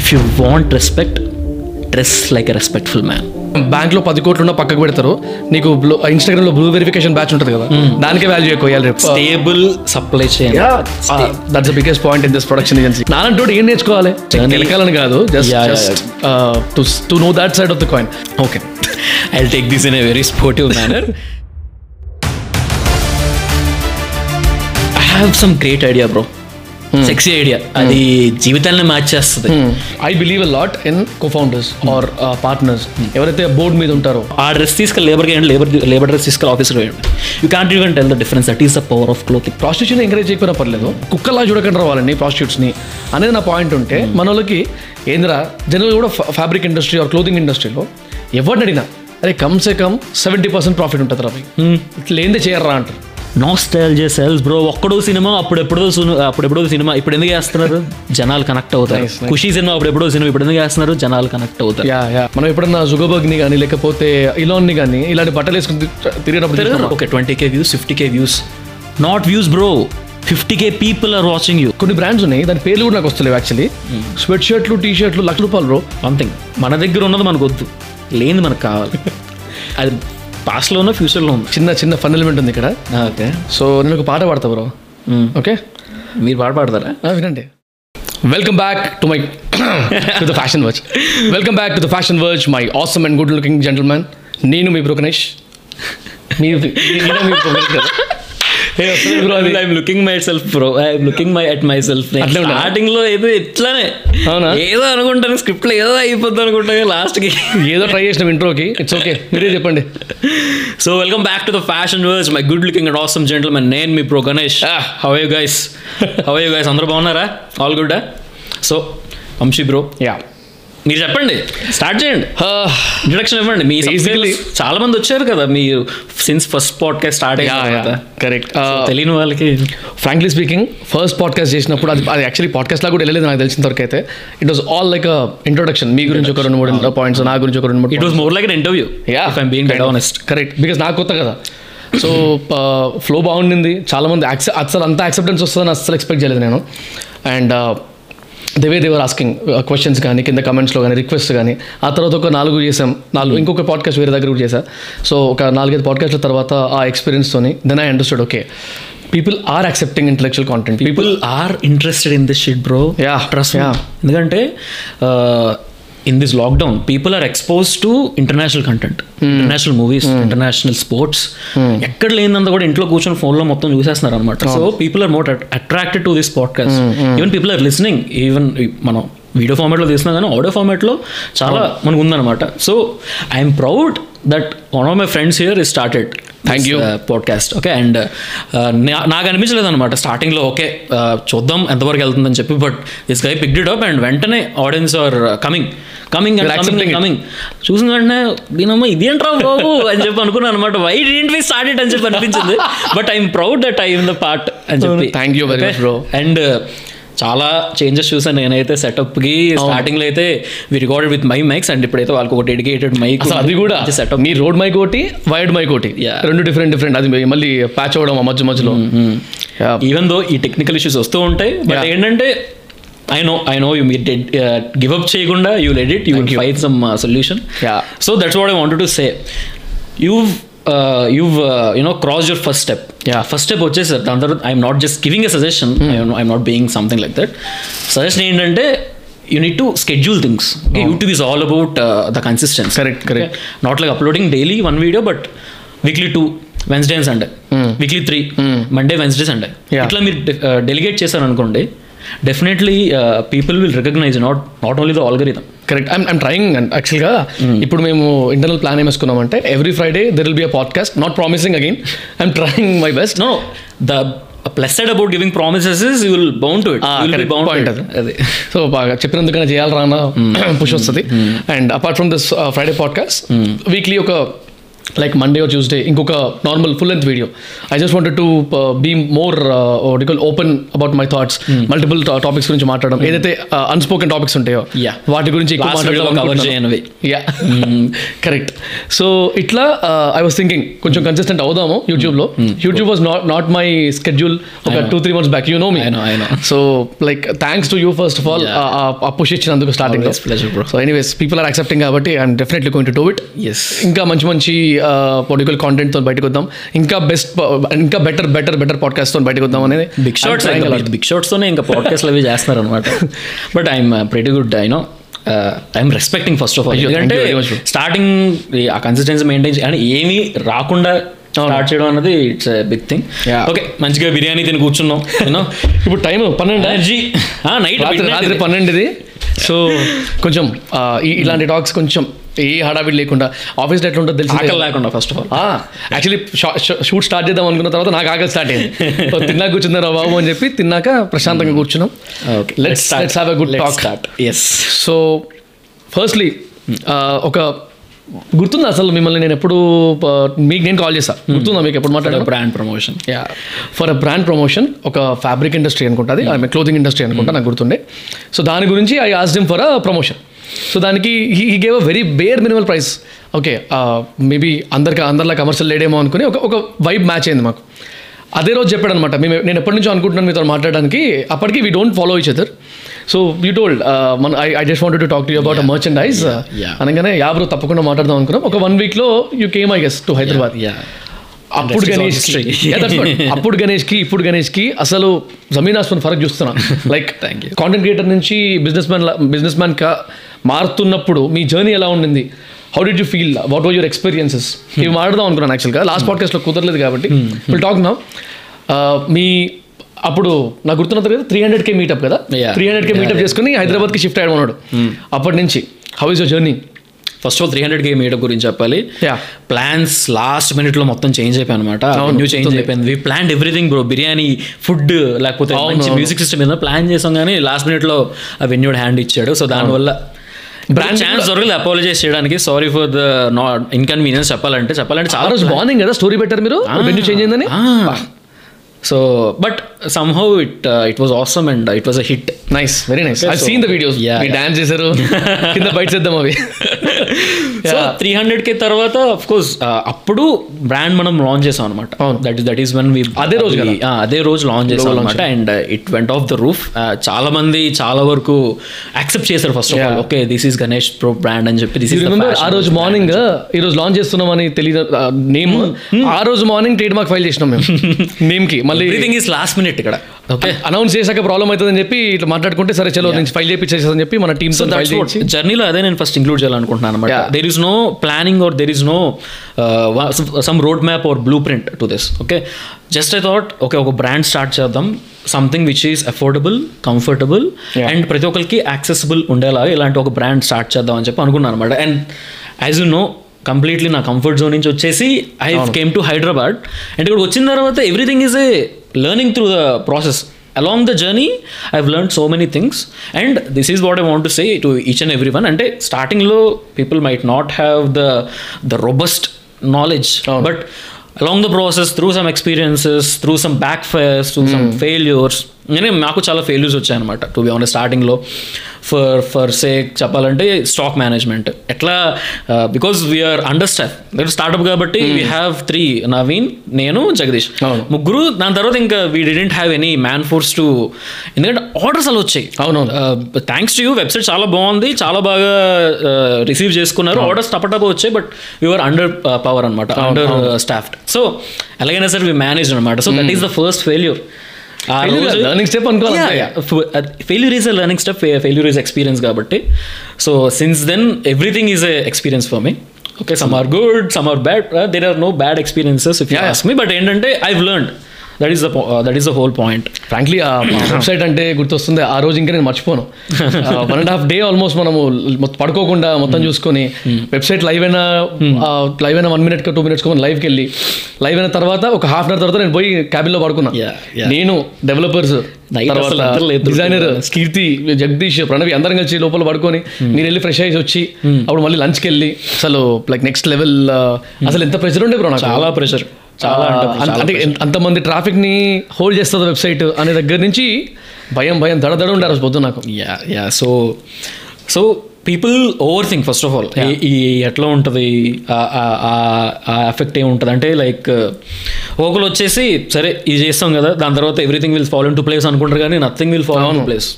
If you want respect dress like a respectful man బ్యాంక్లో పది కోట్లు ఉన్న పక్కకు పెడతారు. నీకు ఇన్స్టాగ్రామ్లో బ్లూ వెరిఫికేషన్ బ్యాచ్ ఉంటుంది కదా. దానికే వాల్యూ ఎక్కువ రేపు. Stable supply chain that's biggest point in this production agency నానంటూ ఏం నేర్చుకోవాలి? వెనకాలని కాదు. Just to know that side of the coin okay I take this in a very sportive manner I have some great idea bro sexy idea అది జీవితాన్ని మార్చేస్తుంది I believe a lot in co founders or partners ఎవరైతే board మీద ఉంటారో. ఆ dress తీసుకెళ్ళి వేయండి labour labour dress తీసుకెళ్ళి ఆఫీస్కి వేయండి. You can't even tell the difference that is the power of clothing prostitution encourage చేయకపోయినా పర్లేదు. కుక్కలా చూడకుండా వాళ్ళని ప్రాస్టిట్యూట్స్ని అనేది నా పాయింట్ ఉంటే మన వాళ్ళకి ఏందిరా జనరల్ కూడా ఫ్యాబ్రిక్ ఇండస్ట్రీ ఆర్ క్లోతింగ్ ఇండస్ట్రీలో ఎవరిని అడిగినా అరే కమ్సే కమ్ సెవెంటీ పర్సెంట్ ప్రాఫిట్ ఉంటుంది రా. ఇట్లా ఏందే చేయర్రా అంటారు. నాస్టాలజీ సెల్స్ బ్రో ఒక్కడో సినిమా అప్పుడెప్పుడో అప్పుడెప్పుడో సినిమా ఇప్పుడు ఎందుకు చేస్తున్నారు? జనాలు కనెక్ట్ అవుతారు. ఖుషీ సినిమా అప్పుడెప్పుడో సినిమా ఇప్పుడు ఎందుకు చేస్తున్నారు? జనాలు కనెక్ట్ అవుతారు. మనం ఎప్పుడన్నా జుగబర్గ్ని కానీ లేకపోతే ఇలాన్ని కానీ ఇలాంటి బట్టలు వేసుకుని తి- తిరిగేటప్పుడు చూసినామా? Okay twenty K views fifty K views not views bro fifty K people are watching you కొన్ని బ్రాండ్స్ ఉన్నాయి దాని పేర్లు కూడా నాకు వస్తలేవు యాక్చువల్లీ స్వెట్ షర్ట్లు టీ షర్ట్లు లక్ష రూపాయలు బ్రో సంథింగ్ మన దగ్గర ఉన్నది మనకు వద్దు. లేనిది మనకు కావాలి. అది పాస్ట్లో ఉన్న ఫ్యూచర్లో ఉంది చిన్న చిన్న ఫన్ ఎలిమెంట్ ఉంది ఇక్కడ ఓకే సో నేను ఒక పాట పాడతా బ్రో ఓకే మీరు పాట పాడతారా వినండి welcome back to my to the fashion verse welcome back to the fashion verse my awesome and good looking gentlemen నేను మీ బ్రోకనేష్ మీ మీరే కదా అది. I'm looking myself bro I'm looking my at myself? స్టార్టింగ్లో ఏదో ఇట్లానే అవునా? ఏదో అనుకుంటాను స్క్రిప్ట్లో ఏదో అయిపోద్ది అనుకుంటాను లాస్ట్కి ఏదో ట్రై చేసిన ఇంట్రోకి. ఇట్స్ ఓకే మీరే చెప్పండి. So welcome back to the fashion verse my good looking and awesome gentlemen నేను మీ pro Ganesh Ah. How you guys how you guys అందరూ బాగున్నారా? All good so Vamshi bro ya మీరు చెప్పండి. Start చేయండి. Introduction ఇవ్వండి. మీ చాలా మంది వచ్చారు కదా మీరు సిన్స్ ఫస్ట్ పాడ్కాస్ట్ స్టార్ట్ తర్వాత. కరెక్ట్ తెలియని వాళ్ళకి ఫ్రాంక్లీ స్పీకింగ్ ఫస్ట్ పాడ్కాస్ట్ చేసినప్పుడు అది అది యాక్చువల్లీ పాడ్కాస్ట్ లా కూడా వెళ్ళలేదు నాకు తెలిసిన వరకు అయితే. It was all like introduction మీ గురించి ఒక రెండు మూడు పాయింట్స్ నా గురించి ఒక రెండు మూడు it was more like interview if I'm being. Honest correct because నాకు కొత్త కదా. సో ఫ్లో బాగుండింది. చాలా మంది యాక్సె అసలు అంత యాక్సెప్టెన్స్ వస్తుందని అసలు ఎక్స్పెక్ట్ చేయలేదు నేను. అండ్ దేవే దేవర్ ఆస్కింగ్ క్వశ్చన్స్ కానీ కింద కమెంట్స్లో కానీ రిక్వెస్ట్ కానీ ఆ తర్వాత ఒక నాలుగు చేసాం నాలుగు ఇంకొక పాడ్కాస్ట్ వేరే దగ్గర కూడా చేశా. సో ఒక నాలుగైదు పాడ్కాస్ట్ల తర్వాత ఆ ఎక్స్పీరియన్స్తోని then I understood okay people are accepting intellectual content people are interested in this shit bro Yeah, trust in this lockdown people are expose to international content international movies international sports ఎక్కడ లేనంత కూడా ఇంట్లో కూర్చొని ఫోన్లో మొత్తం చూసేస్తున్నారు అనమాట so people are more attracted to this podcast even people are listening even మనం వీడియో ఫార్మాట్లో తీసినా కానీ ఆడియో ఫార్మాట్లో చాలా మనకు ఉందన్నమాట. So I'm proud that one of my friends here is started Thank you. Podcast okay and నాకు అనిపించలేదు అనమాట స్టార్టింగ్లో ఓకే చూద్దాం ఎంతవరకు వెళ్తుందని చెప్పి but this guy picked it up and వెంటనే audience are coming coming and it. Coming చూసిన వెంటనే దీనమ్మ ఇదేంట్రా బాబు? అని చెప్పి అనుకున్నాను అనమాట వై డీంట్ వి స్టార్టెడ్ అని చెప్పి అనిపించింది. But I'm proud that I in the part అని చెప్పి. Thank you very much, bro. And చాలా చేంజెస్ చూసాను నేనైతే సెటప్కి స్టార్టింగ్లో అయితే we recorded with my mics and ఇప్పుడైతే వాళ్ళకి ఒక డెడికేటెడ్ మైక్ అది కూడా సెటప్ మీ రోడ్ మైక్ ఒకటి వైడ్ మైక్ ఒకటి. రెండు డిఫరెంట్ డిఫరెంట్ అది మళ్ళీ ప్యాచ్ అవ్వడం మధ్య మధ్యలో. ఈవెన్ దో ఈ టెక్నికల్ ఇష్యూస్ వస్తూ ఉంటాయి బట్. ఏంటంటే I know I know you మీరు గివ్ అప్ చేయకుండా you led it you fight some solution. So that's what I wanted to say you you you know cross your first step Yeah. First step వచ్చేసారు దాని తర్వాత I'm not just giving a suggestion I'm not being something like that suggestion ఏంటంటే you need to schedule things YouTube is all about the consistence Correct, correct. Not like uploading daily one video but weekly two Wednesday and Sunday weekly three Monday Wednesday Sunday. ఇట్లా మీరు delegate చేశారు అనుకోండి definitely people will recognise not not only the algorithm correct I'm I'm trying యాక్చువల్గా ఇప్పుడు మేము internal plan ఏం వేసుకున్నామంటే every Friday there will be a podcast not promising again I'm trying my best no the plus side about giving promises is you will bound to it. Bound Point అది. అది. So బాగా చెప్పినందుకనే చేయాలి రానా? Push వస్తుంది. And apart from this Friday podcast weekly ఒక like Monday or Tuesday ఇంకొక normal full length video I just wanted to be more open about my thoughts multiple topics గురించి మాట్లాడడం. ఏదైతే అన్స్పోకెన్ టాపిక్స్ ఉంటాయో Yeah. వాటి గురించి. Ya correct so ఇట్లా I was thinking కొంచెం కన్సిస్టెంట్ అవుదాము యూట్యూబ్లో YouTube was not not my schedule ఒక two three months back you know me I know, I know. So like thanks to you first of all ఆ push ఇచ్చినందుకు starting Always pleasure, bro. So anyways people are accepting కాబట్టి I'm definitely going to do it ఇంకా మంచి మంచి political కాంటెంట్తో బయటకు వద్దాం ఇంకా best ఇంకా బెటర్ బెటర్ బెటర్ పాడ్కాస్ట్తో బయటకు వద్దాం అనేది బిగ్ షార్ట్స్ బిగ్ షార్ట్స్ తోనే ఇంకా పాడ్కాస్ట్ అవి చేస్తున్నారు అనమాట but I'm pretty good I know I'm respecting first of all ఎందుకంటే bro. స్టార్టింగ్ ఆ కన్సిస్టెన్సీ మెయింటైన్ అని ఏమీ రాకుండా స్టార్ట్ చేయడం అనేది ఇట్స్ బిగ్ థింగ్. ఓకే మంచిగా బిర్యానీ తిని కూర్చున్నాం ఇప్పుడు టైం పన్నెండు? ఎనర్జీ నైట్ రాత్రి పన్నెండుది. సో కొంచెం ఇలాంటి టాక్స్ కొంచెం ఏ హడావిడి లేకుండా. ఆఫీస్లో ఎట్లా ఉంటుందో తెలిసి ఆకలి లేకుండా first of all actually shoot start చేద్దాం అనుకున్న తర్వాత నాకు ఆకలి స్టార్ట్ అయింది. తిన్నాక కూర్చున్నారా బాబు అని చెప్పి తిన్నాక ప్రశాంతంగా కూర్చున్నాం. Okay let's let's have a good talk start yes so firstly ఒక గుర్తుందా అసలు మిమ్మల్ని నేను ఎప్పుడు మీకు నేను కాల్ చేసా గుర్తుందా మీకు ఎప్పుడు మాట్లాడారు brand promotion yeah for a brand promotion ఒక ఫ్యాబ్రిక్ ఇండస్ట్రీ అనుకుంటుంది ఐ క్లోదింగ్ ఇండస్ట్రీ అనుకుంటా నాకు గుర్తుండే. సో దాని గురించి I as him for a promotion so దానికి he gave a very bare minimal price okay maybe అందరికి అందరిలా కమర్షియల్ లేడేమో అనుకుని ఒక ఒక వైబ్ మ్యాచ్ అయింది మాకు. అదే రోజు చెప్పాడు అనమాట మేము నేను ఎప్పటి నుంచో అనుకుంటున్నాను మీతో మాట్లాడడానికి అప్పటికి we don't follow each other so you told మన I I just wanted to talk to about merchandise yeah. అనగానే యాబ్రో తప్పకుండా మాట్లాడదాం అనుకున్నాం. ఒక వన్ వీక్లో you came I guess to Hyderabad yeah అప్పుడు గణేష్. అప్పుడు గణేష్కి ఇప్పుడు గణేష్కి అసలు జమీన్ ఆస్మాన్ ఫరక్ చూస్తున్నా. Like Thank you. Content creator నుంచి బిజినెస్ మ్యాన్ బిజినెస్ మ్యాన్ కా మారుతున్నప్పుడు మీ జర్నీ ఎలా ఉండింది? How did you feel what was your experiences ఇవి మాట్లాడదాం అనుకున్నాను యాక్చువల్గా లాస్ట్ పాడ్కాస్ట్లో కుదరలేదు కాబట్టి. విల్ టాక్ నౌ మీ అప్పుడు నాకు గుర్తున్నంత కదా త్రీ హండ్రెడ్ కే మీటప్ కదా. Three hundred K meetup. చేసుకుని హైదరాబాద్కి షిఫ్ట్ అయ్యాడు ఉన్నాడు అప్పటి నుంచి. How is your journey first of all three hundred K meetup గురించి చెప్పాలి. ప్లాన్స్ లాస్ట్ మినిట్లో మొత్తం చేంజ్ అయిపోయి అనమాట న్యూ చేంజ్ అయిపోయింది. We plan everything bro biryani food లేకపోతే. మ్యూజిక్ సిస్టమ్ ఏదో ప్లాన్ చేసాం కానీ లాస్ట్ మినిట్లో ఆ వెన్యూడ్ హ్యాండ్ ఇచ్చాడు. సో దానివల్ల ఛాన్స్ దొరకలేదు అపాలజైజ్ చేయడానికి. Sorry for the not inconvenience చెప్పాలంటే చెప్పాలంటే చాలా రోజు మార్నింగ్ కదా స్టోరీ పెట్టారు మీరు? చేంజ్ అయిందని? So but somehow it it was awesome and it was a hit nice very nice I seen the videos me. Dance చేశారు. కింద బయట చేద్దాం అవి. సో త్రీ హండ్రెడ్ కే తర్వాత అఫ్ కోర్స్ అప్పుడు బ్రాండ్ మనం లాంచ్ చేసాం అనమాట. That is that is one we అదే రోజు? అదే రోజు లాంచ్ చేసాం అనమాట and it went off the roof చాలా మంది చాలా వరకు యాక్సెప్ట్ చేశారు first of all. Okay this is Ganesh pro brand అని చెప్పి దిస్ ఆ రోజు మార్నింగ్ ఈ రోజు లాంచ్ చేస్తున్నామని తెలియదు నేమ్ ఆ రోజు మార్నింగ్ ట్రేడ్ మార్క్ ఫైల్ చేసినాం మేము. నేమ్కి. మళ్ళీ ఎవ్రీథింగ్ ఈస్ లాస్ట్ మినిట్ ఇక్కడ. ఓకే అనౌన్స్ చేశాక ప్రాబ్లం అవుతుందని చెప్పి ఇట్లా మాట్లాడుకుంటే సరే చలో నేను ఫైల్ చేయించేసేదని చెప్పి మన టీమ్ సో తో ఫైల్ దట్స్ వాట్ చేయించి జర్నీలో అదే నేను ఫస్ట్ ఇంక్లూడ్ చేయాలనుకుంటున్నాను అనమాట. There is no planning or there is no some road map or blueprint to this okay just I thought okay ఒక బ్రాండ్ స్టార్ట్ చేద్దాం. Something which is affordable comfortable. And ప్రతి ఒక్కరికి యాక్సెసిబుల్ ఉండేలాగా ఇలాంటి ఒక brand start చేద్దాం అని చెప్పి అనుకున్నాను అనమాట. And as you know completely నా కంఫర్ట్ జోన్ నుంచి వచ్చేసి I came to Hyderabad. And ఇక్కడ వచ్చిన తర్వాత everything is a learning through the process along the journey I've learn so many things and this is what I want to say to each and every one అంటే స్టార్టింగ్లో people might not have the the robust knowledge but along the process through some experiences through some back fires through some failures నేనే నాకు చాలా failures వచ్చాయన్నమాట to be on స్టార్టింగ్లో for for sake చెప్పాలంటే stock management ఎట్లా because we are under staff startup కాబట్టి we have three Naveen నేను జగదీష్ అవును. ముగ్గురు దాని తర్వాత ఇంకా we didn't have any man force to ఎందుకంటే ఆర్డర్స్ అలా వచ్చాయి. అవునవును. థ్యాంక్స్ టు యూ వెబ్సైట్ చాలా బాగుంది చాలా బాగా రిసీవ్ చేసుకున్నారు. ఆర్డర్స్ టపటపా వచ్చాయి but you are under power అనమాట అండర్ స్టాఫ్డ్ సో ఎలాగైనా సరే వి మేనేజ్ అనమాట so that is the first failure learning step అనుకోవాలి failure is a learning step failure is experience కాబట్టి. So since then everything is a experience for me okay some are good some are bad there are no bad experiences if you. Ask me but ఏంటంటే I learn that is the that is the whole point frankly uh website అంటే గుర్తొస్తుంది ఆ రోజు ఇంకా నేను మర్చిపోను. One and half day almost మనము పడుకోకుండా మొత్తం చూసుకొని వెబ్సైట్ లైవ్ అయినా లైవ్ అయినా వన్ మినిట్ టూ మినిట్స్ లైవ్కి వెళ్ళి లైవ్ అయిన తర్వాత ఒక హాఫ్ అన్ అవర్ తర్వాత నేను పోయి క్యాబిన్లో పడుకున్నా. నేను డెవలపర్స్. డిజైనర్ కీర్తి జగదీష్ ప్రణవి అందరం కలిసి లోపల పడుకొని మీరు వెళ్ళి ఫ్రెష్ అయ్యి వచ్చి అప్పుడు మళ్ళీ లంచ్కి వెళ్ళి అసలు లైక్ నెక్స్ట్ లెవెల్ అసలు ఎంత ప్రెషర్ ఉండే బ్రో చాలా ప్రెషర్ చాలా అంటే అంతమంది ట్రాఫిక్ని హోల్డ్ చేస్తుంది వెబ్సైట్ అనే దగ్గర నుంచి భయం భయం దడ దడ ఉండే ఆ రోజు పొద్దున్న నాకు. Yeah yeah so so people overthink first of all ఈ ఎట్లా ఉంటుంది? ఆ ఎఫెక్ట్ ఏముంటుంది అంటే లైక్ ఒకరు వచ్చేసి సరే ఇది చేస్తాం కదా దాని తర్వాత everything will follow into place అనుకుంటారు కానీ nothing will follow in place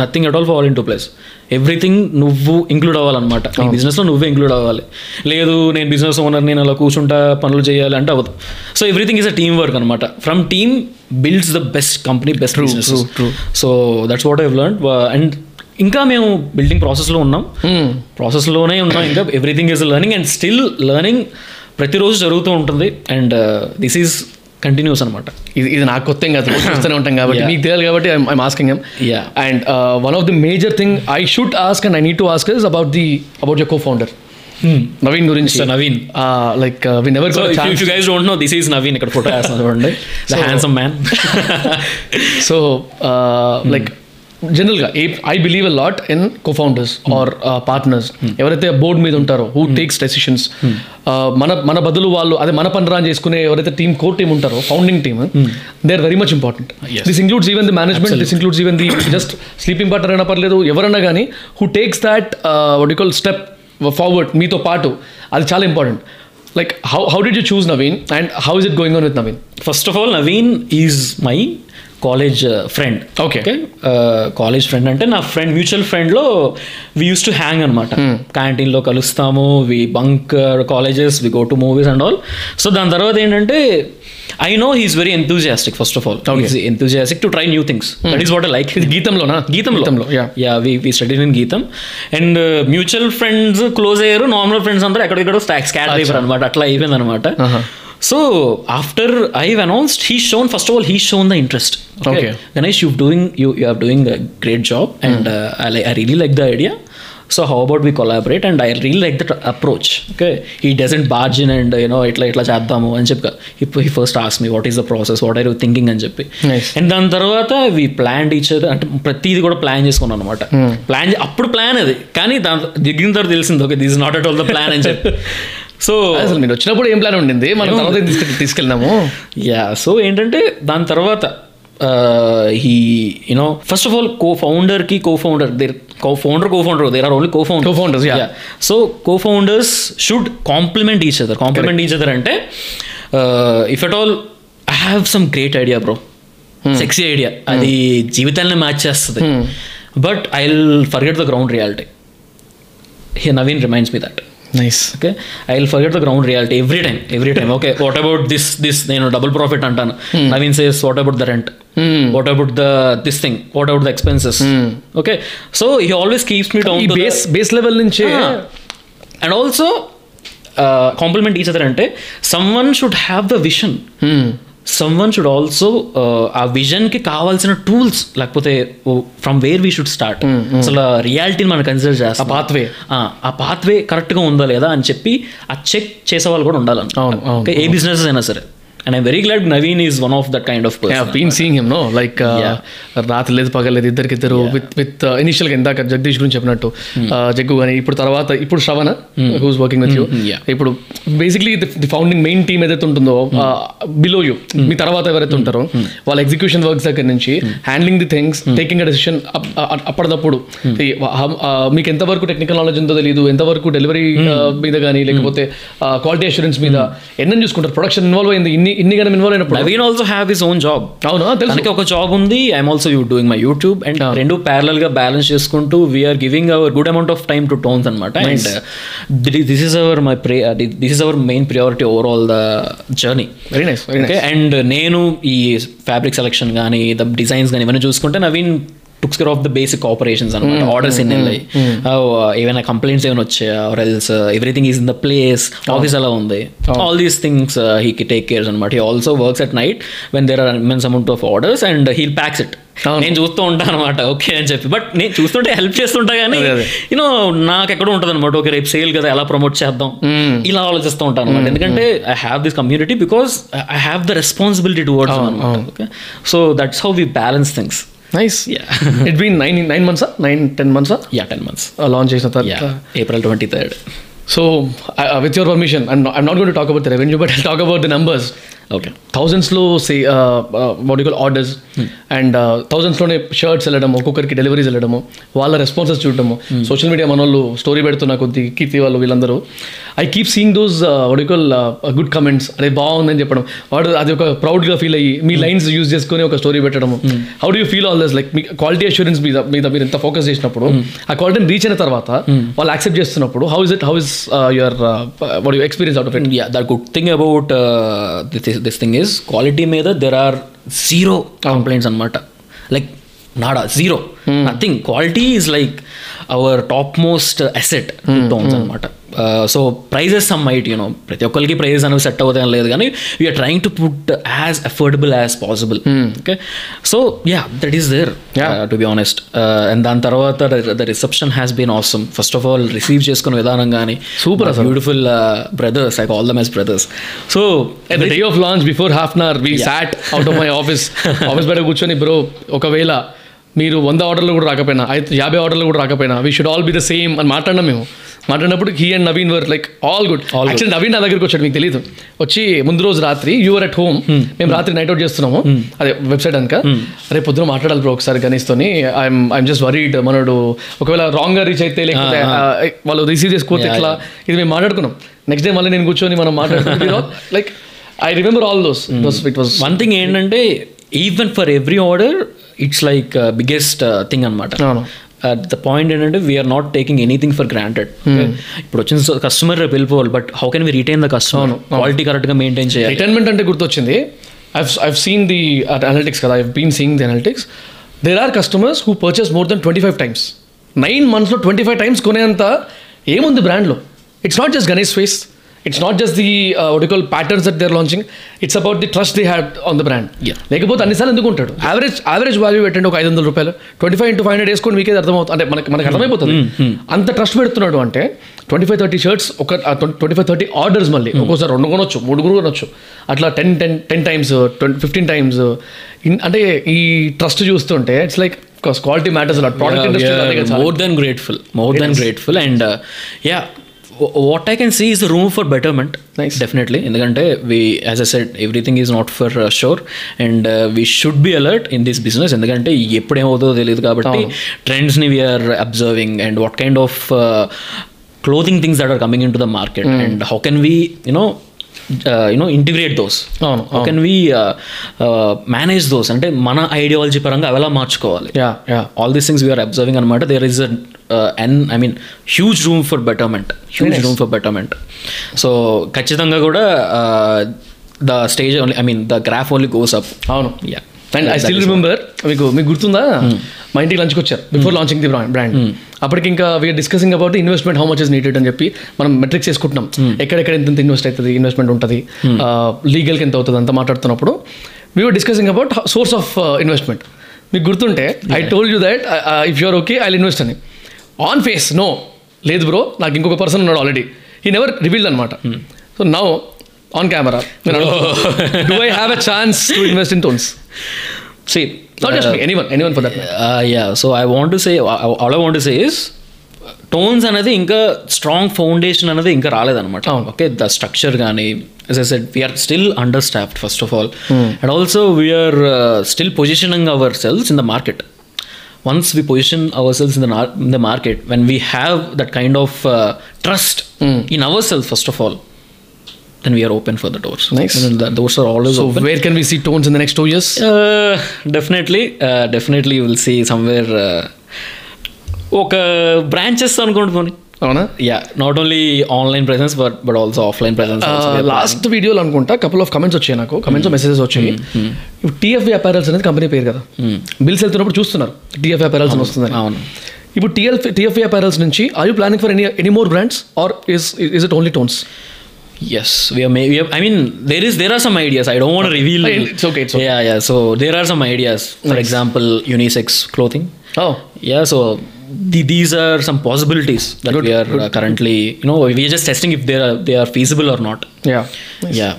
nothing at all follow into place everything నువ్వు ఇంక్లూడ్ అవ్వాలన్నమాట. నీ బిజినెస్లో నువ్వే ఇంక్లూడ్ అవ్వాలి. లేదు నేను బిజినెస్ ఓనర్ నేను అలా కూర్చుంటా పనులు చేయాలి అంటే అవ్వదు. So everything is a team work అనమాట from team builds the best company best business so that's what I learn and ఇంకా మేము బిల్డింగ్ ప్రాసెస్లో ఉన్నాం. ప్రాసెస్లోనే ఉన్నాం. ఇంకా everything is learning and still learning ప్రతిరోజు జరుగుతూ ఉంటుంది. అండ్ దిస్ ఈజ్ కంటిన్యూస్ అనమాట ఇది ఇది నాకు కొత్త కాదు. చూస్తూనే ఉంటాం కాబట్టి. మీకు తెలియాలి కాబట్టి I'm asking um. And one of the major thing I should ask and I need to ask is about the about your co founder Naveen గురించి. Naveen like we never you guys don't know this is Naveen ఇక్కడ photo చూడండి. The handsome man so like జనరల్గా I believe a lot in co founders or partners ఎవరైతే board మీద ఉంటారో who takes decisions మన మన బదులు వాళ్ళు అదే మన పని రాని చేసుకునే ఎవరైతే టీమ్ కోర్ టీమ్ ఉంటారో founding team they are very much important this includes even the management this includes even the just sleeping partner అయినా పర్లేదు ఎవరన్నా కానీ who takes that what call step forward మీతో పాటు అది చాలా important like how how did you choose Naveen and how is it going on with Naveen first of all Naveen is my college friend Okay. Okay college friend అంటే నా friend mutual ఫ్రెండ్లో we use to hang అనమాట క్యాంటీన్లో కలుస్తాము we bunk colleges we go to movies and all so దాని తర్వాత ఏంటంటే I know he's very enthusiastic first of all enthusiastic to try new things that is what I like గీతంలోనా గీతంలో గీతంలో yeah we we study in Gitam and mutual friends close అయ్యారు normal friends అందరూ ఎక్కడెక్కడ scatter అయిపోయారు అనమాట అట్లా అయిపోయింది అనమాట so after I announced he shown first of all he shown the interest Okay. Ganesh you doing you you are doing great job and I really like the idea so how about we collaborate and I real like that approach okay he doesn't bargain and you know ఇట్లా ఇట్లా చేద్దాము అని చెప్పి ఇప్పుడు he first as me what is the process what are you thinking అని చెప్పి. And దాని తర్వాత వి ప్లాన్ టీచర్ అంటే ప్రతిది కూడా ప్లాన్ చేసుకున్నాం అనమాట ప్లాన్ అప్పుడు ప్లాన్ అది. కానీ దాని దిగిన తర్వాత తెలిసింది okay this not at all the plan అని చెప్పి. సో అసలు మీరు వచ్చినప్పుడు ఏం ప్లాన్ ఉండింది? మనం తర్వాత తీసుకెళ్ళినాము యా సో ఏంటంటే దాని తర్వాత he you know first of all co ఫౌండర్కి co founder there co founder co founder there are only co founder Co-founders, yeah. So co founders should complement each other complement each other అంటే if at all I have some great idea bro sexy idea అది జీవితాన్ని match చేస్తుంది. But I will forget the ground reality he Naveen reminds me that nice okay I will forget the ground reality every time every time okay what about this this నేను double profit అంటాను. Naveen says what about the rent what about the this thing what about the expenses okay so he always keeps me down base base level నుంచి and also complement each other అంటే someone should have the vision someone should also ఆ విజన్కి కావాల్సిన tools లేకపోతే from where we should start అసలు రియాలిటీని మనం consider చేస్తాం pathway. ఆ పాత్వే కరెక్ట్గా ఉందా లేదా అని చెప్పి ఆ చెక్ చేసే వాళ్ళు కూడా ఉండాలని ఏ బిజినెస్ అయినా సరే. And I very glad Naveen is one of that kind of been seeing him no like రాత్రి లేదు పగలేదు ఇద్దరికిద్దరు విత్ విత్ ఇనిషియల్గా ఇందాక జగదీష్ గురించి చెప్పినట్టు uh, జగ్గు కానీ ఇప్పుడు తర్వాత ఇప్పుడు Shravana who's working with you. ఇప్పుడు basically the founding main team ఏదైతే ఉంటుందో బిలో యూ మీ తర్వాత ఎవరైతే ఉంటారో వాళ్ళ ఎగ్జిక్యూషన్ వర్క్స్ దగ్గర నుంచి handling the things taking a decision అప్పటిదప్పుడు. మీకు ఎంతవరకు టెక్నికల్ నాలెడ్జ్ ఉందో తెలియదు ఎంతవరకు డెలివరీ మీద కానీ లేకపోతే క్వాలిటీ అష్యూరెన్స్ మీద ఎన్నని చూసుకుంటారు? ప్రొడక్షన్ ఇన్వాల్వ్ అయింది ఇన్ని ఇన్ని కానీ ఇన్వాల్వ్ అయినప్పుడు? Naveen also have his own job అవునా? తెలుసు. తనకి ఒక జాబ్ ఉంది I'm also you doing my YouTube and రెండు ప్యారల్గా బ్యాలెన్స్ చేసుకుంటూ we're giving our good amount of time to Tones అనమాట and this is our my pray this is our main priority over all the journey very nice okay and నేను ఈ fabric selection కానీ the designs కానీ ఇవన్నీ చూసుకుంటే Naveen takes care of the basic operations అనమాట. Orders ఎన్ని వెళ్ళాయి ఏమైనా కంప్లైంట్స్ ఏమైనా వచ్చాయా? Or else everything is in the place office ఎలా ఉంది. ఆల్ దీస్ థింగ్స్ హీ కి టేక్ కేర్స్ అనమాట. He also works at night when there are immense amount of orders and he'll packs it. నేను చూస్తూ ఉంటాను అనమాట. ఓకే అని చెప్పి. బట్ నేను చూస్తుంటే హెల్ప్ చేస్తుంటా కానీ. యూనో నాకు ఎక్కడ ఉంటుంది అనమాట ఓకే రేపు సేల్ కదా ఎలా ప్రమోట్ చేద్దాం? ఇలా ఆలోచిస్తూ ఉంటాను అనమాట. ఎందుకంటే I have this community because I have the responsibility towards అనమాట. Okay so that's how we balance things nice Yeah. It been nine nine మంత్సా nine ten మంత్సా యా టెన్ మంత్స్ లాంచ్ చేసిన తర్వాత yeah April twenty third so with your permission and I'm not going to talk about the revenue but I talk about the numbers okay థౌజండ్స్లో say వాటికల్ orders and థౌజండ్స్లోనే shirts వెళ్ళడము ఒక్కొక్కరికి deliveries వెళ్ళడము వాళ్ళ responses చూడడము. Social media మన వాళ్ళు story పెడుతున్న కొద్ది కీర్తి వాళ్ళు వీళ్ళందరూ. ఐ కీప్ సీయింగ్ దోస్ వాటికల్ గుడ్ కమెంట్స్ అదే బాగుందని చెప్పడం. వాడు అది ఒక ప్రౌడ్గా ఫీల్ అయ్యి మీ లైన్స్ యూజ్ చేసుకొని ఒక స్టోరీ పెట్టడము. How do you feel all this like me quality assurance మీద మీద మీరు ఎంత ఫోకస్ చేసినప్పుడు ఆ క్వాలిటీని రీచ్ అయిన తర్వాత వాళ్ళు యాక్సెప్ట్ చేస్తున్నప్పుడు how is it how is your what you experience out of it yeah the good thing about uh, this, this thing is quality మీద there are zero complaints అనమాట like nada zero nothing quality is like our topmost uh, asset to tones అనమాట so prices some might you know ప్రతి ఒక్కరికి prices అనేవి set అవుతాయని లేదు కానీ we're trying to put as affordable as possible okay so yeah that is there to be honest and దాని తర్వాత the reception has been awesome first of all receive చేసుకున్న విధానం కానీ Super beautiful brothers I call them as brothers so day of launch, before half an hour, we sat out of my office. Office బయట కూర్చొని bro ఒకవేళ మీరు వంద ఆర్డర్లు కూడా రాకపోయినా అయితే యాభై ఆర్డర్లు కూడా రాకపోయినా we should all be the same అని మాట్లాడినాం మేము. మాట్లాడినప్పుడు he and Naveen were like all good actually Naveen నా దగ్గరికి వచ్చాడు మీకు తెలియదు వచ్చి ముందు రోజు రాత్రి యూఆర్ అట్ హోమ్ మేము రాత్రి నైట్ అవుట్ చేస్తున్నాము. అదే వెబ్సైట్ అనక రేపు పొద్దున మాట్లాడాలి బ్రో ఒకసారి గణేష్తోని. ఐఎమ్ ఐఎమ్ జస్ట్ వరీడ్ మనోడు ఒకవేళ రాంగ్గా రీచ్ అయితే లేకపోతే ఆ, వాళ్ళు రిసీవ్ చేసుకోతే ఇట్లా ఇది మేము మాట్లాడుకున్నాం. నెక్స్ట్ డే మళ్ళీ నేను కూర్చొని మనం మాట్లాడుకుంటున్నాం like I remember all those it was one thing ఏంటంటే even for every order it's like biggest thing అనమాట ద పాయింట్ ఏంటంటే we're not taking anything for granted ఇప్పుడు వచ్చిన కస్టమర్ రేపు వెళ్ళిపోవాలి but how can we retain the customer quality కరెక్ట్గా maintain చేయాలి. Retirement అంటే గుర్తొచ్చింది. I've I've seen the analytics కదా I've been seeing the analytics there are customers who purchase more than twenty five times nine మంత్స్లో twenty five times కొనేంత ఏముంది బ్రాండ్లో it's not just Ganesh face it's not just the ఒడికల్ patterns that they're launching it's about the trust they had on the brand. లేకపోతే అన్నిసార్లు ఎందుకు ఉంటాడు? Average average value పెట్టండి ఒక ఐదు వందల రూపాయలు. Twenty five into five hundred వేసుకొని మీకే అర్థమవుతుంది అంటే మనకి మనకి అర్థమైపోతుంది. అంత ట్రస్ట్ పెడుతున్నాడు అంటే ట్వంటీ ఫైవ్ థర్టీ షర్ట్స్ ఒక ట్వంటీ ఫైవ్ థర్టీ ఆర్డర్స్ మళ్ళీ. ఒక్కోసారి రెండు కొనొచ్చు మూడు కూడా కొనొచ్చు. అట్లా ten ten ten times twenty fifteen times అంటే ఈ ట్రస్ట్ చూస్తుంటే it's like quality matters more than grateful more than grateful and yeah what I can see is room for betterment. Definitely ఎందుకంటే we as a said everything is not for sure and we should be alert in this business ఎందుకంటే ఎప్పుడు ఏమవుతుందో తెలియదు కాబట్టి ట్రెండ్స్ని we're observing and what kind of clothing things that are coming in to the market and how can we you know you know integrate those అవును how can we manage those అంటే మన ideology పరంగా అవి ఎలా మార్చుకోవాలి? All these things we're observing అనమాట there is an I mean huge room for betterment huge room for betterment so ఖచ్చితంగా కూడా the stage only I mean the graph only goes up అవును. Yeah and I still remember మీకు మీకు గుర్తుందా? మా ఇంటికి లంచ్కి వచ్చారు బిఫోర్ లాంచింగ్ ది బ్రాండ్ అప్పటికి ఇంకా we're discussing about investment how much is needed అని చెప్పి మనం మెట్రిక్స్ చేసుకుంటున్నాం. ఎక్కడెక్కడ ఎంత ఇన్వెస్ట్ అవుతుంది ఇన్వెస్ట్మెంట్ ఉంటుంది లీగల్కి ఎంత అవుతుంది అంత మాట్లాడుతున్నప్పుడు we're discussing about source of investment మీకు గుర్తుంటే I told you that if you're okay I invest అని ఆన్ ఫేస్ నో లేదు బ్రో నాకు ఇంకొక పర్సన్ ఉన్నాడు ఆల్రెడీ ఈ నెవర్ రివీల్డ్ అనమాట so now on camera do I have a chance to invest in Tones See, Not just me, anyone, anyone for that matter. uh, yeah, so I want to say, all I want to say is, Tones అనేది ఇంకా strong foundation అనేది ఇంకా రాలేదన్నమాట. అవును. Okay the structure కానీ as as said we're still understaffed first of all and also we're still positioning our sales in the market Once we position ourselves in the nar- in the market when we have that kind of uh, trust in ourselves first of all then we are open for the doors Nice. And the doors are always So open where can we see tones in the next two years? Uh, definitely uh, definitely you will see somewhere uh, ఒక branches అనుకోండి పోనీ అవునా? Yeah not only online presence but but also offline presence last వీడియోలో అనుకుంటా couple of comments వచ్చాయి నాకు. Comments messages వచ్చాయి. ఇప్పుడు టీఎఫ్ అపారల్స్ అనేది కంపెనీ పేరు కదా. బిల్స్ వెళ్తున్నప్పుడు చూస్తున్నారు. టీఎఫ్ అపారల్స్ అని వస్తుందని. అవును. ఇప్పుడు టీఎఫ్ టీఎఫ్ అపారల్స్ నుంచి are you planning for any any more brands or is is it only Tones yes we are, may, we are i mean there is there are some ideas. I don't want to reveal It's okay, it's okay. yeah yeah. So there are some ideas. For example unisex clothing. Oh yeah so the, these are some possibilities that we are uh, currently you know we are just testing if they are they are feasible or not yeah yeah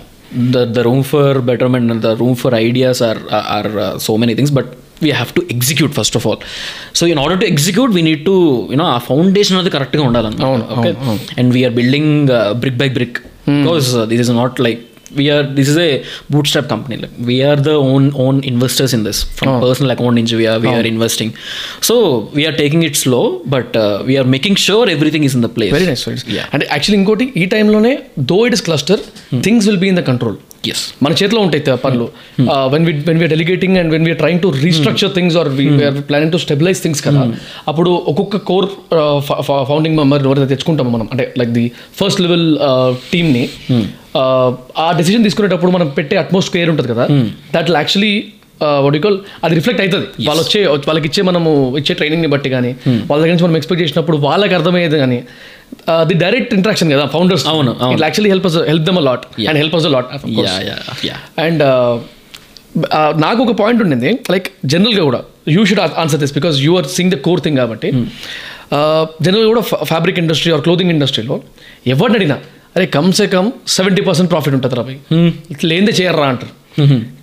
the the room for betterment and the room for ideas are are, are uh, so many things but we have to execute first of all so in order to execute we need to you know uh foundation అది కరెక్ట్గా ఉండాలన్నమాట అవును, okay and we're building brick by brick because this is not like we are this is a bootstrap company. Like we are the own own investors in this. From personal account ninja we are we are investing. So we are taking it slow but uh, we are making sure everything is in the place. Very nice అంటే actually ఇంకోటి ఈ టైంలోనే though it is cluster things will be in the control yes. మన చేతిలో ఉంటాయి పనులు. When we when we're delegating and when we're trying to restructure things or we're planning to stabilize things కదా అప్పుడు ఒక్కొక్క కోర్ ఫౌండింగ్ మెంబర్ ఎవరైతే తెచ్చుకుంటామో మనం అంటే లైక్ ది ఫస్ట్ లెవెల్ టీమ్ని ఆ డెసిషన్ తీసుకునేటప్పుడు మనం పెట్టే అట్మాస్ఫియర్ ఉంటుంది కదా దట్ యాక్చువల్లీ వడికోల్ అది రిఫ్లెక్ట్ అవుతుంది వాళ్ళు వచ్చే వాళ్ళకి ఇచ్చే మనము ఇచ్చే ట్రైనింగ్ని బట్టి కానీ వాళ్ళ దగ్గర నుంచి మనం ఎక్స్పెక్ట్ చేసినప్పుడు వాళ్ళకి అర్థమయ్యేది కానీ ది డైరెక్ట్ ఇంట్రాక్షన్ కదా ఫౌండర్స్ అవును, actually help help them lot and help us lot yeah. yeah yeah and నాకు ఒక పాయింట్ ఉండింది లైక్ జనరల్గా కూడా you should answer this because you are sing the core thing కాబట్టి. జనరల్గా కూడా ఫ్యాబ్రిక్ ఇండస్ట్రీ ఆర్ క్లోదింగ్ ఇండస్ట్రీలో ఎవరిని అడిగినా అరే కమ్సే కమ్ సెవెంటీ పర్సెంట్ ప్రాఫిట్ ఉంటుంది రాబోయ్ ఇట్లా ఏందే చేయర్రా అంటారు.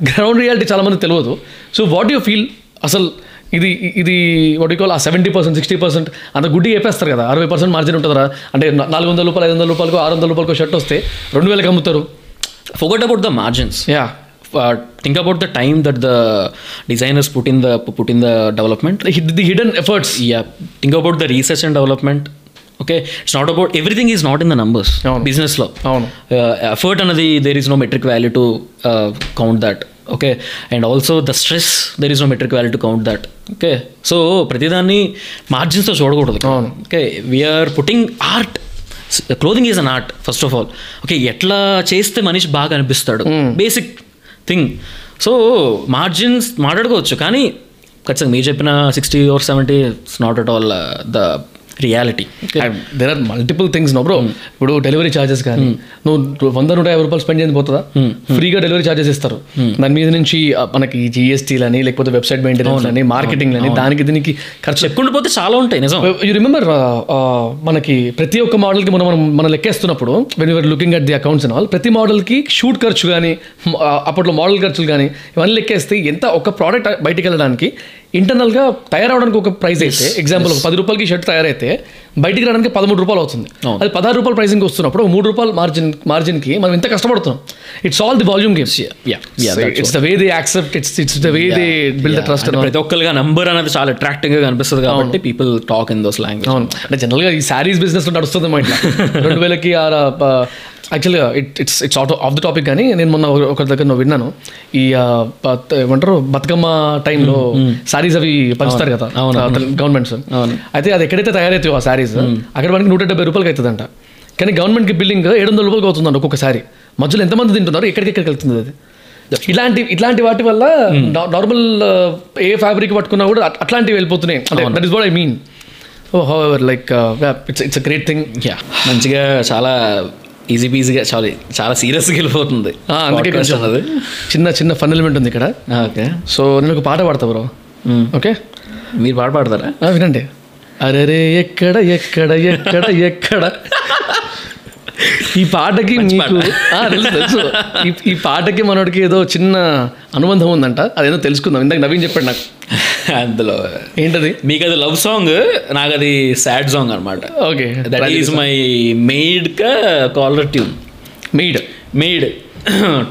గ్రౌండ్ రియాలిటీ చాలా మంది తెలియదు. సో వాట్ యూ ఫీల్ అసలు ఇది ఇది వాట్ కాల్ ఆ సెవెంటీ పర్సెంట్ సిక్స్టీ పర్సెంట్ అంత గుడ్డి వేపేస్తారు కదా. అరవై పర్సెంట్ మార్జిన్ ఉంటుందా అంటే నాలుగు వందల రూపాయలు ఐదు వందల రూపాయలకు ఆరు వందల రూపాయలకు షర్ట్ వస్తే రెండు వేలకు అమ్ముతారు. Forget about the margins. Yeah think about the time that the designers put in the put in the development. The hidden efforts yeah. Think about the research and development. Okay it's not about everything is not in the numbers బిజినెస్లో అవును. Effort అనేది there is no metric value to count that okay and also the stress there is no metric value to count that okay so ప్రతిదాన్ని మార్జిన్స్తో చూడకూడదు okay we are putting art clothing is an art first of all okay ఎట్లా చేస్తే మనిషి బాగా అనిపిస్తాడు? Basic thing so margins మాట్లాడుకోవచ్చు కానీ ఖచ్చితంగా మీరు చెప్పిన sixty or seventy it's not at all the reality there are multiple things no bro ఇప్పుడు డెలివరీ ఛార్జెస్ కానీ నువ్వు వంద నూట యాభై రూపాయలు స్పెండ్ చేయని పోతుందా? ఫ్రీగా డెలివరీ ఛార్జెస్ ఇస్తారు. దాని మీద నుంచి మనకి జిఎస్టీలు అని లేకపోతే వెబ్సైట్ మెయింటెనెన్స్ అని మార్కెటింగ్ అని దానికి దీనికి ఖర్చు చెప్పుకుంటూ పోతే చాలా ఉంటాయి నిజం. యూ రిమెంబర్ మనకి ప్రతి ఒక్క మోడల్కి మనం మనం మనం లెక్కేస్తున్నప్పుడు when you're looking at the accounts and all ప్రతి మోడల్కి షూట్ ఖర్చు కానీ అప్పట్లో మోడల్ ఖర్చులు కానీ ఇవన్నీ లెక్కేస్తే ఎంత ఒక ప్రోడక్ట్ బయటికి వెళ్ళడానికి ఇంటర్నల్గా తయారవడానికి ఒక ప్రైస్ అయితే ఎగ్జాంపుల్ ఒక పది రూపాయలకి షర్ట్ తయారైతే బయటికి రావడానికి పదమూడు రూపాయలు అవుతుంది. అది పదహారు రూపాయల ప్రైసింగ్ వస్తున్నప్పుడు మూడు రూపాయలు మార్జిన్ మార్జిన్కి మనం ఎంత కష్టపడుతున్నాం. It's all the volume games it's the way they accept it's it's the way they build the trust ప్రతి ఒక్కరిగా నంబర్ అనేది చాలా అట్రాక్టింగ్గా కనిపిస్తుంది కాబట్టి people talk in those language అవును. అంటే జనరల్గా ఈ శారీస్ బిజినెస్ నడుస్తుంది మా ఇట్లా. రెండు వేలకి యాక్చువల్గా it it's it's out of the topic కానీ నేను మొన్న ఒక- ఒకరి దగ్గర విన్నాను. ఈ ఏమంటారు? బతుకమ్మ టైంలో శారీస్ అవి పంచుతారు కదా గవర్నమెంట్స్. అయితే అది ఎక్కడైతే తయారైతాయో ఆ శారీస్ అక్కడ మనకి నూట డెబ్బై రూపాయలకి అవుతుందంట. కానీ గవర్నమెంట్కి బిల్డింగ్ ఏడు వందల రూపాయలకి అవుతుందంట ఒక్కొక్క శారీ మధ్యలో ఎంతమంది తింటున్నారు ఎక్కడికి ఎక్కడికి వెళ్తుంది అది. ఇలాంటి ఇట్లాంటి వాటి వల్ల నార్మల్ ఏ ఫ్యాబ్రిక్ పట్టుకున్నా కూడా అట్- అట్లాంటివి వెళ్ళిపోతున్నాయి. That is what I mean oh however like it's it's great thing yeah మంచిగా చాలా ఈజీ పీజీగా చాలా చాలా సీరియస్గా వెళ్ళిపోతుంది. అందుకే కొంచెం చిన్న చిన్న ఫన్ ఎలిమెంట్ ఉంది ఇక్కడ. ఓకే సో నేను ఒక పాట పాడతా బ్రో ఓకే మీరు పాట పాడతారా? వినండి. అరే ఎక్కడ ఎక్కడ ఎక్కడ ఎక్కడ? ఈ పాటకి మీకు తెలుసు ఈ- పాటకి మనోడికి ఏదో చిన్న అనుబంధం ఉందంట. అదేదో తెలుసుకుందాం. ఇందాక నవీన్ చెప్పాడు నాకు. అందులో. ఏంటది? మీకు అది లవ్ సాంగ్ నాకు అది సాడ్ సాంగ్ అనమాట okay that is my made కా కాలర్ ట్యూన్. మీడ్ మెయిడ్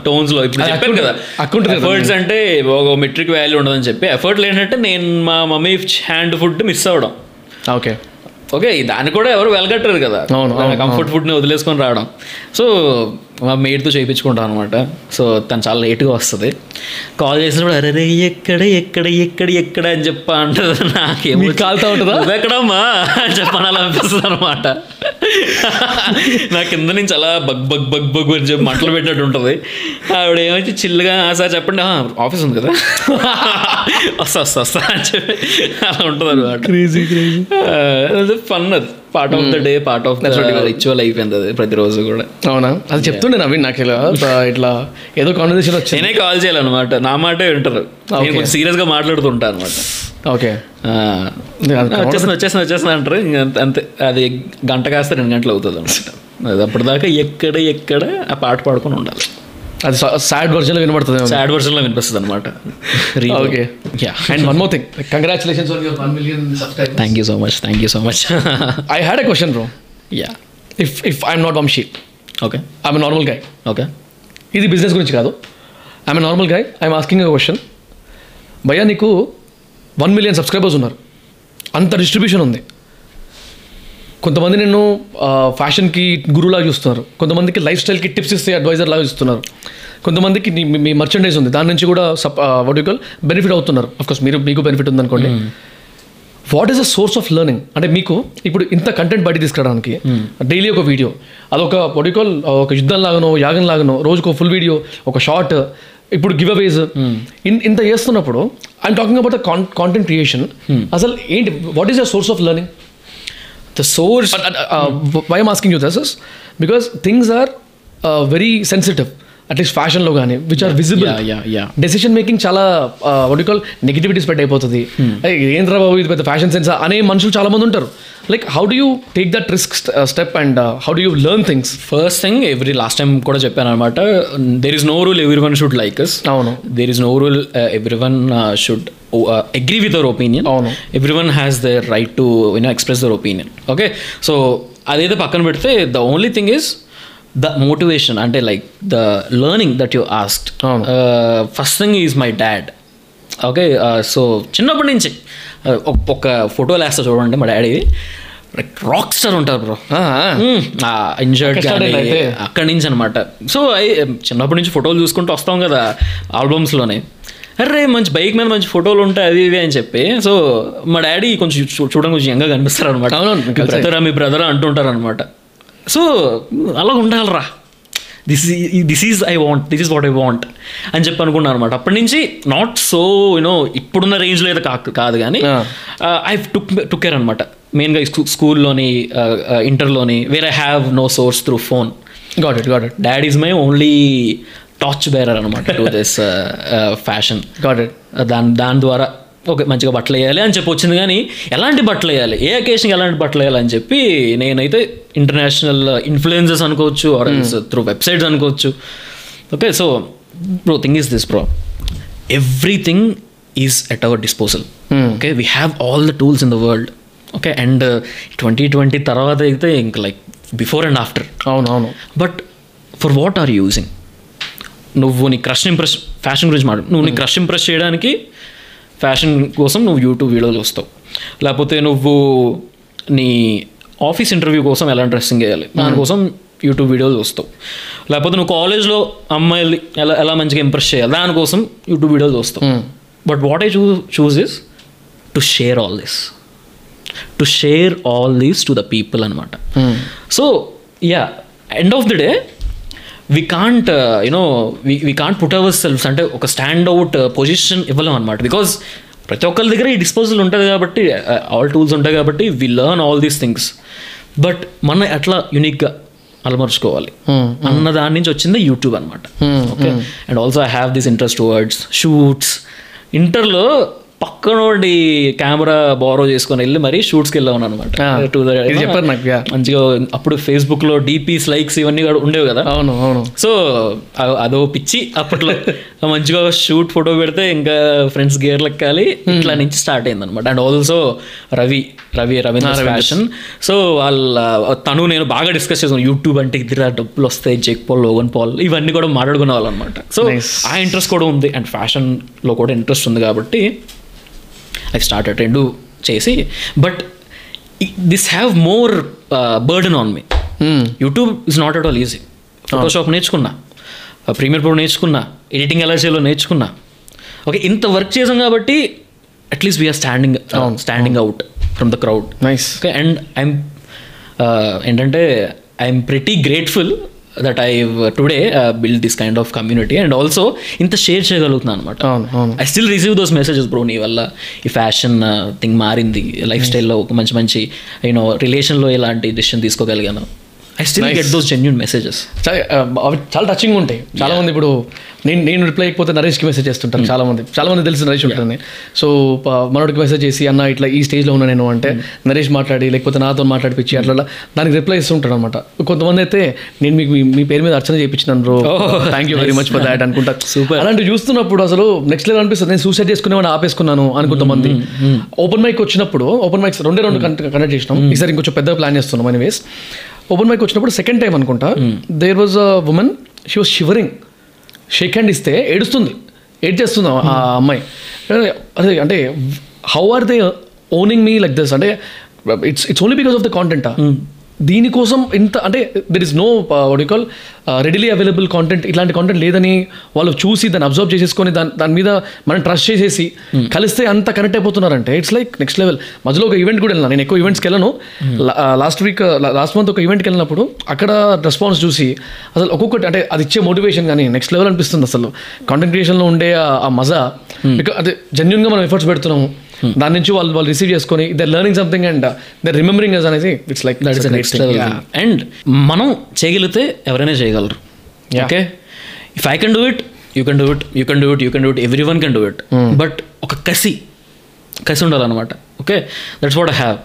టోన్స్లో. ఇప్పుడు చెప్పాను కదా. కదా. ఎఫర్ట్స్ అంటే ఒక మెట్రిక్ వాల్యూ ఉండదని చెప్పి. ఎఫర్ట్లు ఏంటంటే నేను మా మమ్మీ హ్యాండ్ ఫుడ్ మిస్ అవ్వడం. ఓకే ఓకే దాన్ని కూడా ఎవరు వెలగట్టరు కదా. కంఫర్ట్ ఫుడ్ని వదిలేసుకొని రావడం. సో మా మేడ్తో చేయించుకుంటాను అనమాట సో తను చాలా లేట్గా వస్తుంది. కాల్ చేసినప్పుడు అరే ఎక్కడ ఎక్కడ ఎక్కడ ఎక్కడ? అని చెప్ప అంటది. నాకేమో కాలుతా ఉంటుందా? "నువ్వు ఎక్కడమ్మా అని చెప్పాలి అనిపిస్తుంది అనమాట నా కింద నుంచి అలా బగ్ బగ్ బగ్ బగ్ అని చెప్పి మంటలు పెట్టినట్టు ఉంటుంది. ఆవిడ ఏమైతే చిల్లుగా "ఆ, సార్ చెప్పండి. "ఆ, ఆఫీస్ ఉంది కదా. వస్తా వస్తా వస్తా అని చెప్పి అలా ఉంటుంది అనమాట ఫన్ అది. Part of the day part of the ritual అయిపోయింది అది ప్రతిరోజు కూడా. అవునా? అది చెప్తుండే నవీన్ నాకు ఇలా ఇట్లా ఏదో కాన్వర్సేషన్ వచ్చింది. నేనే కాల్ చేయాలన్నమాట. నా మాటే వింటారు. నేను కొంచెం సీరియస్గా మాట్లాడుతుంటాను అనమాట ఓకే వచ్చేసిన వచ్చేసిన వచ్చేసిన అంటారు. అంతే అది గంట కాస్త రెండు గంటలు అవుతుంది అనమాట అది అప్పటిదాకా ఎక్కడ ఎక్కడ ఆ పాట పాడుకొని ఉండాలి. అది సాడ్ వర్జన్లో వినబడుతుంది సాడ్ వర్షన్లో వినిపిస్తుంది అనమాట Okay. Yeah and one more thing congratulations on your one million subscribe thank you so much thank you so much I had a question bro yeah if if I'm not Vamshi okay I'm normal guy okay ఇది business గురించి కాదు. I'm normal guy I'm asking question భయ్యా నీకు one million subscribers ఉన్నారు. అంత distribution ఉంది. కొంతమంది నిన్ను ఫ్యాషన్కి గురువులాగా చూస్తున్నారు. కొంతమందికి లైఫ్ స్టైల్కి టిప్స్ ఇస్తే అడ్వైజర్ లాగా చూస్తున్నారు. కొంతమందికి మీ- మీ మర్చెండైజ్ ఉంది. దాని నుంచి కూడా సప్ వడికల్ బెనిఫిట్ అవుతున్నారు. అఫ్కోర్స్ మీరు మీకు బెనిఫిట్ ఉందనుకోండి. What is the source of learning అంటే మీకు ఇప్పుడు ఇంత కంటెంట్ బయట తీసుకురావడానికి డైలీ ఒక వీడియో అదొక పొడికల్ ఒక యుద్ధం లాగానో యాగం లాగానో రోజుకు ఫుల్ వీడియో ఒక షార్ట్ ఇప్పుడు గివ్ అవేస్ ఇంత చేస్తున్నప్పుడు I'm talking about the content creation అసలు ఏంటి what is the source of learning the source. But, uh, uh, uh mm. why I'm asking you this is because things are uh, very sensitive. At least ఫ్యాషన్లో కానీ which are visible decision making చాలా వడ్ call negativity spread అయిపోతుంది. ఏంద్రా బాబు ఇది పెద్ద fashion sense అనే మనుషులు చాలా మంది ఉంటారు like how do you take that risk step and how do you learn things first thing every last time కూడా చెప్పాను అనమాట there is no rule everyone should like us అవును there is no rule everyone should agree with our opinion అవును. Everyone has the right to you know express their opinion okay so అదైతే పక్కన పెడితే the only thing is the motivation అంటే like the learning that you asked. First thing is my dad okay so చిన్నప్పటి నుంచి uh, ఒక- ఫోటోలు వేస్తా చూడండి మా డాడీ రాక్ స్టార్ ఉంటారు బ్రో ఇంజర్డ్ అక్కడ start కానీ అయింది అయితే. అక్కడి నుంచి అనమాట సో చిన్నప్పటి నుంచి ఫోటోలు చూసుకుంటూ వస్తాం కదా ఆల్బమ్స్లోనే అరే మంచి బైక్ మీద మంచి ఫోటోలు ఉంటాయి అవి ఇవి అని చెప్పి. సో మా డాడీ కొంచెం చూడడం కొంచెం యంగా కనిపిస్తారు అనమాట. బ్రదరా మీ బ్రదరా అంటుంటారు అనమాట సో అలా ఉండాలరా. This this is I want this is what I want అని చెప్పి అనుకున్నాను అనమాట అప్పటి నుంచి నాట్ సో యూనో ఇప్పుడున్న రేంజ్లో అయితే కా- కాదు కానీ. ఐ టుక్ టుక్ కేర్ అనమాట మెయిన్గా స్కూల్లోని ఇంటర్లోని where I have no source through phone got it got it dad is my only torch bearer అనమాట to this fashion got it దాని దాని ద్వారా ఓకే మంచిగా బట్టలు వేయాలి అని చెప్పి వచ్చింది. కానీ ఎలాంటి బట్టలు వేయాలి? ఏ అకేషన్కి ఎలాంటి బట్టలు వేయాలి అని చెప్పి నేనైతే ఇంటర్నేషనల్ ఇన్ఫ్లుయెన్సెస్ అనుకోవచ్చు ఆర్ త్రూ వెబ్సైట్స్ అనుకోవచ్చు. Okay so bro thing is this bro everything is at our disposal okay we have all the tools in the world okay and twenty twenty తర్వాత అయితే ఇంక లైక్ బిఫోర్ అండ్ ఆఫ్టర్ అవును అవును but for what are using నువ్వు నీ crush impress fashion గురించి మాట్లాడు. నువ్వు నీ క్రష్ ఇంప్రెస్ చేయడానికి ఫ్యాషన్ కోసం నువ్వు యూట్యూబ్ వీడియోలు చూస్తావు. లేకపోతే నువ్వు నీ ఆఫీస్ ఇంటర్వ్యూ కోసం ఎలా డ్రెస్సింగ్ చేయాలి దానికోసం యూట్యూబ్ వీడియోలు చూస్తావు. లేకపోతే నువ్వు కాలేజ్లో అమ్మాయిలు ఎలా ఎలా మంచిగా ఇంప్రెస్ చేయాలి? దానికోసం యూట్యూబ్ వీడియోలు చూస్తావు. But what I chew choose is to share all this to share all these to the people అనమాట so yeah end of the day we can't you know we can't put our selves అంటే ఒక stand out position ఇవ్వలేం అనమాట because ప్రతి ఒక్కరి దగ్గర ఈ disposal ఉంటుంది కాబట్టి ఆల్ టూల్స్ ఉంటాయి కాబట్టి we learn all these things but మన ఎట్లా యునిక్గా అలమర్చుకోవాలి? అన్న దాని నుంచి వచ్చింది యూట్యూబ్ అనమాట okay and also I have this interest towards shoots ఇంటర్లో పక్కనోడి కెమెరా బారో చేసుకొని వెళ్ళి మరి షూట్స్కి వెళ్ళాను అనమాట. ఇది చెప్పారు నాకు. మంచిగా అప్పుడు ఫేస్బుక్లో డీపీస్ లైక్స్ ఇవన్నీ కూడా ఉండేవి కదా. అవును అవును. సో అదో పిచ్చి అప్పట్లో. మంచిగా షూట్ ఫోటో పెడితే ఇంకా ఫ్రెండ్స్ గేర్ లెక్కాలి ఇట్లా నుంచి స్టార్ట్ అయింది అనమాట and also Ravi Ravi Ravindra fashion so వాళ్ళ తను నేను బాగా డిస్కస్ చేసాను యూట్యూబ్ అంటే ఇద్దరు డబ్బులు వస్తాయి జెక్ పాల్ లోగన్ పాల్ ఇవన్నీ కూడా మాట్లాడుకునే వాళ్ళు అనమాట సో. ఆ ఇంట్రెస్ట్ కూడా ఉంది. అండ్ ఫ్యాషన్లో కూడా ఇంట్రెస్ట్ ఉంది కాబట్టి ఐ స్టార్టెడ్ రెండు చేసి but this have more burden on me YouTube is not at all easy Photoshop నేర్చుకున్నా ప్రీమియర్ ప్రో నేర్చుకున్నా ఎడిటింగ్ ఎలా చేయాలో నేర్చుకున్నా. ఓకే ఇంత వర్క్ చేసాం కాబట్టి at least we are standing standing out from the crowd nice okay and I'm ఏంటంటే I'm pretty grateful that I today build this kind of community and also ఇంత share చేయగలుగుతున్నాను అనమాట I still receive those messages bro నీ వల్ల. ఈ fashion thing మారింది life స్టైల్లో ఒక మంచి మంచి యూనో రిలేషన్లో ఇలాంటి decision తీసుకోగలిగాను. I still. Get those genuine messages అవి చాలా టచింగ్ ఉంటాయి. చాలా మంది ఇప్పుడు నేను నేను రిప్లై అయిపోతే నరేష్కి మెసేజ్ చేస్తుంటాను చాలా మంది చాలా మంది తెలిసి నరేష్ ఉంటుంది సో మనోడికి మెసేజ్ చేసి అన్న ఇట్లా ఈ స్టేజ్లో ఉన్నా నేను అంటే నరేష్ మాట్లాడి లేకపోతే నాతో మాట్లాడిపించి అట్లా దానికి రిప్లై ఇస్తుంటాడు అనమాట కొంతమంది అయితే నేను మీకు మీ- పేరు మీద అర్చన చేయించినాను bro. Thank you very much for that అనుకుంటా. Super. అలాంటివి చూస్తున్నప్పుడు అసలు నెక్స్ట్ లెవెల్ అనిపిస్తుంది. నేను సూసైడ్ చేసుకునేవాడిని ఆపేసుకున్నాను అని కొంతమంది. ఓపెన్ మైక్ వచ్చినప్పుడు ఓపెన్ మైక్స్ రెండే రెండు కండక్ట్ చేసినాం. ఈసారి ఇంకొంచెం పెద్ద ప్లాన్ చేస్తున్నాం ఎనీవేస్ ఓపెన్ మైక్ వచ్చినప్పుడు సెకండ్ టైం అనుకుంటా there was a woman she was shivering shake hand ఇస్తే ఏడుస్తుంది ఏడ్ చేస్తుంది ఆ- ఆ అమ్మాయి? అదే అంటే how are they owning me like this అంటే it's it's only because of the content దీనికోసం ఇంత అంటే there is no call readily available content ఇట్లాంటి కాంటెంట్ లేదని వాళ్ళు చూసి దాన్ని అబ్జర్వ్ చేసేసుకొని దాని దాని మీద మనం ట్రస్ట్ చేసేసి కలిస్తే అంత కనెక్ట్ అయిపోతున్నారంటే ఇట్స్ లైక్ నెక్స్ట్ లెవెల్ మధ్యలో ఒక ఈవెంట్ కూడా వెళ్ళినా నేను ఎక్కువ ఈవెంట్స్కి వెళ్ళను. లాస్ట్ వీక్ లాస్ట్ మంత్ ఒక ఈవెంట్కి వెళ్ళినప్పుడు అక్కడ రెస్పాన్స్ చూసి అసలు ఒక్కొక్కటి అంటే అది ఇచ్చే మోటివేషన్ కానీ నెక్స్ట్ లెవెల్ అనిపిస్తుంది అసలు. కాంటెంట్ క్రియేషన్లో ఉండే ఆ- ఆ మజా. బికా అదే జెన్యున్గా మనం ఎఫర్ట్స్ పెడుతున్నాము. దాని నుంచి వాళ్ళు వాళ్ళు రిసీవ్ చేసుకొని their learning something and their remembering us అనేది it's like that is next level and మనం చేయగలిగితే ఎవరైనా చేయగలరు. Okay if I can do it you can do it you can do it you can do it everyone can do it but ఒక కసి కసి ఉండాలన్నమాట. Okay that's what I have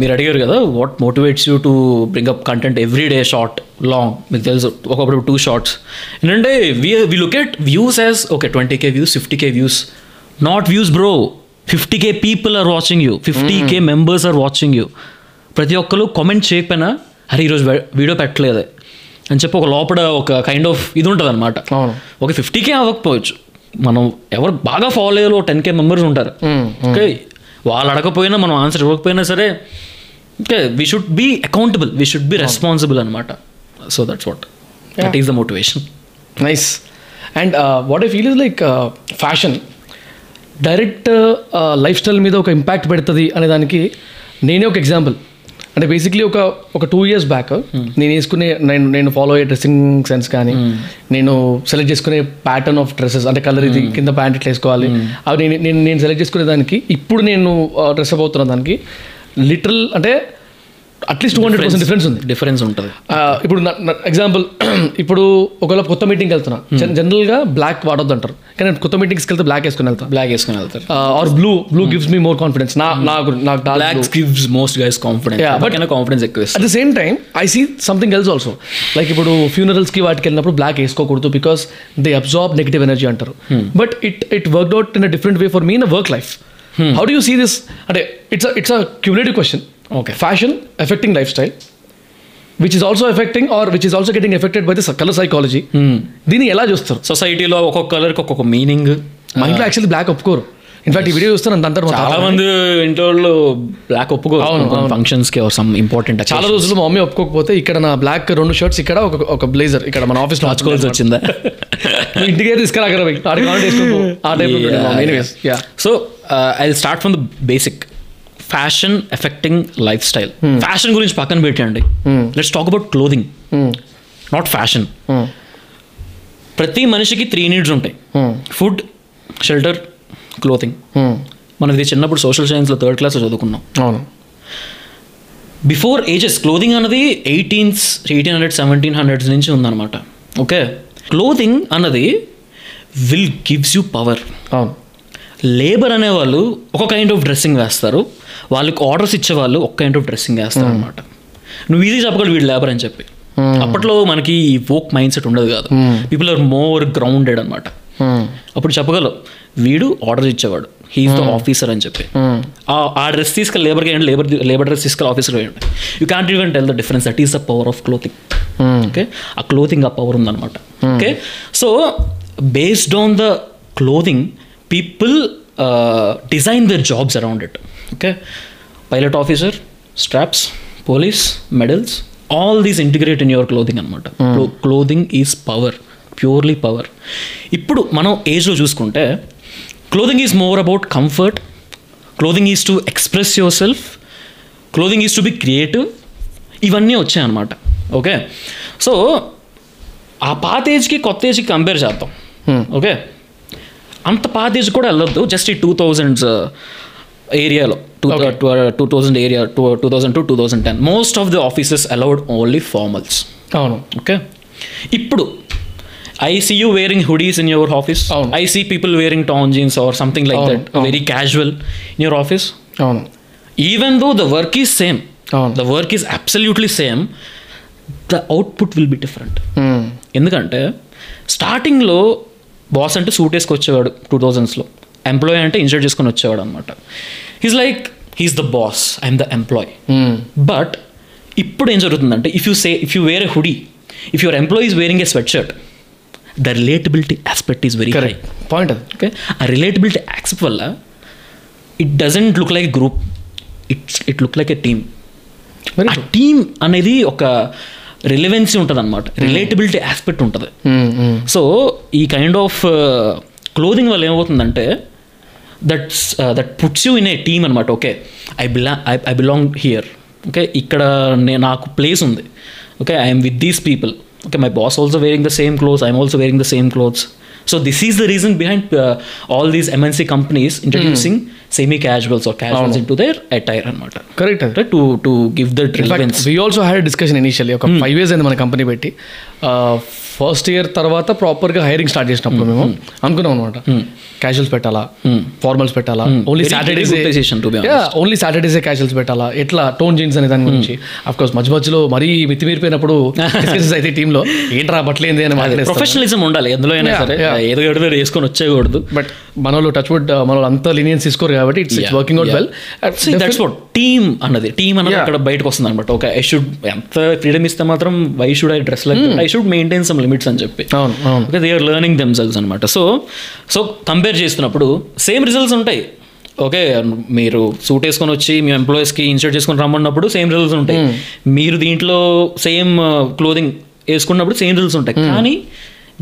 మీరు అడిగారు కదా what motivates you to bring up content every day short long మీకు తెలుసు ఒకప్పుడు టూ షార్ట్స్ ఏంటంటే we we look at views as okay twenty K views fifty K views not views bro fifty K people are watching you fifty K members are watching you ప్రతి ఒక్కరు comment చేయకపోయినా అరే ఈరోజు video పెట్టలేదు. అని చెప్పి ఒక లోపల ఒక కైండ్ ఆఫ్ ఇది ఉంటుంది అనమాట. ఒక ఫిఫ్టీ కే అవ్వకపోవచ్చు. మనం ఎవరు బాగా ఫాలో అయ్యే టెన్ కే మెంబర్స్ ఉంటారు. ఓకే వాళ్ళు అడగకపోయినా మనం ఆన్సర్ ఇవ్వకపోయినా సరే okay we should be accountable we should be responsible అనమాట so that's what that is the motivation nice and what I feel is like fashion direct lifestyle మీద ఒక ఇంపాక్ట్ పెడుతుంది అనే దానికి నేనే ఒక ఎగ్జాంపుల్. అంటే బేసిక్లీ ఒక ఒక టూ ఇయర్స్ బ్యాక్ నేను వేసుకునే నేను నేను ఫాలో అయ్యే డ్రెస్సింగ్ సెన్స్ కానీ నేను సెలెక్ట్ చేసుకునే ప్యాటర్న్ ఆఫ్ డ్రెస్సెస్ అంటే కలర్ ఇది కింద ప్యాంట్ ఇట్లా వేసుకోవాలి. అవి నేను నేను నేను సెలెక్ట్ చేసుకునే దానికి ఇప్పుడు నేను డ్రెస్ అప్ అవుతున్న దానికి లిటరల్ అంటే at least two hundred percent difference ఉంది. డిఫరెన్స్ ఉంటుంది. ఇప్పుడు ఎగ్జాంపుల్ ఇప్పుడు ఒకవేళ కొత్త మీటింగ్కి వెళ్తున్నా జన్- జనరల్గా బ్లాక్ వాడొద్దు అంటారు కానీ కొత్త మీటింగ్స్కి వెళ్తే బ్లాక్ వేసుకుని వెళ్తాను బ్లాక్ వేసుకుని వెళ్తారు. Or blue blue gives me more confidence నా నాకు నాకు black gives most guys confidence but confidence ఎక్కువ at the same time I see something else also like ఇప్పుడు ఫ్యూనరల్స్కి వాటికి వెళ్ళినప్పుడు బ్లాక్ వేసుకోకూడదు because they absorb negative energy అంటారు. But it it work out in a different way for me in work life how do you see this అంటే it's it's a cumulative question Okay. Fashion affecting lifestyle which is also affecting or which is also getting affected by the colour psychology దీన్ని ఎలా చూస్తారు? సొసైటీలో ఒక్కొక్క కలర్కి ఒక్కొక్క meaning మా ఇంట్లో యాక్చువల్లీ బ్లాక్ ఒప్పుకోరు. ఇన్ఫాక్ట్ ఈ వీడియో చూస్తాను అంత చాలా. మంది ఇంట్లో వాళ్ళు బ్లాక్ ఒప్పుకో అవును, అవును. ఫంక్షన్స్కి సమ్ ఇంపార్టెంట్ చాలా రోజులు మా మమ్మీ ఒప్పుకోకపోతే ఇక్కడ నా బ్లాక్ రెండు షర్ట్స్ ఇక్కడ ఒక ఒక బ్లేజర్ ఇక్కడ మన ఆఫీస్లో మార్చుకోవాల్సి వచ్చిందా? ఇంటికే. ఆ type yeah so I start from the basic fashion affecting life style fashion గురించి పక్కన పెట్టండి let's talk about clothing not fashion ప్రతి మనిషికి త్రీ నీడ్స్ ఉంటాయి. ఫుడ్ షెల్టర్ క్లోతింగ్ మనం ఇది చిన్నప్పుడు సోషల్ సైన్స్లో థర్డ్ క్లాస్లో చదువుకున్నాం. అవును. బిఫోర్ ఏజెస్ క్లోదింగ్ అన్నది eighteens eighteen hundred seventeen hundreds నుంచి ఉందన్నమాట. ఓకే క్లోదింగ్ అన్నది విల్ గివ్స్ యూ పవర్ అవును. లేబర్ అనేవాళ్ళు ఒక కైండ్ ఆఫ్ డ్రెస్సింగ్ వేస్తారు. వాళ్ళకి ఆర్డర్స్ ఇచ్చేవాళ్ళు ఒక కైండ్ ఆఫ్ డ్రెస్సింగ్ వేస్తారు అనమాట నువ్వు ఈజీ చెప్పగలవు వీడు లేబర్ అని చెప్పి. అప్పట్లో మనకి ఈ వోక్ మైండ్ సెట్ ఉండదు కాదు. పీపుల్ ఆర్ మోర్ గ్రౌండెడ్ అనమాట అప్పుడు చెప్పగలవు. వీడు ఆర్డర్ ఇచ్చేవాడు. హీఈస్ ద ఆఫీసర్ అని చెప్పి. ఆ- ఆ డ్రెస్ తీసుకెళ్ళి లేబర్కి వేయండి లేబర్ లేబర్ డ్రెస్ తీసుకెళ్ళి ఆఫీసర్కి వేయండి. You can't even tell the difference that is the power of clothing okay ఆ క్లోతింగ్ ఆ పవర్ ఉందన్నమాట. Okay so based on the people design their jobs around it okay pilot officer straps police medals all these integrate in your clothing అనమాట clothing is power purely power ఇప్పుడు మనం ఏజ్లో చూసుకుంటే clothing is more about comfort clothing is to express yourself clothing is to be creative ఇవన్నీ వచ్చాయన్నమాట okay so ఆ పాత ఏజ్కి కొత్త ఏజ్కి కంపేర్ చేద్దాం. ఓకే అంత పాత ఏజ్ కూడా వెళ్ళొద్దు జస్ట్ ఈ టూ థౌజండ్స్ ఏరియాలో. Two two thousand area two two thousand to two thousand ten most of the offices allowed only formals అవును. ఓకే ఇప్పుడు I see you wearing hoodies in your office. I see people wearing torn jeans or something like that. Very casual in your office అవును. Even though the work is same the work is absolutely same the output will be different. ఎందుకంటే స్టార్టింగ్లో boss అంటే suit వేసుకు వచ్చేవాడు two థౌజండ్స్లో employee అంటే insert చేసుకొని వచ్చేవాడు అనమాట he's like he's the boss I'm the employee. But ఇప్పుడు ఏం జరుగుతుందంటే if you say if you wear a hoodie if your employee is wearing a sweatshirt the relatability aspect is very high point అది. Okay ఆ relatability accept వల్ల it doesn't look like group it's it look like a team team అనేది ఒక relevancy ఉంటుంది అనమాట relatability aspect ఉంటుంది. So ఈ kind of clothing వల్ల ఏమవుతుందంటే that's that puts you in a team అనమాట okay I belong I belong here. Okay ఇక్కడ నే నాకు ప్లేస్ ఉంది. Okay I'm with these people. Okay my boss also wearing the same clothes I'm also wearing the same clothes. So this is the reason behind all these MNC companies introducing semi casuals or casuals in to their attire అనమాట correct అది to to give that relevance we also had discussion initially ఒక five years అయింది మన company పెట్టి. First year తర్వాత ప్రాపర్గా hiring start చేసినప్పుడు మేము అనుకున్నాం అనమాట క్యాజువల్స్ పెట్టాలా? ఫార్మల్స్ పెట్టాలా? ఓన్లీ సాటర్డేస్ ఓన్లీ సాటర్డేసే క్యాజువల్స్ పెట్టాలా? ఎట్లా? టోన్ జీన్స్ అనే దాని గురించి. అఫ్ కోర్స్ మధ్య మధ్యలో మరీ మితిమీరిపోయినప్పుడు అయితే టీంలో ఏంట్రా బట్టలేంది అని ప్రొఫెషనలిజం ఉండాలి. ఎందులో అయినా సరే. ఏదో ఏదో వేసుకొని వచ్చేయకూడదు. బట్ మన వాళ్ళు టచ్ వుడ్ మన వాళ్ళు అంత లీనియన్స్ తీసుకోరు కాబట్టి it's it's working out well that's what team అన్నది. టీమ్ అన్నది. అక్కడ బయటకు వస్తుంది అనమాట ఒక ఐ షుడ్ ఎంత ఫ్రీడమ్ ఇస్తే మాత్రం why should I dress like I should maintain some limits అని చెప్పి. అవును అవును. Okay they are learning themselves అనమాట సో సో కంపేర్ చేస్తున్నప్పుడు సేమ్ రిజల్ట్స్ ఉంటాయి. ఓకే మీరు సూట్ వేసుకొని వచ్చి మీ ఎంప్లాయీస్కి ఇన్సర్ట్ చేసుకొని రమ్మన్నప్పుడు సేమ్ రిజల్ట్స్ ఉంటాయి. మీరు దీంట్లో సేమ్ క్లోదింగ్ వేసుకున్నప్పుడు సేమ్ రిజల్ట్స్ ఉంటాయి. కానీ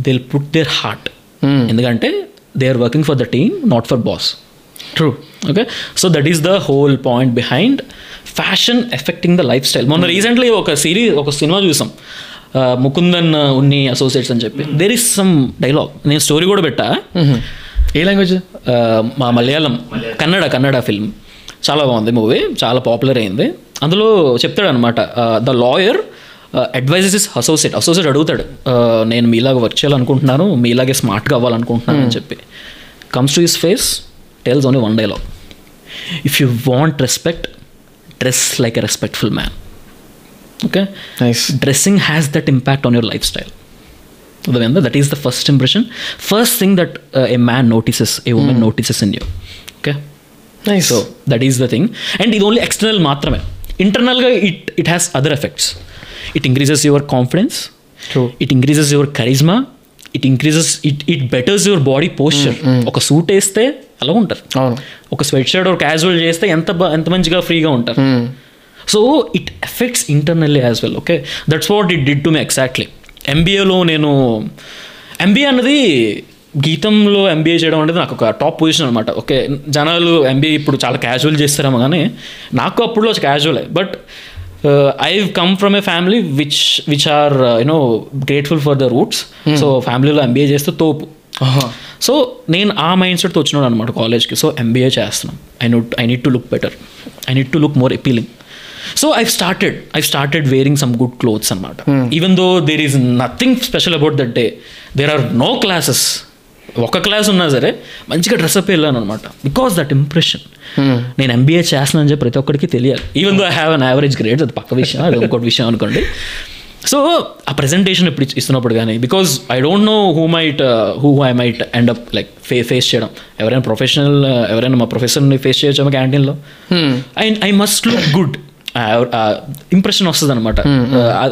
దే పుట్ దేర్ హార్ట్ ఎందుకంటే they are working for the team not for boss true okay so that is the whole point behind fashion affecting the lifestyle మొన్న recently ఒక series ఒక cinema చూసాం. Mukundan Unni associates అని చెప్పి. There is some dialogue నేను story కూడా పెట్టా. ఏ language మా మలయాళం. కన్నడ కన్నడ ఫిల్మ్ చాలా బాగుంది మూవీ చాలా పాపులర్ అయింది. అందులో చెప్తాడు అనమాట the lawyer advises his associate associate అడుగుతాడు ఆ, నేను మీలాగా వర్క్ చేయాలనుకుంటున్నాను మీలాగే స్మార్ట్గా అవ్వాలనుకుంటున్నాను అని చెప్పి. Comes to his face tells only one dialogue if you want respect dress like a respectful man okay that impact on your lifestyle. Udavendra, that is the first impression. First thing that uh, a man notices a woman notices in you. Okay? Nice so that is the thing. And ఇది only external మాత్రమే. ఇంటర్నల్గా it it has other effects it increases your confidence it increases your charisma it increases it it betters your body posture ఒక suit వేస్తే అలా ఉంటారు. ఒక sweat shirt ఒక casual చేస్తే ఎంత ఎంత మంచిగా ఫ్రీగా ఉంటారు. So it effects internally as well okay that's what it did to me exactly ఎంబీఏలో నేను ఎంబీఏ అన్నది గీతంలో ఎంబీఏ చేయడం అనేది నాకు ఒక టాప్ పొజిషన్ అనమాట ఓకే జనాలు ఎంబీఏ ఇప్పుడు చాలా క్యాజువల్ చేస్తారేమో కానీ నాకు అప్పుడు క్యాజువలే but I come from a family which which are you know grateful for the roots so ఫ్యామిలీలో ఎంబీఏ చేస్తే తోపు. సో నేను ఆ మైండ్ సెట్తో వచ్చినాడు అనమాట కాలేజ్కి సో ఎంబీఏ చేస్తున్నాం. I note I need to look better I need to look more appealing so I started I started wearing some good clothes అనమాట even though there is nothing special about that day there are no classes ఒక class ఉన్నా సరే మంచిగా dress up వెళ్ళాను అనమాట because that impression నేను MBA చేస్తున్నాను చెప్పి ప్రతి ఒక్కరికి తెలియాలి. Even though I have an average grades అది పక్క విషయం అది ఇంకోటి విషయం అనుకోండి. సో ఆ ప్రెజెంటేషన్ ఇప్పుడు ఇస్తున్నప్పుడు కానీ because I don't know who might who I might end up like ఫే ఫేస్ చేయడం. ఎవరైనా ప్రొఫెషనల్ ఎవరైనా మా ప్రొఫెసర్ని ఫేస్ చేయొచ్చామో క్యాంటీన్లో I I must look good impression వస్తుంది అనమాట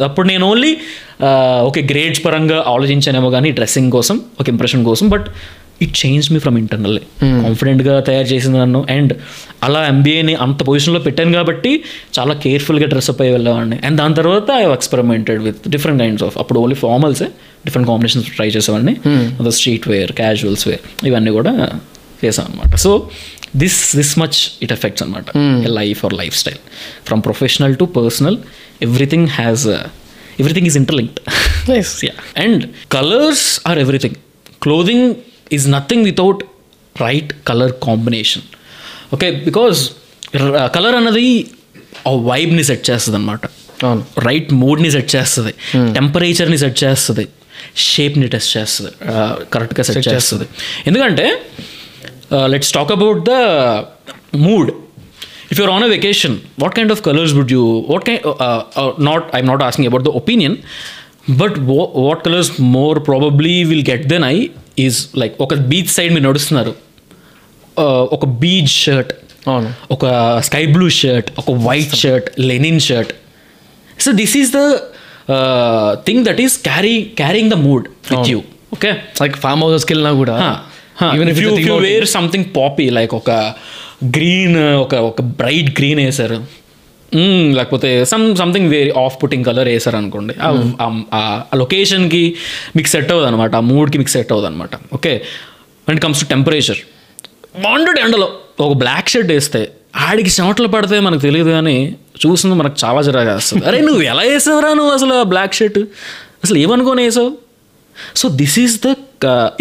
అప్పుడు నేను ఓన్లీ ఓకే గ్రేడ్స్ పరంగా ఆలోచించానేమో కానీ డ్రెస్సింగ్ కోసం ఒక ఇంప్రెషన్ కోసం but it change me from internally కాన్ఫిడెంట్గా తయారు చేసింది నన్ను అండ్ అలా ఎంబీఏని అంత పొజిషన్లో పెట్టాను కాబట్టి చాలా కేర్ఫుల్గా డ్రెస్అప్ అయ్యి వెళ్ళేవాడిని. అండ్ దాని తర్వాత I experimented with different kinds of అప్పుడు ఓన్లీ ఫార్మల్సే డిఫరెంట్ కాంబినేషన్స్ ట్రై చేసేవాడిని. స్ట్రీట్ వేర్ క్యాజువల్స్ వేర్ ఇవన్నీ కూడా చేసాం అనమాట so this this much it affects అనమాట life or lifestyle from professional to personal everything has everything is interlinked and colours are everything clothing is nothing without right colour combination okay because colour అన్నది ఆ వైబ్ని set చేస్తుంది అనమాట right మూడ్ని set చేస్తుంది. టెంపరేచర్ని set చేస్తుంది. షేప్ని test చేస్తుంది. కరెక్ట్గా set చేస్తుంది. ఎందుకంటే let's talk about the mood if you're on a vacation what kind of colours would you what kind not I'm not asking about the opinion but what colours more probably will get then I is like ఒక beach side మీరు నడుస్తున్నారు. Uh, ఒక beach shirt అవును. ఒక sky blue shirt ఒక white shirt linen shirt so this is the thing that is carry carrying the mood with you okay like farm హౌసెస్కి వెళ్ళినా కూడా even if you you wear something poppy like ఒక green ఒక ఒక bright green వేసారు Mm, లేకపోతే some something very off putting colour వేసారు అనుకోండి ఆ- లొకేషన్కి మీకు సెట్ అవ్వదు అనమాట ఆ మూడ్కి మీకు సెట్ అవ్వదు అనమాట okay and comes to temperature బాగుంటుంది ఎండలో ఒక బ్లాక్ షర్ట్ వేస్తే ఆడికి చెమటలు పడితే మనకు తెలియదు కానీ చూసింది మనకు చాలా జరగా వస్తుంది అరే నువ్వు ఎలా వేసావురా నువ్వు అసలు బ్లాక్ షర్ట్ అసలు ఏమనుకొని వేసావు so this is the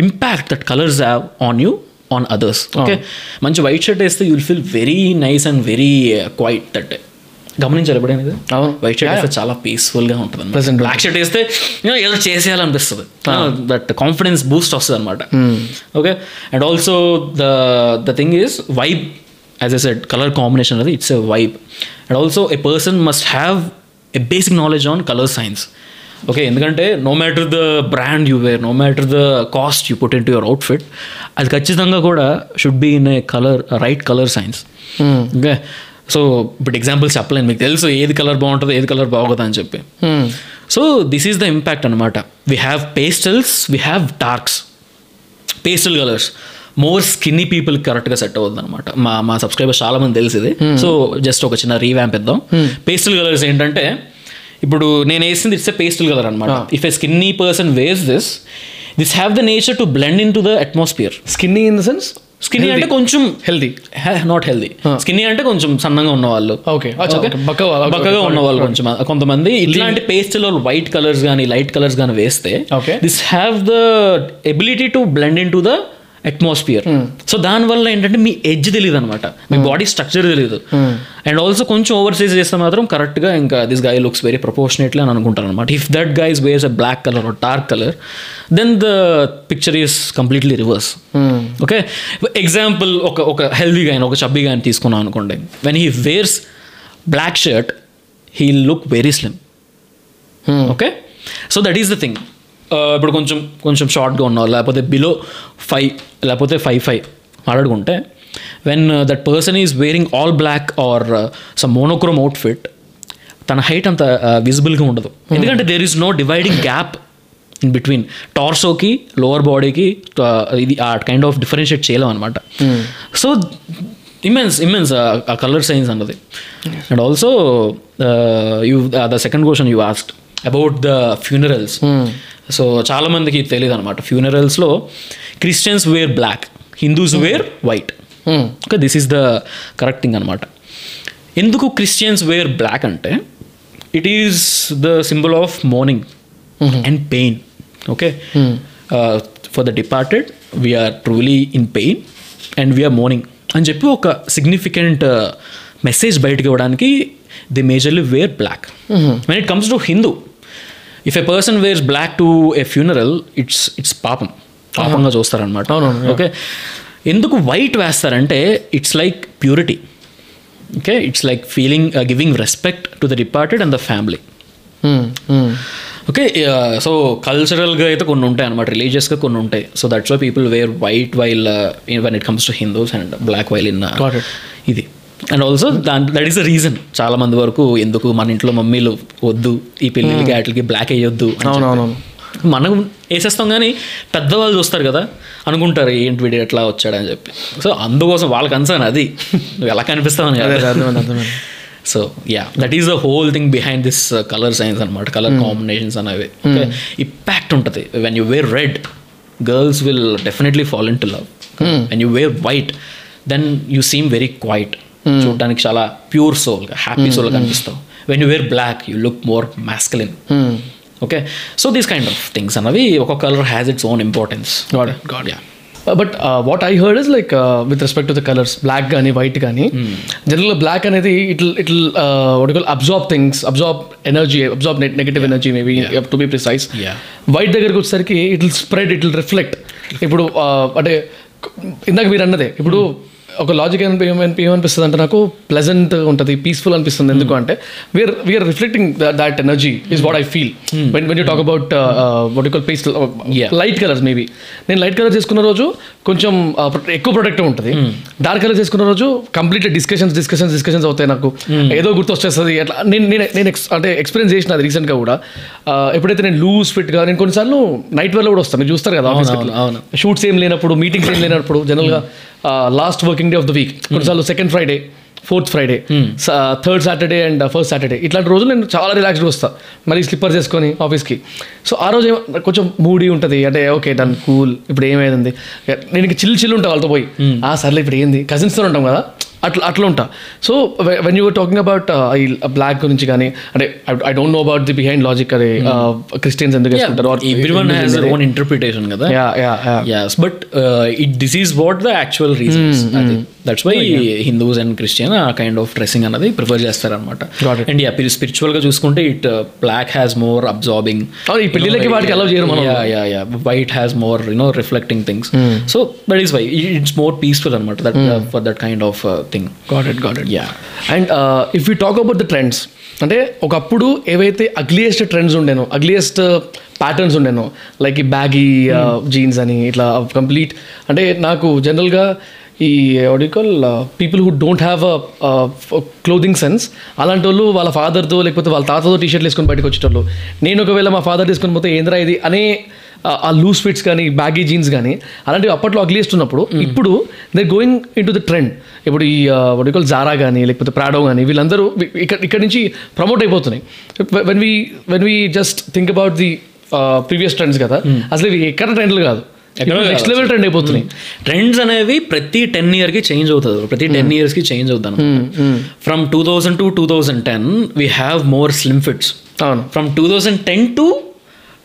impact that colours have on you on others okay మంచి వైట్ షర్ట్ వేస్తే you will feel very nice and very quiet that గమనించారు ఎప్పుడైనా అవును. వైట్ షర్ట్ వేస్తే చాలా పీస్ఫుల్గా ఉంటుంది Pleasant బ్లాక్ షర్ట్ వేస్తే you know, ఏదో చేసేయాలనిపిస్తుంది. దట్ కాన్ఫిడెన్స్ బూస్ట్ వస్తుంది అనమాట okay and also the the thing is vibe as a said colour combination అది it's a vibe and also a person must have a basic knowledge on colour science okay ఎందుకంటే no matter the brand you wear no matter the cost you put in to your outfit అది ఖచ్చితంగా కూడా should be in a colour right colour science okay so ఇప్పుడు examples చెప్పలేను మీకు తెలుసు ఏది colour బాగుంటుందో ఏది కలర్ బాగోదు అని చెప్పి. So this is the impact అనమాట we have pastels we have darks pastel colours more skinny people కరెక్ట్గా సెట్ అవుతుంది అనమాట మా మా సబ్స్క్రైబర్స్ చాలా మంది తెలిసి ఇది. సో జస్ట్ ఒక చిన్న రీవ్యాంప్ ఇద్దాం. పేస్టల్ కలర్స్ ఏంటంటే ఇప్పుడు నేను వేసింది ఇట్స్ ఎ పేస్టల్ కలర్ అనమాట if a skinny person wears this this have the nature to blend in to the atmosphere skinny in the sense skinny అంటే కొంచెం హెల్దీ నాట్ హెల్దీ స్కిన్నీ అంటే కొంచెం సన్నంగా ఉన్నవాళ్ళు. ఓకే. బక్క బక్కగా ఉన్న వాళ్ళు కొంచెం. కొంతమంది ఇట్లాంటి పేస్టల్ వైట్ కలర్స్ కానీ లైట్ కలర్స్ కానీ వేస్తే. This have the ability to blend in to the atmosphere so దానివల్ల ఏంటంటే మీ ఎడ్జ్ తెలియదు అనమాట మీ బాడీ స్ట్రక్చర్ తెలియదు అండ్ ఆల్సో కొంచెం ఓవర్ సైజ్ చేస్తే మాత్రం కరెక్ట్గా ఇంకా this guy looks very proportionately అని అనుకుంటాను అనమాట if that guys wears a black colour dark colour then the picture is completely reverse okay example ఒక ఒక హెల్దీ గాయని ఒక చబ్బీ గాయని తీసుకున్నాం అనుకోండి. When he wears black shirt he look very slim okay so that is the thing ఇప్పుడు కొంచెం కొంచెం షార్ట్గా ఉన్నావు. లేకపోతే బిలో ఫైవ్ లేకపోతే ఫైవ్ ఫైవ్ మాట్లాడుకుంటే when that person is wearing all black or some monochrome outfit తన హైట్ అంత విజిబుల్గా ఉండదు. ఎందుకంటే there is no dividing gap in between టార్సోకి lower బాడీకి ఇది ఆ కైండ్ ఆఫ్ డిఫరెన్షియేట్ చేయలేం అనమాట సో ఇమెన్స్ ఇమెన్స్ ఆ కలర్ సైన్స్ అన్నది. And also you the second question you asked about the funerals so చాలా మందికి తెలియదు అనమాట ఫ్యూనరల్స్లో Christians wear black Hindus wear white okay this is the correct thing అనమాట ఎందుకు క్రిస్టియన్స్ వేర్ బ్లాక్ అంటే it is the symbol of mourning and pain okay for the departed we are truly in pain and we are mourning అని చెప్పి ఒక significant message బయటకు ఇవ్వడానికి the majorly wear black when it comes to Hindu if a person wears black to a funeral it's it's పాపం. పాపంగా చూస్తారనమాట okay ఎందుకు white వేస్తారంటే it's like purity okay it's like feeling giving respect to the departed and the family okay so కల్చరల్గా అయితే కొన్ని ఉంటాయి అనమాట రిలీజియస్గా కొన్ని ఉంటాయి. So that's why people wear white while when it comes to Hindus and black while in Got it. ఇది. And also దాని that is the reason చాలా మంది వరకు ఎందుకు మన ఇంట్లో మమ్మీలు వద్దు ఈ పెళ్ళిళ్ళకి వాటికి బ్లాక్ చెప్పి. అవునవునవును. మనం వేసేస్తాం కానీ పెద్దవాళ్ళు చూస్తారు కదా అనుకుంటారు ఏంటి వీడు ఎట్లా వచ్చాడని చెప్పి. సో అందుకోసం వాళ్ళ కన్సర్న్ అది. నువ్వు ఎలా కనిపిస్తావని కాదు. So yeah that is the whole thing behind this colour science అనమాట కలర్ కాంబినేషన్స్ అనేవి. ఇంపాక్ట్ ఉంటుంది. When you wear red girls will definitely fall in to love when you wear white then you seem very quiet చూడడానికి చాలా pure soul happy soul కనిపిస్తావు when you wear black you look more masculine okay so these kind of things అన్నవి ఒక్కొక్క colour has its own importance yeah but what I heard is like with respect to the colours black కానీ white కానీ జనరల్గా black అనేది it it what call absorb things absorb energy absorb negative energy maybe to be precise. White దగ్గరకు వచ్చేసరికి it will spread it will reflect ఇప్పుడు uh, అంటే ఇందాక మీరు అన్నదే ఇప్పుడు ఒక లాజిక్ ఏమనిపిస్తుంది అంటే నాకు ప్లెజెంట్ ఉంటుంది పీస్ఫుల్ అనిపిస్తుంది. ఎందుకు అంటే we're we're reflecting that energy is what I feel when when you talk about what you call peace. Light colours maybe నేను లైట్ కలర్ చేసుకున్న రోజు కొంచెం uh, ఎక్కువ ప్రొడక్టివ్ ఉంటుంది. డార్క్ కలర్ చేసుకున్న రోజు కంప్లీట్ డిస్కషన్స్ డిస్కషన్స్ డిస్కషన్స్ అవుతాయి నాకు. ఏదో గుర్తు వచ్చేస్తుంది అట్లా నేను నేను నేను అంటే ఎక్స్పీరియన్స్ చేసిన అది రీసెంట్గా కూడా. Uh, ఎప్పుడైతే నేను లూజ్ ఫిట్గా నేను కొన్నిసార్లు నైట్ వేర్లో కూడా వస్తాను. మీరు చూస్తారు కదా ఆఫీస్. షూట్స్ ఏం లేనప్పుడు మీటింగ్స్ ఏం లేనప్పుడు జనరల్గా last working day of the week కొన్నిసార్లు second Friday fourth Friday third Saturday and first Saturday ఇట్లాంటి రోజులు నేను చాలా రిలాక్స్డ్గా వస్తాను మళ్ళీ స్లిప్పర్స్ వేసుకొని ఆఫీస్కి సో ఆ రోజు కొంచెం మూడీ ఉంటుంది. అంటే ఓకే డన్ కూల్ ఇప్పుడు ఏమైంది? నేను ఇంక చిల్ చిల్ ఉంటా వాళ్ళతో పోయి. ఆ సర్లే ఇప్పుడు ఏంది? కజిన్స్తో ఉంటాం కదా. అట్లా అట్లా ఉంటా. So when you talking about ఈ బ్లాక్ గురించి కానీ అంటే I don't know about the behind logic అదే క్రిస్టియన్స్ ఎందుకు వేసుకుంటారు? ఓన్ ఇంటర్ప్రిటేషన్ కదా. This is what the actual reason is అది. That's why Hindus and Christian ఆ కైండ్ ఆఫ్ డ్రెస్సింగ్ అనేది ప్రిఫర్ చేస్తారనమాట Got it. అండ్ యా స్పిరిచువల్గా చూసుకుంటే it black has more absorbing ఈ పెళ్ళిళ్ళకి వాటికి allow చేయరు మనం. Yeah yeah white has more you know reflecting things so that is why it's more peaceful అనమాట that for that kind of thing got it got it yeah and if you talk about the trends అంటే ఒకప్పుడు ఏవైతే ugliest trends ఉండేనో ugliest patterns ఉండేనో like ఈ baggy jeans అని ఇట్లా complete అంటే నాకు జనరల్గా ఈ call people who don't have clothing sense అలాంటి వాళ్ళు వాళ్ళ ఫాదర్తో లేకపోతే వాళ్ళ తాతతో టీ షర్ట్లు వేసుకొని బయటకు వచ్చేటోళ్ళు నేను ఒకవేళ మా ఫాదర్ తీసుకొని పోతే ఏంద్రా ఇది అనే ఆ- లూజ్ ఫిట్స్ కానీ బ్యాగీ జీన్స్ కానీ అలాంటివి అప్పట్లో అగ్లియస్ట్ ఉన్నప్పుడు ఇప్పుడు they going into the trend ఇప్పుడు ఈ వడికల్ జారా కానీ లేకపోతే ప్రాడో కానీ వీళ్ళందరూ ఇక్కడ ఇక్కడ నుంచి ప్రమోట్ అయిపోతున్నాయి. When we when we just think about the previous trends కదా అసలు ఇవి ఎక్కడ ట్రెండ్లు కాదు. నెక్స్ట్ లెవెల్ ట్రెండ్ అయిపోతున్నాయి. ట్రెండ్స్ అనేవి ప్రతి టెన్ ఇయర్కి చేంజ్ అవుతుంది ప్రతి టెన్ ఇయర్స్కి చేంజ్ అవుతుంది from two thousand to two thousand ten we have more slim fits అవును. From two thousand ten to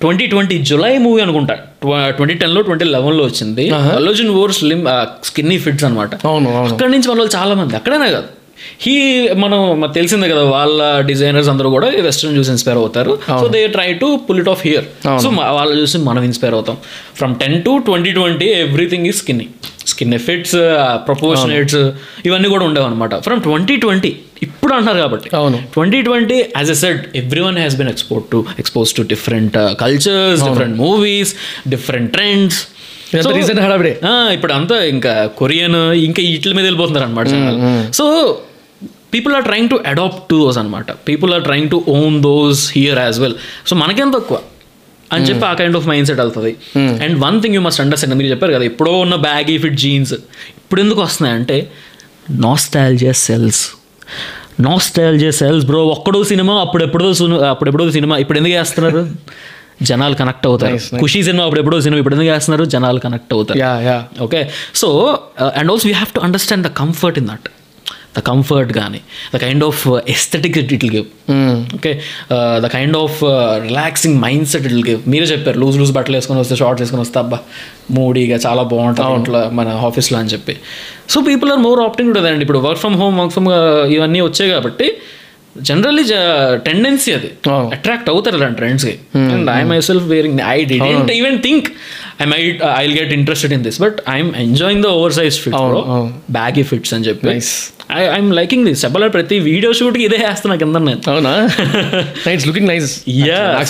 twenty twenty Julayi movie అనుకుంటా. ట్వంటీ టెన్లో ట్వంటీ లెవెన్లో వచ్చింది. అల్లోజన్ ఓర్ స్లిమ్ స్కిన్నీ ఫిట్స్ అనమాట అవును అక్కడి నుంచి వాళ్ళ చాలా మంది అక్కడనే కాదు. హీ మనం తెలిసిందే కదా వాళ్ళ డిజైనర్స్ అందరూ కూడా వెస్ట్రన్ చూసి ఇన్స్పైర్ అవుతారు. So they try to pull it off here so వాళ్ళు చూసి మనం ఇన్స్పైర్ అవుతాం. From ten to twenty twenty everything is skinny skin effects proportionates ఇవన్నీ కూడా ఉండేవి అనమాట ఫ్రమ్ ట్వంటీ ట్వంటీ ఇప్పుడు అంటున్నారు కాబట్టి. అవును. Twenty twenty as a said everyone has been export to expose to different cultures different movies different trends ఇదంతా recent హడావిడే. ఇప్పుడు అంతా ఇంకా కొరియన్ ఇంకా వీటి మీద వెళ్ళిపోతున్నారు అనమాట so people are trying to adapt to those అనమాట people are trying to own those here as well so మనకేం తక్కువ? అని చెప్పి ఆ కైండ్ ఆఫ్ మైండ్ సెట్ వెళ్తుంది and one thing you must understand మీరు చెప్పారు కదా ఎప్పుడో ఉన్న బ్యాగీ ఫిట్ జీన్స్ ఇప్పుడు ఎందుకు వస్తున్నాయంటే nostalgia sells nostalgia sells bro ఒక్కడో cinema అప్పుడెప్పుడో అప్పుడెప్పుడో సినిమా ఇప్పుడు ఎందుకు వేస్తున్నారు? జనాలు కనెక్ట్ అవుతారు. ఖుషి సినిమా అప్పుడెప్పుడో సినిమా ఇప్పుడు ఎందుకు వేస్తున్నారు? జనాలు కనెక్ట్ అవుతారు. Okay so and also you have to understand the comfort in that the comfort కానీ the kind of aesthetic it'll give okay the kind of relaxing mindset it give మీరే చెప్పారు loose loose బట్టలు వేసుకొని వస్తే shorts వేసుకొని వస్తే అబ్బా మూడీగా చాలా బాగుంటుంది ఇంట్లో మన ఆఫీస్లో అని చెప్పి. So people are more opting ఉంటుంది అండి ఇప్పుడు work from home work from ఇవన్నీ వచ్చాయి కాబట్టి జనరల్లీ టెండెన్సీ అది. అట్రాక్ట్ అవుతారు అలాంటి ట్రెండ్స్కి and I myself wearing I didn't even think I might I get interested in this but I'm enjoying the oversize fit. Baggy fits అని చెప్పి. I I'm liking this చెప్పాలి ప్రతి వీడియో షూట్కి ఇదే వేస్తున్నా కింద నేను. అవునా? నైట్స్ లుకింగ్ నైస్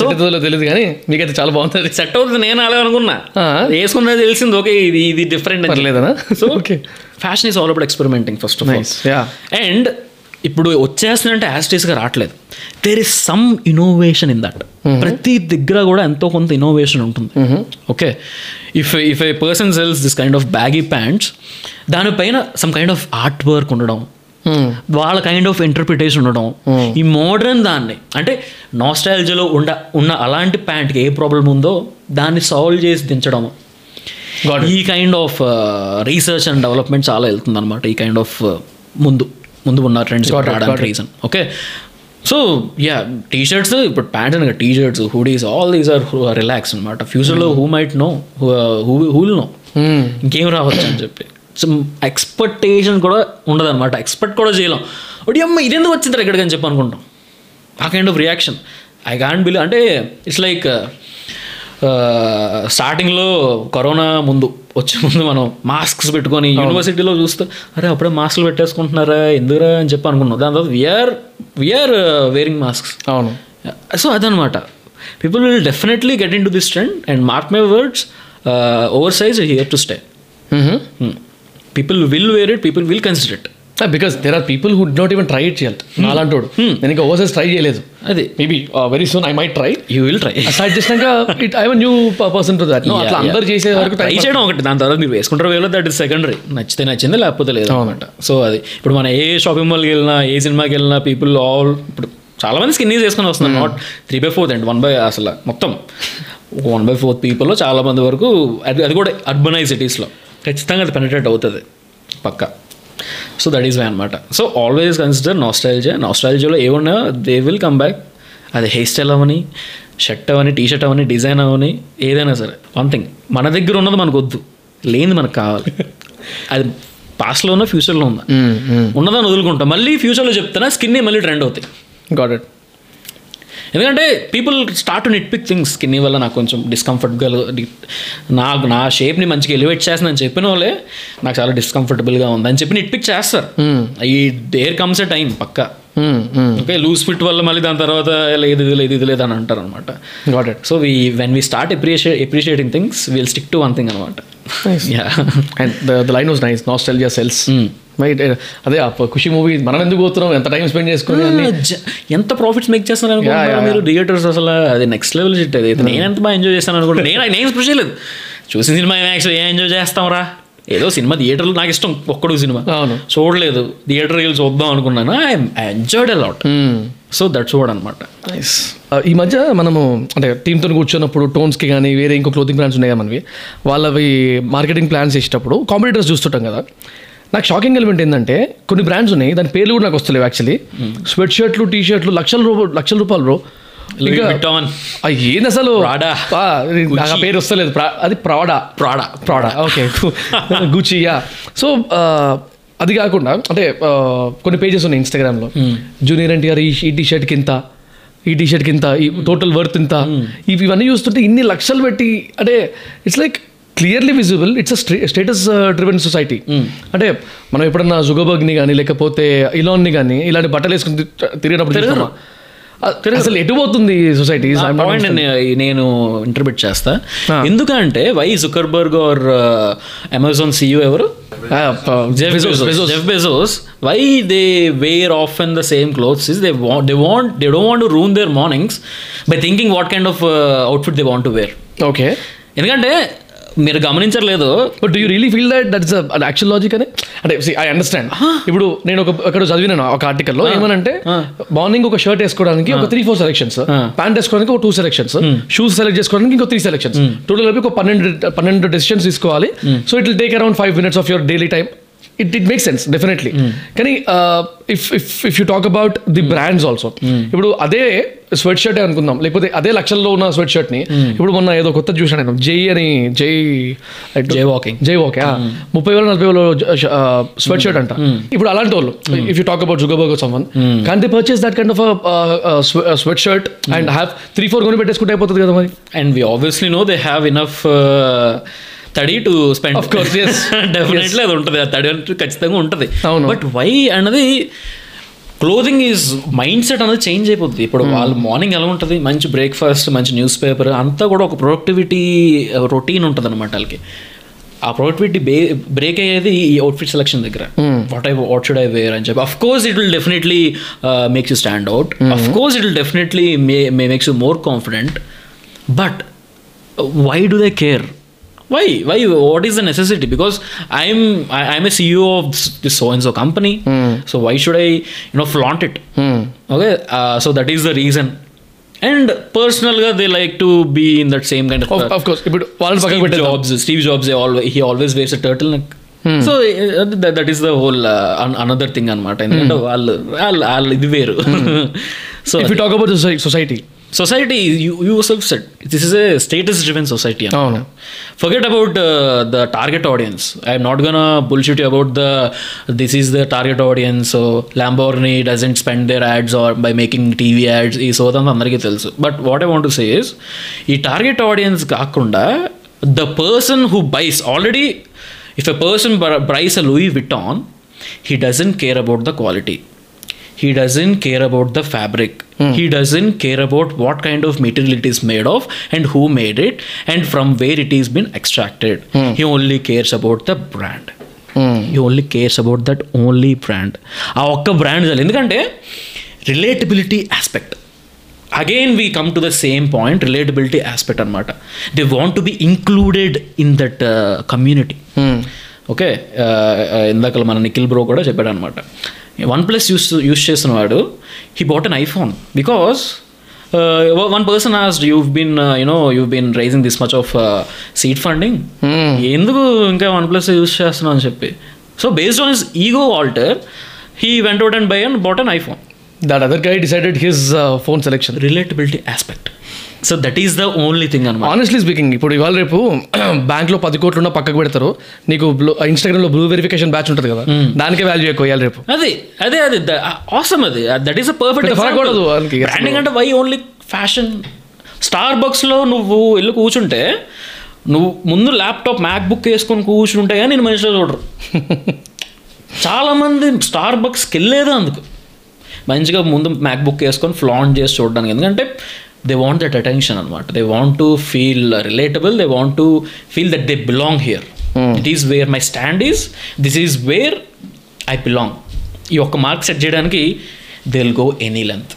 అవుతుందో తెలియదు కానీ మీకైతే చాలా బాగుంటుంది. సెట్ అవుతుంది నేను అలా అనుకున్నా. వేసుకున్నది తెలిసింది ఓకే ఇది ఇది different పర్లేదనా? So okay fashion is all about experimenting first of all yeah and ఇప్పుడు వచ్చేస్తుందంటే యాస్టీస్గా రావట్లేదు. There is some innovation in that ప్రతి దగ్గర కూడా ఎంతో కొంత ఇన్నోవేషన్ ఉంటుంది. Okay if if a person sells this kind of baggy pants దానిపైన some kind of art work ఉండడం వాళ్ళ కైండ్ ఆఫ్ ఇంటర్ప్రిటేషన్ ఉండడం ఈ మోడర్న్ దాన్ని అంటే నాస్టాలజీలో ఉండ ఉన్న అలాంటి ప్యాంట్కి ఏ ప్రాబ్లం ఉందో దాన్ని సాల్వ్ చేసి దించడం. ఈ kind of research and development చాలా వెళ్తుంది అనమాట ఈ కైండ్ ఆఫ్ ముందు. ముందు ఉన్న ట్రెండ్స్ రావడానికి reason okay so yeah T shirts ఇప్పుడు pants T shirts hoodies all these are relax అనమాట ఫ్యూచర్లో who might know who will know ఇంకేం రావచ్చు అని చెప్పి. సో ఎక్స్పెక్టేషన్ కూడా ఉండదు అనమాట ఎక్స్పెక్ట్ కూడా చేయలేం. ఒకటి అమ్మ ఇదెందుకు వచ్చింది ఇక్కడికి అని చెప్పి అనుకుంటాం. ఆ kind of reaction I can't believe అంటే ఇట్స్ లైక్ స్టార్టింగ్లో కరోనా ముందు వచ్చే ముందు మనం మాస్క్స్ పెట్టుకొని యూనివర్సిటీలో చూస్తే అరే అప్పుడే మాస్క్లు పెట్టేసుకుంటున్నారా? ఎందుకురా? అని చెప్పి అనుకున్నాం. దాని తర్వాత వీఆర్ వీఆర్ వేరింగ్ మాస్క్స్ అవును. సో అదనమాట. People will definitely get into this trend and mark my words oversize here to stay people will wear it people will consider it because there are people who'd not even try it చేయాలి నాలంటోడు. నేను ఇంకా oversize try చేయలేదు. అది. Maybe very soon I might try you will try start చేసినాక it I new person to that అట్లా అందరు చేసే వరకు ట్రై చేయడం ఒకటి. దాని తర్వాత మీరు వేసుకుంటారు వేలో దట్ ఇస్ సెకండరీ నచ్చితే నచ్చింది లేకపోతే లేదు. అనమాట సో అది. ఇప్పుడు మన ఏ షాపింగ్ మాల్కి వెళ్ళినా ఏ సినిమాకి వెళ్ళినా పీపుల్ ఆల్ ఇప్పుడు చాలా మంది స్కిన్నీస్ వేసుకొని వస్తున్నారు. Not three by fourth and one by అసలు మొత్తం వన్ బై ఫోర్త్ పీపుల్లో చాలా మంది వరకు అది అది కూడా అర్బనైజ్ సిటీస్లో ఖచ్చితంగా అది పెనట్రేట్ అవుతుంది. పక్క. సో దట్ ఈస్ వై అనమాట సో ఆల్వేస్ కన్సిడర్ నాస్టాలజీ నాస్టాలజీలో ఏమన్నా దే విల్ కమ్ బ్యాక్ అది హెయిర్ స్టైల్ అవని షర్ట్ అవని టీ షర్ట్ అవని డిజైన్ అవని ఏదైనా సరే. వన్ థింగ్ మన దగ్గర ఉన్నది మనకు వద్దు. లేనిది మనకు కావాలి. అది పాస్ట్లో ఉన్న ఫ్యూచర్లో ఉందా ఉన్నదాన్ని వదులుకుంటాం. మళ్ళీ ఫ్యూచర్లో చెప్తానా స్కిన్ మళ్ళీ ట్రెండ్ అవుతాయి. గాట్ ఇట్ ఎందుకంటే people start to nitpick things skin వల్ల నాకు కొంచెం డిస్కంఫర్ట్గా నాకు నా షేప్ని మంచిగా ఎలివేట్ చేస్తుందని చెప్పిన వాళ్ళే నాకు చాలా డిస్కంఫర్టబుల్గా ఉంది అని చెప్పి నిట్ పిక్ చేస్తారు ఈ డేర్ కమ్స్ ఎ టైం పక్క. ఓకే లూజ్ ఫిట్ వల్ల మళ్ళీ దాని తర్వాత లేదు ఇది లేదు ఇది లేదు అని అంటారు అనమాట got it so we when we start appreciate appreciating things will stick to one thing అనమాట and the line was nice nostalgia sells right అదే ఖుషి మూవీ మనం ఎందుకు పోతున్నాం ఎంత టైం స్పెండ్ చేసుకుని ఎంత ప్రాఫిట్స్ మేక్ చేస్తాను మీరు థియేటర్స్ అసలు? అది నెక్స్ట్ లెవెల్ షిట్ అది. నేను ఎంత బాగా ఎంజాయ్ చేస్తాను అనుకుంటా నేను నేను ఎక్స్ప్రెస్ చేయలేదు చూసిన సినిమా యాక్చువల్ ఏం ఎంజాయ్ చేస్తాం రా? ఏదో సినిమా థియేటర్లో నాకు ఇష్టం ఒక్కడు సినిమా. అవును. చూడలేదు. థియేటర్ వెళ్ళి చూద్దాం అనుకున్నాను. I enjoyed a lot so that's what అనమాట ఈ మధ్య మనము అంటే టీంతో కూర్చున్నప్పుడు టోన్స్కి కానీ వేరే ఇంకో క్లోతింగ్ బ్రాండ్స్ ఉన్నాయి కదా మనవి? వాళ్ళవి మార్కెటింగ్ ప్లాన్స్ చేసేటప్పుడు కాంపిటేటర్స్ చూస్తుంటాం కదా. నాకు షాకింగ్ ఎలిమెంట్ ఏంటంటే కొన్ని బ్రాండ్స్ ఉన్నాయి దాని పేర్లు కూడా నాకు వస్తలేవు యాక్చువల్లీ స్వెట్ షర్ట్లు టీ షర్ట్లు లక్షల రూపాయలు లక్షల రూపాయలు బ్రో ఏంది అసలు? నాకు ఆ పేరు వస్తలేదు. అది Prada Prada Prada okay Gucci yeah so అది కాకుండా అంటే కొన్ని పేజెస్ ఉన్నాయి ఇన్స్టాగ్రామ్లో జూనియర్ ఎన్టీఆర్ ఈ ఈ టీ షర్ట్కి ఇంత ఈ టీ షర్ట్కి ఇంత ఈ టోటల్ వర్త్ ఇంత. ఇవి ఇవన్నీ చూస్తుంటే ఇన్ని లక్షలు పెట్టి అంటే it's like clearly visible it's status driven society అంటే మనం ఎప్పుడన్నా జుగోబగ్ని కానీ లేకపోతే ఇలాన్ని కానీ ఇలాంటి బట్టలు వేసుకుని తిరిగినప్పుడు అసలు ఎటు పోతుంది సొసైటీ నేను ఇంటర్బిట్ చేస్తా. ఎందుకంటే why Zuckerberg or Amazon CEO ఎవరు? Why they wear of in the same clothes is they they want they don't want ruin their mornings by thinking what kind of outfit they want to wear okay ఎందుకంటే మీరు గమనించలేదు but do you really feel that that is actual logic అని? అంటే I understand ఇప్పుడు నేను ఒక అక్కడ చదివినాను ఒక ఆర్టికల్లో ఏమనంటే మార్నింగ్ ఒక షర్ట్ వేసుకోవడానికి ఒక త్రీ ఫోర్ సెలెక్షన్స్ ప్యాంట్ వేసుకోవడానికి ఒక టూ సెలెక్షన్స్ షూస్ సెలెక్ట్ చేసుకోవడానికి ఇంకో త్రీ సెలెక్షన్స్ టోటల్ ఒక పన్నెండు పన్నెండు డెసిషన్స్ తీసుకోవాలి. So it will take around five minutes of your daily time it it make sense definitely కానీ if if if you talk about the brands also ఇప్పుడు అదే sweat shirt అనుకుందాం లేకపోతే అదే లక్షల్లో ఉన్న స్వెట్ షర్ట్ని ఇప్పుడు మొన్న ఏదో కొత్త చూసాను నేను జై అని జై జై వాకింగ్ జై ఓకే ముప్పై వేల నలభై వేల స్వెట్ షర్ట్ అంట. ఇప్పుడు అలాంటి వాళ్ళు if you talk about Zuckerberg someone can they purchase that kind of sweatshirt and have three four కొని పెట్టేసుకుంటే అయిపోతుంది కదా మరి? And we obviously know they have enough తడి to spend Of course, yes. Definitely అది ఉంటుంది. ఆ తడి అంటే ఖచ్చితంగా ఉంటుంది. బట్ వై అన్నది క్లోదింగ్ ఈజ్ మైండ్ సెట్ అనేది చేంజ్ అయిపోతుంది ఇప్పుడు వాళ్ళు మార్నింగ్ ఎలా ఉంటుంది? మంచి బ్రేక్ఫాస్ట్ మంచి న్యూస్ పేపర్ అంతా కూడా ఒక ప్రొడక్టివిటీ రొటీన్ ఉంటుంది అనమాట వాళ్ళకి. ఆ ప్రొడక్టివిటీ బే బ్రేక్ అయ్యేది ఈ అవుట్ఫిట్ సెలెక్షన్ దగ్గర. What I what should I wear అని చెప్పి. Of course it will definitely makes you stand out of course it will definitely may makes you more confident but why do they care? Why why what is the necessity because i'm I, i'm a ceo of this, this so and so company so why should i you know flaunt it okay uh, so that is the reason and personally they like to be in that same kind of uh, of course ఇప్పుడు వాళ్ళని పక్కన Steve పెట్టేద్దాం Jobs, Steve Jobs, they always, he always wears a turtleneck. So that, that is the whole uh, an- another thing అనమాట ఎందుకంటే వాళ్ళు వాళ్ళు వాళ్ళు ఇది వేరు so if you talk about society society you self set this is a status driven society అవును forget about uh, the target audience i'm not gonna bullshit you about the this is the target audience so lamborghini doesn't spend their ads or by making tv ads ఈ సోదంతా అందరికీ తెలుసు but what I want to say is ఈ target audience కాకుండా the person who buys already if a person buys a Louis Vuitton he doesn't care about the quality He doesn't care about the fabric he doesn't care about what kind of material it is made of and who made it and from where it is been extracted he only cares about the brand he only cares about that only brand ఆ ఒక్క brand చాలి ఎందుకంటే relatability aspect again we come to the same point relatability aspect అనమాట they want to be included in that community okay ఇందాక మన Nikhil bro కూడా చెప్పాడు అనమాట OnePlus use use చేస్తున్నవాడు he bought an iPhone because one person as you been you know you been raising this much of seed funding ఎందుకు ఇంకా OnePlus use చేస్తున్నావు? అని చెప్పి. So based on his ego alter he went out and buy and bought an iPhone that other guy decided his phone selection relatability aspect so that is the only thing అనమాట honestly speaking ఇప్పుడు ఇవాళ రేపు బ్యాంక్లో పది కోట్లు ఉన్న పక్కకు పెడతారు. నీకు బ్లూ ఇన్స్టాగ్రామ్లో బ్లూ వెరిఫికేషన్ బ్యాచ్ ఉంటుంది కదా. దానికే వాల్యూ ఎక్కువ ఇవాళ రేపు. అదే అదే అదే ఆసమ్ అది. That is a perfect. Branding అంటే వై ఓన్లీ ఫ్యాషన్ స్టార్ బక్స్లో నువ్వు వెళ్ళి కూర్చుంటే నువ్వు ముందు ల్యాప్టాప్ మ్యాక్ బుక్ వేసుకొని కూర్చుంటే కానీ నేను మనిషిలో చూడరు. చాలామంది స్టార్ బక్స్కి వెళ్ళేదే అందుకు. మంచిగా ముందు మ్యాక్ బుక్ వేసుకొని ఫ్లాంట్ చేసి చూడడానికి. ఎందుకంటే దే వాంట్ దట్ అటెన్షన్ అనమాట they want to feel relatable they want to feel that they belong here it is where my stand is this is where I belong ఈ ఒక్క mark set చేయడానికి they will go any length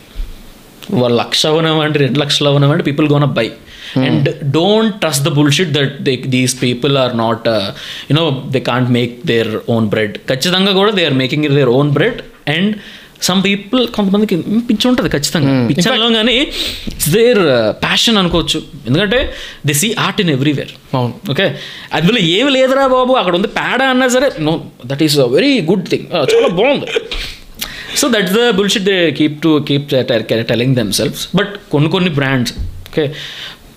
వాళ్ళు లక్ష అవనమంటే రెండు లక్షలు అవనమంటే people gone by and don't trust the bullshit that they these people are not you know they can't make their own bread ఖచ్చితంగా కూడా they are making their own bread and some people కొంతమందికి పిచ్చి ఉంటుంది ఖచ్చితంగా. పిచ్చలో కానీ there passion అనుకోవచ్చు. ఎందుకంటే they see art in everywhere అవును. ఓకే అందులో ఏమి లేదురా బాబు అక్కడ ఉంది పేడ అన్నా సరే no that is a very good thing చాలా బాగుంది. So that's the bullshit they keep to keep telling them selves but కొన్ని కొన్ని బ్రాండ్స్ ఓకే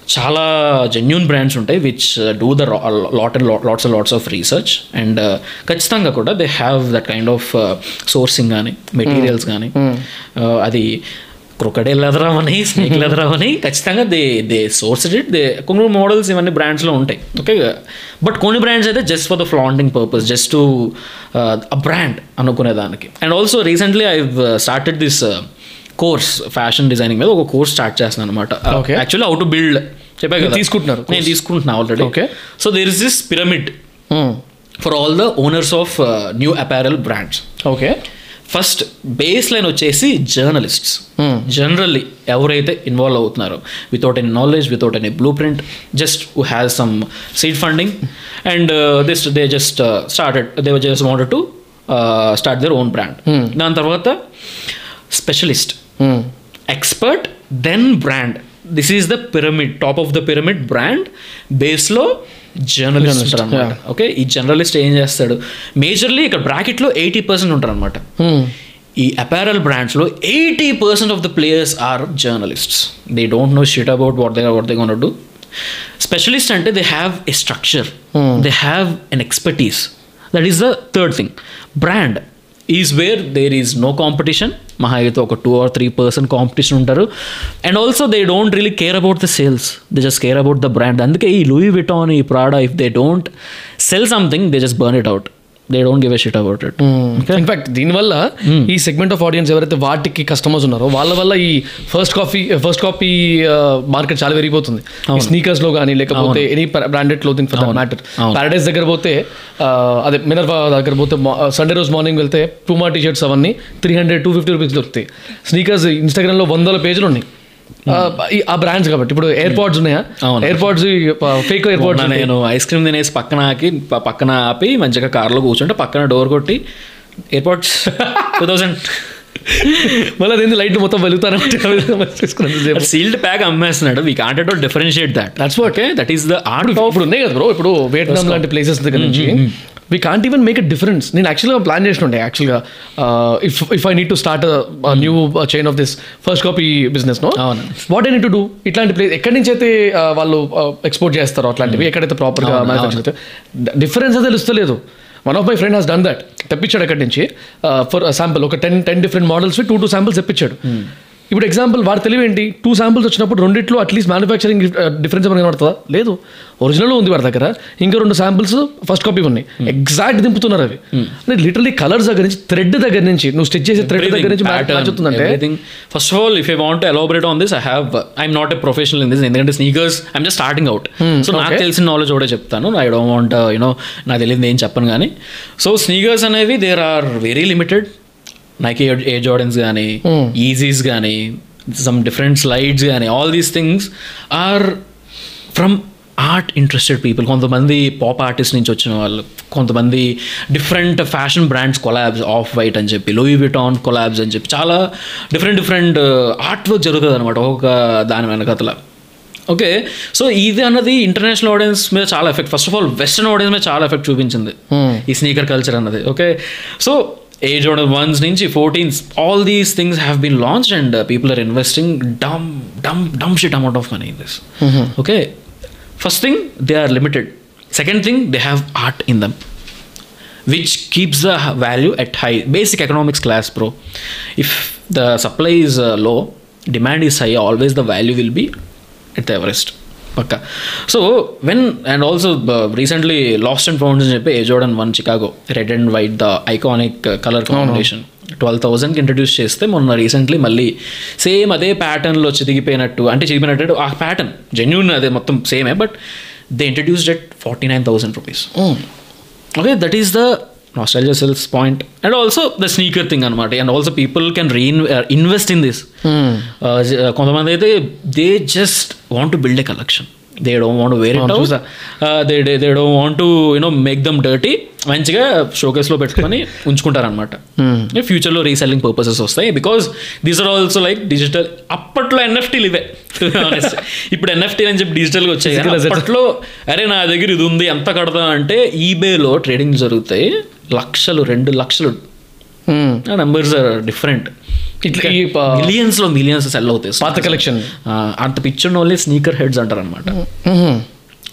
చాలా జెన్యున్ బ్రాండ్స్ ఉంటాయి which do the lot and lots lots of research and ఖచ్చితంగా కూడా they have that kind of sourcing కానీ materials కానీ అది crocodile leather అవని స్నేక్ లెదర్ అవని ఖచ్చితంగా they they source it they కొన్ని మోడల్స్ ఇవన్నీ బ్రాండ్స్లో ఉంటాయి. ఓకే బట్ కొన్ని బ్రాండ్స్ అయితే just for the flaunting purpose just to a brand అనుకునే దానికి and also recently I started this course fashion designing మీద ఒక కోర్స్ స్టార్ట్ చేస్తున్నాను అనమాట. యాక్చువల్లీ హౌ టు బిల్డ్ చెప్పా కదా? తీసుకుంటున్నారు నేను తీసుకుంటున్నా already Okay. So there is this pyramid for all the owners of new apparel brands okay. First base line వచ్చేసి జర్నలిస్ట్స్ జనరల్లీ ఎవరైతే ఇన్వాల్వ్ అవుతున్నారో without any knowledge without any blueprint just who has some seed funding and this they just started they just wanted to start their own brand దాని తర్వాత specialist expert then brand this is the pyramid top of the pyramid brand బేస్లో journalist ఉంటారు అనమాట okay ఈ journalist ఏం చేస్తాడు? Majorly ఇక్కడ బ్రాకెట్లో ఎయిటీ పర్సెంట్ ఉంటారు అనమాట ఈ apparel బ్రాండ్స్లో eighty percent of the players are journalists they don't know shit about what they what they gonna do specialist అంటే they have a structure they have an expertise that is the third thing brand is where there is no competition మహా అయితే ఒక two or three percent competition ఉంటారు. And also they don't really care about the sales they just care about the brand అందుకే ఈ Louis Vuitton ఈ Prada if they don't sell something they just burn it out they don't give a shit about it in fact దీనివల్ల ఈ segment of audience ఎవరైతే వాటికి customers ఉన్నారో వాళ్ళ వల్ల ఈ first copy first copy market చాలా పెరిగిపోతుంది. స్నీకర్స్లో కానీ లేకపోతే any branded clothing for matter Paradise దగ్గర పోతే అదే మినర్వా దగ్గర పోతే సండే రోజు మార్నింగ్ వెళ్తే పూమా టీ షర్ట్స్ అవన్నీ three hundred two fifty rupees దొరుకుతాయి. స్నీకర్స్ ఇన్స్టాగ్రామ్లో వందల పేజీలు ఉన్నాయి. ఆ, బ్రాండ్స్ కాబట్టి. ఇప్పుడు ఎయిర్ పాడ్స్ ఉన్నాయా? అవును. AirPods fake AirPods మొన్న నేను ఐస్ క్రీమ్ తినేసి పక్కన ఆకి పక్కన ఆపి మంచిగా కార్లో కూర్చుంటే పక్కన డోర్ కొట్టి ఎయిర్పోర్ట్స్ టూ థౌసండ్ మళ్ళీ అదేంది లైట్ మొత్తం వెలుగుతానంటే sealed pack అమ్మేస్తున్నాడు. We can't differentiate that what- okay that is the art of ఇప్పుడు ఉన్నాయి కదా బ్రో ఇప్పుడు వియట్నాం లాంటి ప్లేసెస్ దగ్గర నుంచి we can't even make a difference నేను యాక్చువల్గా ప్లాన్ చేసినుండే యాక్చువల్గా if if I need to start new chain of this first copy business no. What I need to do ఇట్లాంటి ప్లేస్ ఎక్కడి నుంచి అయితే uh, వాళ్ళు ఎక్స్పోర్ట్ చేస్తారో అట్లాంటివి ఎక్కడైతే ప్రాపర్గా మ్యానుఫ్యాక్చర్ డిఫరెన్స్ అయితే తెలుస్తలేదు. One of my friend has done that తెప్పించాడు అక్కడి నుంచి. ఫర్ శాంపుల్ ఒక ten ten different models two two samples తెప్పించాడు ఇప్పుడు ఎగ్జాంపుల్ వాడి తెలివి ఏంటి? టూ శాంపుల్స్ వచ్చినప్పుడు రెండిట్లో అట్లీస్ట్ మ్యానుఫ్యాక్చరింగ్ డిఫరెన్స్ ఏమైనా కనబడుతుందా? లేదు. ఒరిజినల్ ఉంది వాడి దగ్గర. ఇంకా రెండు శాంపుల్స్ ఫస్ట్ కాపీ ఉన్నాయి. ఎగ్జాక్ట్ దింపుతున్నారు అవి. అంటే లిటరలీ కలర్స్ దగ్గర నుంచి థ్రెడ్ దగ్గర నుంచి నువ్వు స్టిచ్ చేసే థ్రెడ్ దగ్గర నుంచి first of all if I want elaborate on this I have I'm not a professional in this ఎందుకంటే sneakers I'm just starting out so నాకు తెలిసిన నాలెడ్జ్ కూడా చెప్తాను. ఐ డోంట్ వాంట్ యూనో నాకు తెలియదు ఏం చెప్పను కానీ. సో స్నీకర్స్ అనేవి there are very limited Nike a Jordans కానీ ఈజీస్ కానీ సమ్ డిఫరెంట్ స్లైడ్స్ కానీ all these things are from art interested people కొంతమంది పాప్ ఆర్టిస్ట్ నుంచి వచ్చిన వాళ్ళు కొంతమంది different fashion brands collabs off white అని చెప్పి లూయి విటాన్ కొలాబ్స్ అని చెప్పి చాలా డిఫరెంట్ డిఫరెంట్ ఆర్ట్ వర్క్ జరుగుతుంది అనమాట ఒక దాని వెనకతల. ఓకే సో ఇది అన్నది ఇంటర్నేషనల్ ఆడియన్స్ మీద చాలా effect first of all western audience మీద చాలా ఎఫెక్ట్ చూపించింది. ఈ స్నీకర్ కల్చర్ అన్నది. Okay so age out of ones ninchi 14s all these things have been launched and uh, people are investing dumb dumb dumb shit amount of money in this. Mm-hmm. okay? First thing they are limited. Second thing they have art in them which keeps the value at high. Basic economics class bro. If the supply is uh, low demand is high always the value will be at the everest. పక్క. So when and also recently last and found అని చెప్పి a Jordan one Chicago red and white the iconic colour combination twelve థౌసండ్కి introduce చేస్తే మొన్న recently మళ్ళీ same అదే ప్యాటర్న్లో చిదిగిపోయినట్టు అంటే చిదిగిపోయినట్టు ఆ ప్యాటర్న్ జెన్యున్ అదే మొత్తం సేమే but they introduced at forty nine thousand rupees okay that is the nostalgia sells point. And also the sneaker thing అనమాట and also people can re uh, invest in this. Uh, j- uh, కొంతమంది అయితే they just want to build a collection they don't want wear it out they they don't want to you know make them dirty మంచిగా షోకేస్లో పెట్టుకొని ఉంచుకుంటారనమాట ఫ్యూచర్లో reselling purposes వస్తాయి. Because these are also like digital అప్పట్లో ఎన్ఎఫ్టీలు ఇవే. ఇప్పుడు ఎన్ఎఫ్టీ అని చెప్పి డిజిటల్గా వచ్చాయి. కానీ అప్పట్లో అరే నా దగ్గర ఇది ఉంది ఎంత కడతా అంటే ఈబేలో ట్రేడింగ్ జరుగుతాయి. లక్షలు రెండు లక్షలు. నెంబర్స్ ఆర్ డిఫరెంట్ ఇట్లా మిలియన్స్లో మిలియన్స్ సెల్ అవుతాయి. పాత కలెక్షన్ అంత పిక్చర్ వాళ్ళే స్నీకర్ హెడ్స్ అంటారు అనమాట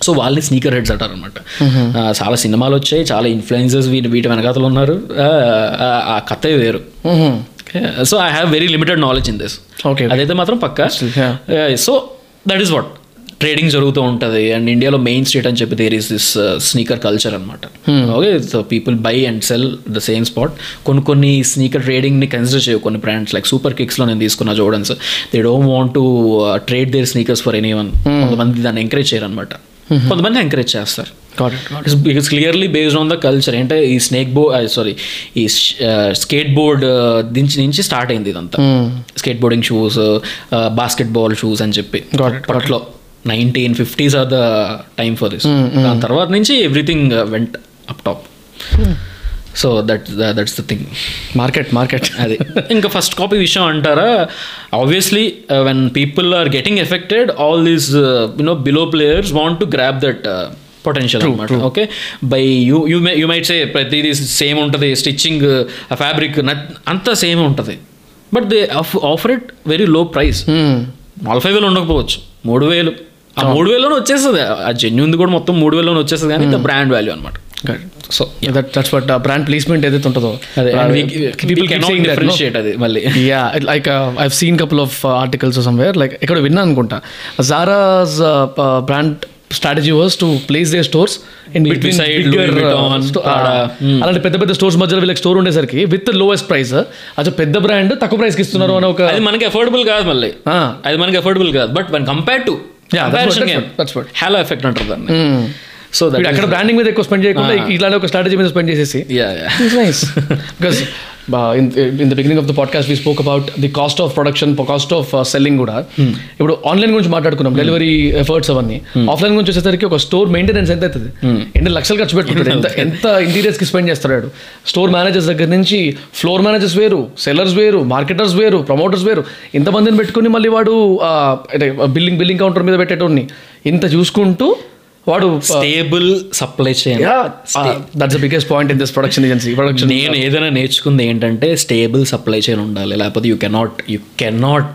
సో వాళ్ళని స్నీకర్ హెడ్స్ అంటారు అనమాట చాలా సినిమాలు వచ్చాయి చాలా ఇన్ఫ్లుయెన్సెస్ వీటి వీటి వెనకాతలు ఉన్నారు. ఆ, కథే వేరు. So I have very limited knowledge in this Okay. అదైతే మాత్రం పక్క. So that is what trading జరుగుతూ ఉంటుంది. అండ్ ఇండియాలో మెయిన్ స్ట్రీట్ అని చెప్పి there is this sneaker culture అనమాట okay so people buy and sell the same spot కొన్ని కొన్ని స్నీకర్ ట్రేడింగ్ని కన్సిడర్ చేయవు. కొన్ని బ్రాండ్స్ లైక్ సూపర్ కిక్స్లో నేను తీసుకున్న Jordans they don't want to trade their sneakers for any one కొంతమంది దాన్ని ఎంకరేజ్ చేయరు అనమాట కొంతమంది ఎంకరేజ్ చేస్తారు. It's clearly based on the culture అంటే ఈ స్నేక్ బో సారీ ఈ స్కేట్ బోర్డ్ దించి నుంచి స్టార్ట్ అయింది ఇదంతా. Skateboarding shoes basketball shoes అని చెప్పి అప్పట్లో nineteen fifties are the time for this. దాని తర్వాత నుంచి everything went up top so that that's the thing market market అది. ఇంకా ఫస్ట్ కాపీ విషయం అంటారా? Obviously when people are getting affected all these you know below players want to grab that potential అనమాట okay by you you may you might say ప్రతిదీ same ఉంటుంది stitching fabric అంతా same ఉంటుంది. But they offer it very low price నలభై వేలు ఉండకపోవచ్చు. మూడు వేలు. ఆ మూడు వేలలోనే వచ్చేస్తుంది. ఆ జెన్యున్ కూడా మొత్తం మూడు వేలలోనే వచ్చేస్తుంది కానీ ద బ్రాండ్ వాల్యూ అనమాట so that that's what brand placement ఏదైతే ఉంటుందో. అదే అది మళ్ళీ. Yeah like I've seen couple of articles somewhere like ఎక్కడ విన్నా అనుకుంటా. Zara's brand strategy was to place they stores in between. అలాంటి పెద్ద పెద్ద స్టోర్స్ మధ్యలో వీళ్ళకి స్టోర్ ఉండేసరికి విత్ లోయెస్ట్ ప్రైస్ అది పెద్ద బ్రాండ్ తక్కువ ప్రైస్కి ఇస్తున్నారు అని ఒక అది మనకి అఫోర్డబుల్ కాదు మళ్ళీ. అది మనకి అఫోర్డబుల్ కాదు. But one compare to halo effect అంటారు దాన్ని. సో వీడు అక్కడ బ్రాండింగ్ మీద ఎక్కువ స్పెండ్ చేయకుండా ఇలాంటి ఒక స్ట్రాటజీ మీద స్పెండ్ చేసేసి. Yeah in, in the beginning of the podcast we spoke about the cost of production cost of selling కూడా. ఇప్పుడు ఆన్లైన్ గురించి మాట్లాడుకున్నాం డెలివరీ ఎఫర్ట్స్ అవన్నీ. ఆఫ్లైన్ గురించి వచ్చేసరికి ఒక స్టోర్ మెయింటెనెన్స్ ఎంత అవుతుంది? ఎన్ని లక్షలు ఖర్చు పెట్టుకుంటాడు? ఎంత ఎంత ఇంటీరియర్స్కి స్పెండ్ చేస్తాడు స్టోర్ మేనేజర్స్ దగ్గర నుంచి ఫ్లోర్ మేనేజర్స్ వేరు సెల్లర్స్ వేరు మార్కెటర్స్ వేరు ప్రమోటర్స్ వేరు. ఇంతమందిని పెట్టుకుని మళ్ళీ వాడు బిల్లింగ్ బిల్లింగ్ కౌంటర్ మీద పెట్టేటోడిని. ఇంత చూసుకుంటూ వాడు stable supply chain that's biggest point in this production agency production నేను ఏదైనా నేర్చుకుంది ఏంటంటే స్టేబుల్ సప్లై చైన్ ఉండాలి లేకపోతే you cannot you cannot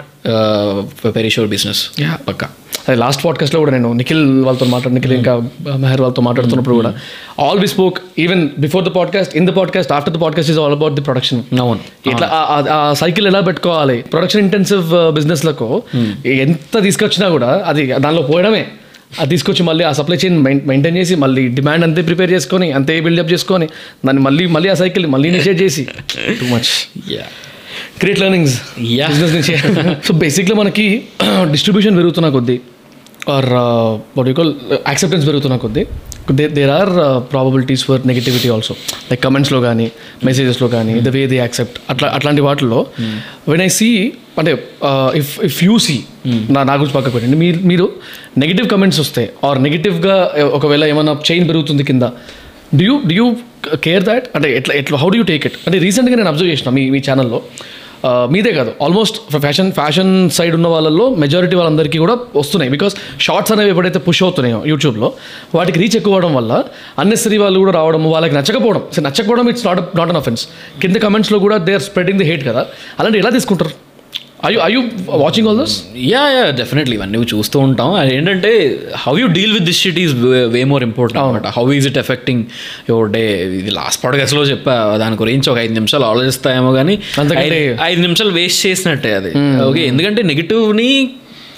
perish your business Yeah. పక్క. అదే లాస్ట్ పాడ్కాస్ట్లో కూడా నేను నిఖిల్ వాళ్ళతో మాట్లాడు నిఖిల్ ఇంకా మెహర్ వాళ్ళతో మాట్లాడుతున్నప్పుడు కూడా all we spoke even before the podcast in the podcast after the podcast is all about the production అవును. ఇట్లా ఆ సైకిల్ ఎలా పెట్టుకోవాలి? ప్రొడక్షన్ ఇంటెన్సివ్ బిజినెస్లకు ఎంత తీసుకొచ్చినా కూడా అది దానిలో పోయడమే. అది తీసుకొచ్చి మళ్ళీ ఆ సప్లై చైన్ మెయింటైన్ చేసి మళ్ళీ డిమాండ్ అంతే ప్రిపేర్ చేసుకొని అంతే బిల్డప్ చేసుకొని దాన్ని మళ్ళీ మళ్ళీ ఆ సైకిల్ మళ్ళీ ఇనిషియేట్ చేసి. Too much yeah great learnings Yeah. Business నుంచి. సో బేసిక్లీ మనకి డిస్ట్రిబ్యూషన్ పెరుగుతున్న కొద్దీ or what you call acceptance పెరుగుతున్న కొద్దీ there are probabilities for negativity also like కమెంట్స్లో కానీ మెసేజెస్లో కానీ ద వే దే యాక్సెప్ట్ అట్లా అట్లాంటి వాటిల్లో వెన్ ఐ సీ అంటే ఇఫ్ ఇఫ్ యూ సీ నా నా గురించి పక్కకు పెట్టండి. మీరు మీరు నెగిటివ్ కమెంట్స్ వస్తే ఆర్ నెగిటివ్గా ఒకవేళ ఏమైనా చైన్ పెరుగుతుంది కింద do you do you care that అంటే ఎట్లా ఎట్లా how do you take it అంటే రీసెంట్గా నేను అబ్జర్వ్ చేసిన మీ మీ ఛానల్లో మీదే కాదు. ఆల్మోస్ట్ ఫ్యాషన్ ఫ్యాషన్ సైడ్ ఉన్న వాళ్ళల్లో మెజారిటీ వాళ్ళందరికీ కూడా వస్తున్నాయి. బికాస్ షార్ట్స్ అనేవి ఎప్పుడైతే పుష్ అవుతున్నాయో యూట్యూబ్లో వాటికి రీచ్ ఎక్కువ అవడం వల్ల అన్నెసరీ వాళ్ళు కూడా రావడం వాళ్ళకి నచ్చకపోవడం. సో నచ్చకపోవడం it's not not an offence కింద కమెంట్స్లో కూడా they are spreading the hate కదా. అలాంటి ఎలా తీసుకుంటారు? I I you watching all this yeah yeah definitely ఇవన్నీ చూస్తూ ఉంటాం. అది ఏంటంటే how you deal with this shit is way more important అనమాట how is it affecting your day ఇది లాస్ట్ పాడ్కాస్ట్లో చెప్పా దాని గురించి ఒక ఐదు నిమిషాలు ఆలోచిస్తాయేమో కానీ అంతకంటే- ఐదు- నిమిషాలు వేస్ట్ చేసినట్టే అది. ఓకే ఎందుకంటే నెగిటివ్ని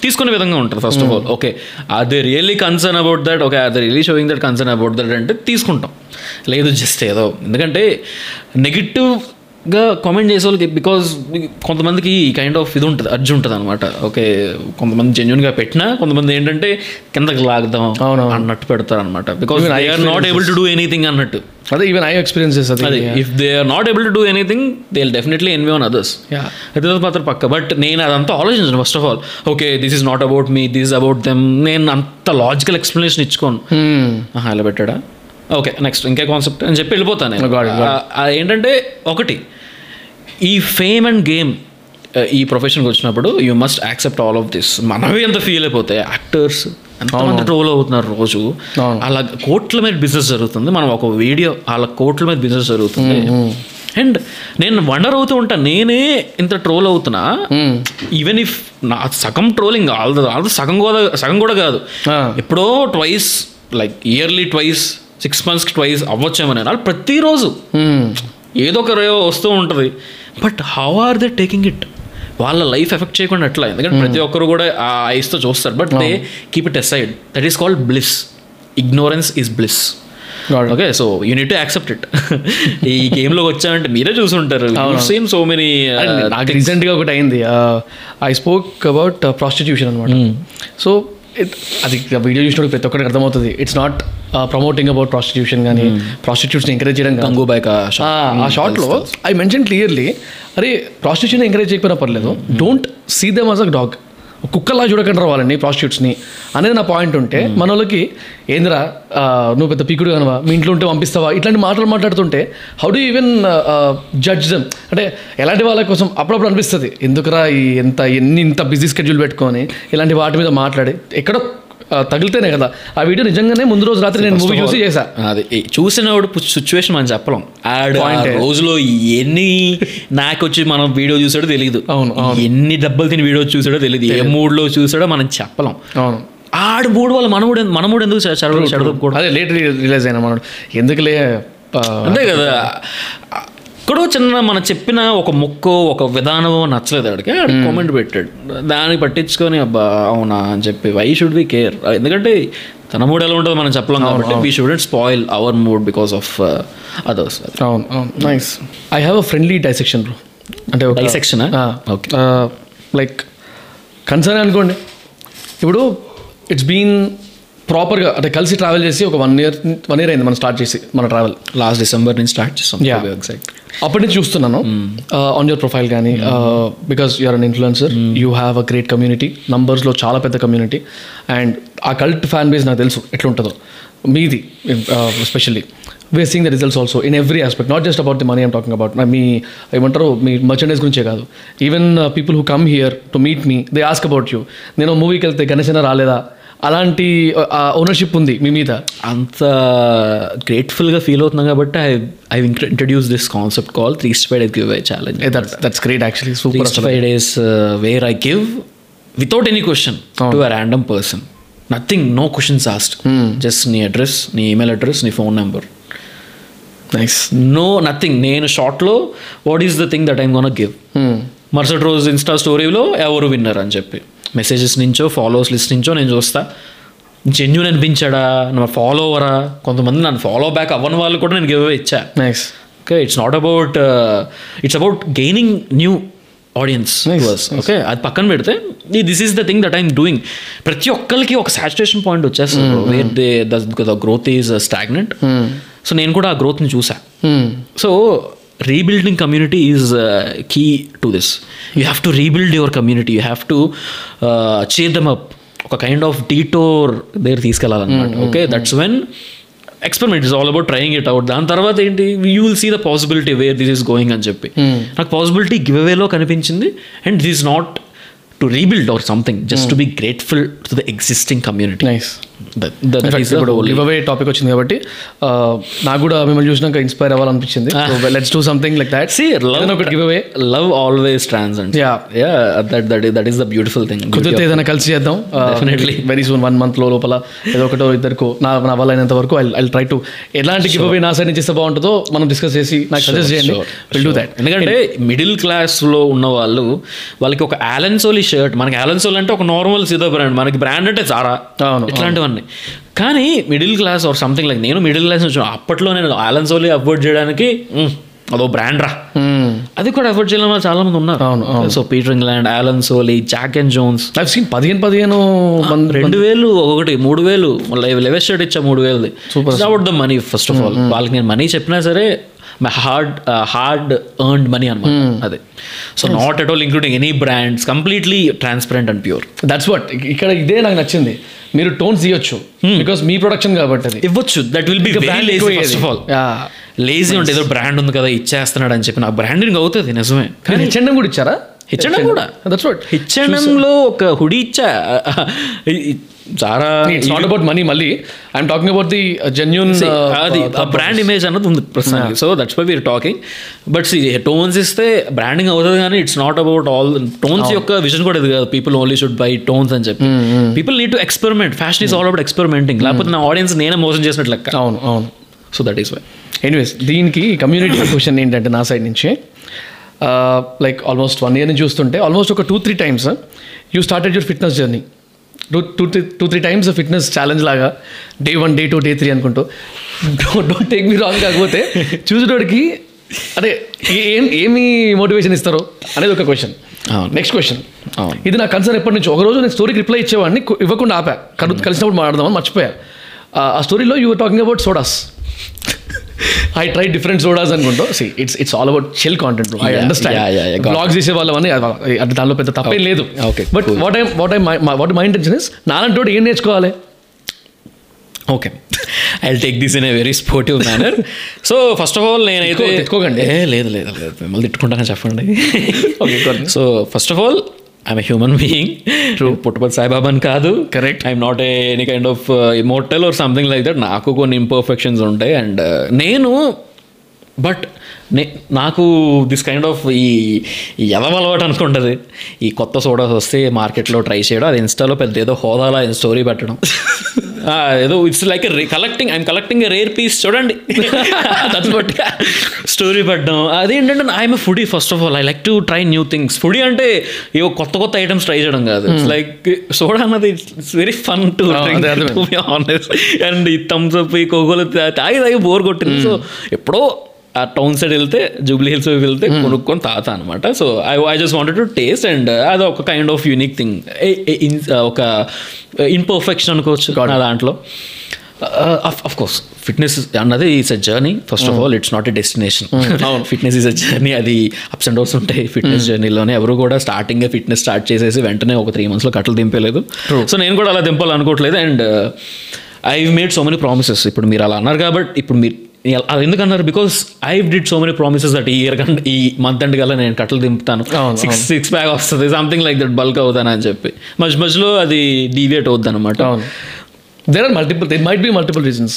తీసుకునే విధంగా ఉంటుంది ఫస్ట్ ఆఫ్ ఆల్ ఓకే అది really concern about that okay అది really showing that concern about that అంటే తీసుకుంటాం. లేదు జస్ట్ ఏదో. ఎందుకంటే నెగిటివ్గా కామెంట్ చేసే వాళ్ళకి బికాజ్ కొంతమందికి ఈ కైండ్ ఆఫ్ ఇది ఉంటుంది అర్జు ఉంటుంది అనమాట ఓకే కొంతమంది జెన్యున్గా పెట్టినా కొంతమంది ఏంటంటే కిందకి లాగుదాం. అన్నట్టు పెడతారు అనమాట because I are not able to do anything అన్నట్టు. అదే ఈవెన్ ఐ ఎక్స్పీరియన్సెస్ అది. If they are not able to do anything they will definitely envy on others. అది మాత్రం పక్క. బట్ నేను అదంతా ఆలోచించను first of all okay this is not about me this about them నేను అంత లాజికల్ ఎక్స్ప్లెనేషన్ ఇచ్చుకోను. Hmm. ఆహా, ఇలా పెట్టాడా? ఓకే నెక్స్ట్ ఇంకే కాన్సెప్ట్ అని చెప్పి వెళ్ళిపోతాను నేను. ఆ, ఏంటంటే ఒకటి ఈ ఫేమ్ అండ్ గేమ్ ఈ ప్రొఫెషన్కి వచ్చినప్పుడు you must accept all of this మనమే ఎంత ఫీల్ అయిపోతాయి యాక్టర్స్ ఎంతమంది ట్రోల్ అవుతున్నారు రోజు. అలా కోట్ల మీద బిజినెస్ జరుగుతుంది. మనం ఒక వీడియో అలా కోట్ల మీద బిజినెస్ జరుగుతుంది. అండ్ నేను వండర్ అవుతూ ఉంటాను నేనే ఇంత ట్రోల్ అవుతున్నా? ఈవెన్ ఇఫ్ నా సగం ట్రోలింగ్ ఆల్దో ఆల్దో సగం కూడా సగం కూడా కాదు. ఎప్పుడో twice like yearly twice six మంత్స్కి ట్వైస్ అవ్వచ్చేమో నేను. ప్రతిరోజు. ఏదో ఒక వస్తూ ఉంటుంది. But how are they taking it? వాళ్ళ లైఫ్ ఎఫెక్ట్ చేయకుండా ఎట్లా ఎందుకంటే ప్రతి ఒక్కరు కూడా ఆ ఐస్తో చూస్తారు. But they keep it aside that is called bliss ignorance is bliss. Okay so you need to accept it ఈ గేమ్లోకి వచ్చామంటే మీరే చూసుంటారు. సేమ్ సో మెనీ నాకు రీసెంట్గా ఒకటి అయింది. ఐ స్పోక్ అబౌట్ ప్రాస్టిట్యూషన్ అనమాట సో అది వీడియో చూసినప్పుడు ప్రతి ఒక్కరికి అర్థమవుతుంది. It's not promoting about prostitution కానీ ప్రాస్టిట్యూట్స్ని ఎంకరేజ్ చేయడం. గంగూబాయ్ ఆ, ఆ షార్ట్లో ఐ మెన్షన్ క్లియర్లీ అరే ప్రాస్టిట్యూషన్ ఎంకరేజ్ చేయకపోయినా పర్లేదు. Don't see them as a dog కుక్కలా చూడకుండా వాళ్ళని ప్రాస్టిట్యూట్స్ని అనేది నా పాయింట్ ఉంటే మన వాళ్ళకి ఏందిరా నువ్వు పెద్ద పీకుడు కనవా? మీ ఇంట్లో ఉంటే పంపిస్తావా? ఇట్లాంటి మాటలు మాట్లాడుతుంటే how do even judge them అంటే ఎలాంటి వాళ్ళ కోసం అప్పుడప్పుడు అనిపిస్తుంది. ఎందుకురా ఈ ఎంత ఎన్ని ఇంత బిజీ స్కెడ్యూల్ పెట్టుకొని ఇలాంటి వాటి మీద మాట్లాడి ఎక్కడో తగిలితేనే కదా. ఆ వీడియో నిజంగానే ముందు రోజు రాత్రి నేను మూవీ చూసి చేశా. అది చూసినప్పుడు సిచ్యువేషన్ మనం చెప్పలేం. ఆడు రోజులో ఎన్ని నాకు వచ్చి మనం వీడియో చూసాడో తెలియదు అవును, ఎన్ని దెబ్బలు తిని వీడియో చూసాడో తెలియదు ఏ మూడ్లో చూసాడో మనం చెప్పలేం. అవును. ఆడు మూడు వాళ్ళు మన మూడు మన మూడు ఎందుకు చెడదొప్పుకోవడం అదే లేట్ రిలీజ్ అయినా మనోడు. ఎందుకులే అంతే కదా. ఎక్కడో చిన్న మనం చెప్పిన ఒక ముక్కో ఒక విధానం నచ్చలేదు ఆడికి ఆడు కామెంట్ పెట్టాడు. దానికి పట్టించుకొని అబ్బా అవునా అని చెప్పి వై షుడ్ వి కేర్ ఎందుకంటే తన మూడు ఎలా ఉంటుందో మనం చెప్పలేం కాబట్టి we shouldn't spoil our mood because of others అవును అవును. Nice I have a friendly dissection bro అంటే ఆ? Okay. లైక్ కన్సర్న్ అనుకోండి. ఇప్పుడు ఇట్స్ బీన్ ప్రాపర్గా అంటే కలిసి ట్రావెల్ చేసి ఒక వన్ ఇయర్ వన్ ఇయర్ అయింది మనం స్టార్ట్ చేసి మన ట్రావెల్ లాస్ట్ డిసెంబర్ నుంచి స్టార్ట్ చేస్తాం. ఎగ్జాక్ట్ అప్పటి నుంచి చూస్తున్నాను. ఆన్ యువర్ ప్రొఫైల్ కానీ because you're an influencer you have a great community నంబర్స్లో చాలా పెద్ద కమ్యూనిటీ అండ్ ఆ కల్ట్ ఫ్యాన్ బేస్ నాకు తెలుసు ఎట్లుంటుందో. మీది especially where seeing the results also in every aspect not just about the money I'm talking about మీ ఏమంటారు మీ merchandise గురించే కాదు. Even people who come here to meet me they ask about you నేను మూవీకి వెళ్తే గణేశన రాలేదా? అలాంటి ఓనర్షిప్ ఉంది మీ మీద? అంత గ్రేట్ఫుల్గా ఫీల్ అవుతున్నాం కాబట్టి I I introduce this concept call three five days give away challenge that that's great actually super five days where I give without any question to a random person nothing no questions asked just నీ address నీ email address నీ phone number nice no nothing నేను షార్ట్లో what is the thing that I'm gonna give మరుసటి రోజు Insta స్టోరీలో ఎవరు winner అని చెప్పి. మెసేజెస్ నుంచో ఫాలోవర్స్ లిస్ట్ నుంచో నేను చూస్తా. జెన్యున్ అనిపించాడా? నా ఫాలోవరా కొంతమంది నన్ను ఫాలో బ్యాక్ అవ్వని వాళ్ళు కూడా నేను గివ్ ఇచ్చా. Nice okay it's not about it's about gaining new audience okay అది పక్కన పెడితే this is the thing that I'm doing ప్రతి ఒక్కరికి ఒక సాచురేషన్ పాయింట్ వచ్చేస్తుంది. Where they the growth is stagnant so నేను కూడా ఆ గ్రోత్ని చూసా. So rebuilding community is key to this you have to rebuild your community you have to cheer them up ఒక కైండ్ ఆఫ్ డీటోర్ దగ్గర తీసుకెళ్ళాలన్నమాట. Okay that's when experiment is all about trying it out దాని తర్వాత ఏంటి? You will see the possibility where this is going అని చెప్పి. నాకు possibility give అవేలో కనిపించింది. And this not to rebuild or something just to be grateful to the existing community ఇప్పుడు అవే టాపిక్ వచ్చింది కాబట్టి నాకు కూడా మిమ్మల్ని చూసినాక inspire అవ్వాలనిపించింది. Let's do something like that ఏదైనా ఒకటి give away love always transcend Yeah. Yeah that that that is the beautiful thing కుదిరితే ఏదైనా కలిసి చేద్దాం. Definitely. వెరీ సూన్ వన్ మంత్లో లోపల ఏదో ఒకటో ఇద్దరికో నా నా వల్ల అయినంత వరకు ఐ ఐ ట్రై టు ఎలాంటి గివ్ అవే నా సైడ్ నుంచి ఇస్తే బాగుంటుందో మనం డిస్కస్ చేసి నాకు సజెస్ట్ చేయండి. విల్ డూ దాట్ ఎందుకంటే మిడిల్ క్లాస్లో ఉన్న వాళ్ళు వాళ్ళకి ఒక ఆలెన్సోలి షర్ట్ మనకి ఆలెన్సోల్ అంటే ఒక నార్మల్ సిదో బ్రాండ్ మనకి బ్రాండ్ అంటే అవును, ఇట్లాంటివన్నీ. కానీ middle class or something like నేను మిడిల్ క్లాస్ నుంచి అప్పట్లో నేను ఆలెన్సోలి అవాయిడ్ చేయడానికి "మ్, అదో బ్రాండ్ రా. అది కూడా అవాయిడ్ చేయడం వాళ్ళు చాలా మంది ఉన్నారు. అవును, so Peter England Allen Solly Jack and Jones I seen పదిహేను పదిహేను రెండు వేలు ఒకటి మూడు వేలు. మళ్ళీ లెవెల్ షర్ట్ ఇచ్చా మూడు వేలది. About the money first of all వాళ్ళకి నేను మనీ చెప్పినా సరే my hard hard earned money అనమాట అదే. So not at all including any brands completely transparent and pure that's what ఇక్కడ ఇదే నాకు నచ్చింది. మీరు టోన్స్ తీయొచ్చు బికాస్ మీ ప్రొడక్షన్ కాబట్టి అది. ఇవ్వచ్చు. That will be first of all lazy ఉంటే ఏదో బ్రాండ్ ఉంది కదా ఇచ్చేస్తున్నాడు అని చెప్పి నా బ్రాండింగ్ అవుతుంది నిజమే. కానీ హెచ్ఎండం కూడా ఇచ్చారా? హెచ్ఎండం కూడా. దట్స్ వాట్ హెచ్ఎంఎంలో ఒక హుడీ ఇచ్చా చాలా ఇట్స్ నాట్ అబౌట్ మనీ మళ్ళీ. I'm talking about the genuine అది బ్రాండ్ ఇమేజ్ అన్నది ఉంది ప్రస్తుతానికి so that's why we're talking but see tons ఇస్తే బ్రాండింగ్ అవుతుంది కానీ it's not about all tons యొక్క విజన్ కూడా ఇది కాదు. People only should buy tons అని చెప్పి. People need to experiment fashion is all about experimenting లేకపోతే నా ఆడియన్స్ నేనే మోసం చేసినట్లు లెక్క. అవును అవును. So that is why anyways దీనికి కమ్యూనిటీ క్వశ్చన్ ఏంటంటే నా సైడ్ నుంచి. లైక్ ఆల్మోస్ట్ వన్ ఇయర్ నుంచి చూస్తుంటే ఆల్మోస్ట్ ఒక two three times you started your fitness journey two two three two three times fitness challenge లాగా day one day two day three అనుకుంటూ. Don't take me wrong కాకపోతే చూసేటోడికి అదే ఏ- ఏమి motivation ఇస్తారు అనేది ఒక క్వశ్చన్. Next question. ఇది నా కన్సర్న్ ఎప్పటి నుంచి. ఒక రోజు నేను స్టోరీకి రిప్లై ఇచ్చేవాడిని ఇవ్వకుండా ఆపా. కలు కలిసినప్పుడు మాట్లాడదామని మర్చిపోయా. ఆ- ఆ స్టోరీలో you talking about sodas I try different sodas అనుకుంటా. See it's it's all about chill content I understand blogs చేసే వాళ్ళని అది- అది దానిలో పెద్ద తప్పేం లేదు. Okay, but. What I what I what my intention is నాలంటోడు ఏం నేర్చుకోవాలి? Okay I take this in a very sportive manner so first of all నేనైతే తిట్టుకో- తిట్టుకోకండి. లేదు లేదు లేదు. మిమ్మల్ని తిట్టుకుంటానని చెప్పండి. Ahead. So first of all I'm human being Puttaparthi సాయిబాబాని కాదు Correct. I'm not any kind of immortal or something like that నాకు కొన్ని ఇంపర్ఫెక్షన్స్ ఉంటాయి అండ్ నేను బట్ నే నాకు దిస్ కైండ్ ఆఫ్ ఈ ఎదవ అలవాటు అనుకుంటుంది. ఈ కొత్త సోడాస్ వస్తే మార్కెట్లో ట్రై చేయడం అది ఇన్స్టాలో పెద్ద ఏదో హోదాలా స్టోరీ పెట్టడం. ఏదో it's like collecting I'm collecting a rare piece చూడండి. దట్స్ బట్ స్టోరీ పెట్టడం అదేంటంటే I'm foodie first of all I like to try new things foodie అంటే ఏవో కొత్త కొత్త ఐటమ్స్ ట్రై చేయడం కాదు. ఇట్స్ లైక్ సోడా అన్నది it's very fun to. Honest and ఈ థమ్స్ అప్ ఈ కోకోలు తాగి తాగి బోర్ కొట్టింది. సో ఎప్పుడో ఆ టౌన్ సైడ్ వెళ్తే జూబ్లీ హిల్స్ వెళ్తే కొనుక్కొని తాత అనమాట so I I just wanted to taste and అది ఒక కైండ్ ఆఫ్ యూనిక్ థింగ్ ఒక ఇన్పర్ఫెక్షన్ అనుకోవచ్చు నా దాంట్లో. అఫ్ కోర్స్ ఫిట్నెస్ అన్నది it's a journey first of all it's not a destination fitness is a journey అది అప్స్ అండ్ డౌన్స్ ఉంటాయి fitness జర్నీలోనే ఎవరు కూడా స్టార్టింగ్ ఫిట్నెస్ స్టార్ట్ చేసేసి వెంటనే ఒక త్రీ మంత్స్లో కట్టలు దింపలేదు సో నేను కూడా అలా దింపాలనుకోవట్లేదు. And I made so many promises ఇప్పుడు మీరు అలా అన్నారు కాబట్టి ఇప్పుడు మీరు అది ఎందుకన్నారు? Because I did so many promises that ఈ ఇయర్ కంటే ఈ మంత్ ఎండ్ కల్లా నేను కట్టలు దింపుతాను. సిక్స్ సిక్స్ ప్యాక్ వస్తుంది సంథింగ్ లైక్ దట్ బల్క్ అవుతాను అని చెప్పి. మధ్య మధ్యలో అది డీవియేట్ అవుద్ది అనమాట there are multiple they might be multiple reasons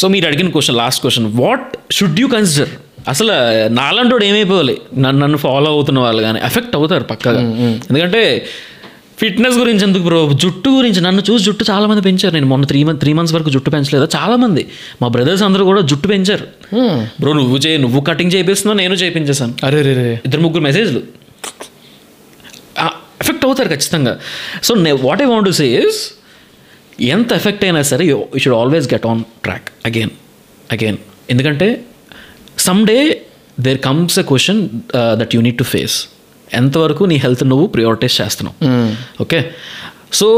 so మీరు అడిగిన question last question what should you consider అసలు నాలంటోడు ఏమైపోవాలి? నన్ను నన్ను ఫాలో అవుతున్న వాళ్ళు కానీ ఎఫెక్ట్ అవుతారు పక్కగా. ఎందుకంటే ఫిట్నెస్ గురించి ఎందుకు బ్రో? జుట్టు గురించి నన్ను చూసి జుట్టు చాలా మంది పెంచారు. నేను మొన్న త్రీ మంత్ త్రీ మంత్స్ వరకు జుట్టు పెంచలేదు? చాలా మంది మా బ్రదర్స్ అందరూ కూడా జుట్టు పెంచారు. బ్రో నువ్వు చే నువ్వు కటింగ్ చేపిస్తున్నావు నేను చేయించేసాను అరే రే ఇద్దరు ముగ్గురు మెసేజ్లు ఎఫెక్ట్ అవుతారు ఖచ్చితంగా. So what I want to say is ఎంత ఎఫెక్ట్ అయినా సరే you should always get on track again again ఎందుకంటే some day there comes a question that you need to face ఎంతవరకు నీ హెల్త్ నువ్వు ప్రియారిటైజ్ చేస్తున్నావు. Okay so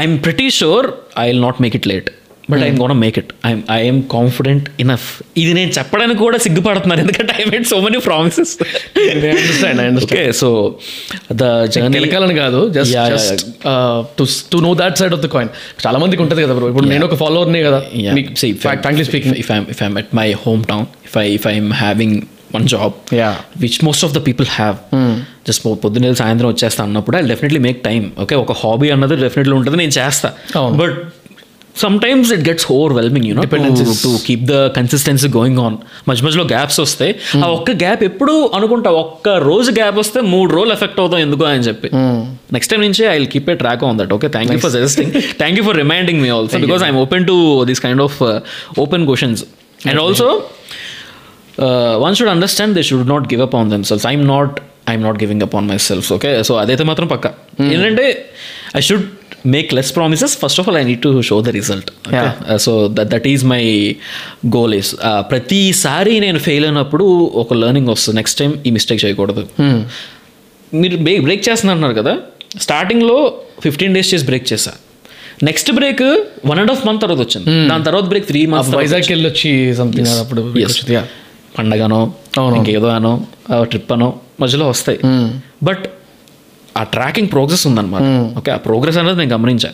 I'm pretty sure I will not make it late but I'm gonna make it I'm I'm confident enough ఇది నేను చెప్పడానికి కూడా సిగ్గుపడుతున్నాను ఎందుకంటే I made so many promises I okay so the గెలకాలని కాదు just to know that side of the coin చాలా మందికి ఉంటుంది కదా బ్రో ఇప్పుడు నేను ఒక ఫాలోవర్నే కదా. Frankly speaking if I'm if I'm at my hometown, if I if I'm having one job, Yeah. which most of the people have, just పొద్దున్న సాయంత్రం వచ్చేస్తా అన్నప్పుడు I definitely make time okay ఒక హాబీ అన్నది డెఫినెట్లీ ఉంటుంది నేను చేస్తా. But sometimes it gets overwhelming you know Dependencies. To keep the consistency going on మధ్య మధ్యలో గ్యాప్స్ వస్తాయి ఆ ఒక్క గ్యాప్ ఎప్పుడు అనుకుంటా ఒక్క రోజు గ్యాప్ వస్తే మూడు రోజులు ఎఫెక్ట్ అవుతాం ఎందుకు అని చెప్పి. నెక్స్ట్ టైం నుంచి I will keep a track on that okay thank you for suggesting thank you for reminding me also because I'm open to this kind of open questions and also one should understand they should not give up on themselves I'm not I'm not giving up on myself okay so అదైతే మాత్రం పక్క. ఏంటంటే I should make less promises first of all I need to show the result so that that is my goal is ప్రతిసారి నేను fail అయినప్పుడు ఒక learning వస్తుంది. Next time ఈ మిస్టేక్ చేయకూడదు. మీరు బ్రేక్ బ్రేక్ చేస్తున్నారు కదా? స్టార్టింగ్లో ఫిఫ్టీన్ డేస్ చేసి బ్రేక్ చేశా. Next break one and half month తర్వాత వచ్చింది. దాని తర్వాత బ్రేక్ త్రీ మంత్స్ వైజాగ్ వెళ్ళి వచ్చి సంథింగ్ అప్పుడు. పండగనో. ఇంకేదో అనో ట్రిప్ అనో మధ్యలో వస్తాయి. బట్ ఆ ట్రాకింగ్ ప్రోగ్రెస్ ఉందన్నమాట. ఓకే ఆ ప్రోగ్రెస్ అనేది నేను గమనించా.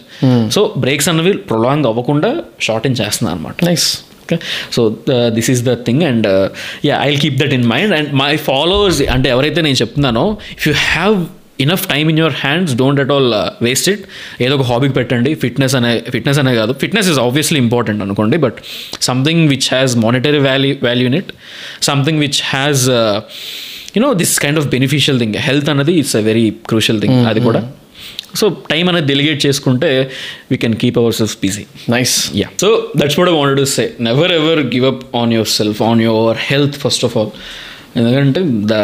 సో బ్రేక్స్ అనేవి ప్రొలాంగ్ అవ్వకుండా షార్టెన్ చేస్తున్నాను అనమాట nice okay so this is the thing and yeah I keep that in mind and my followers అంటే ఎవరైతే నేను చెప్తున్నానో if you have enough time in your hands don't at all waste it ఏదో ఒక హాబీకి పెట్టండి. ఫిట్నెస్ అనే fitness అనే కాదు. ఫిట్నెస్ ఇస్ ఆబ్వియస్లీ ఇంపార్టెంట్ అనుకోండి but something which has monetary value value in it something which has you know this kind of beneficial thing health అనేది it's a very crucial thing అది కూడా. So time అనేది delegate చేసుకుంటే we can keep our self busy nice yeah. So that's what i wanted to say. Never ever give up on yourself on your health first of all. ఎందుకంటే the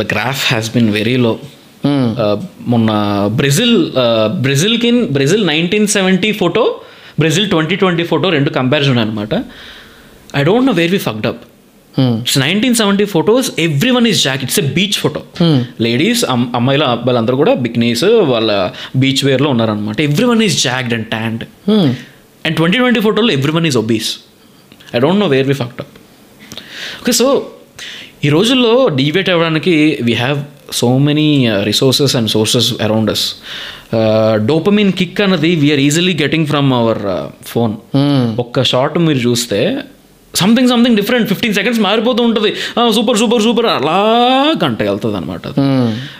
the graph has been very low మొన్న Brazil బ్రెజిల్కి Brazil nineteen seventy photo Brazil twenty twenty photo రెండు comparison అనమాట I don't know where we fucked up nineteen seventy photos every one is jack it's a beach photo ladies అమ్మాయిల అబ్బాయిలందరూ కూడా bikinis వాళ్ళ beach వేర్లో ఉన్నారనమాట every one is jacked and tanned and twenty twenty ఫోటోలో every one is obese I don't know where we fucked up okay so ఈ రోజుల్లో డివేట్ అవ్వడానికి we have so many resources and sources around us dopamine kick అన్నది we're easily getting from our phone ఒక్క short మీరు చూస్తే something something different fifteen seconds మారిపోతూ ఉంటుంది. Super super super అలా గంట వెళ్తుంది అనమాట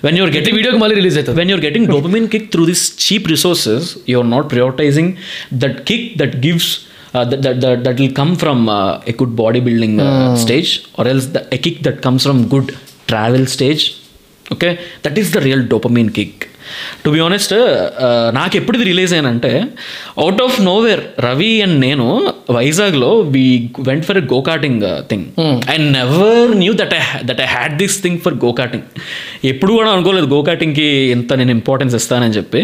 వెన్ యువర్ గెటింగ్ వీడియోకి మళ్ళీ రిలీజ్ అవుతుంది. When your getting dopamine kick through this cheap resources you not prioritizing that kick that gives that will come from a good body building stage or else the a kick that comes from good travel stage okay? That is the real dopamine kick. To be honest నాకు ఎప్పుడు ఇది release అయ్యానంటే out of nowhere Ravi and నేను వైజాగ్లో we went for go karting thing I never knew that I that I had this thing for go karting ఎప్పుడు కూడా అనుకోలేదు go కార్టింగ్కి ఇంత నేను ఇంపార్టెన్స్ ఇస్తానని చెప్పి.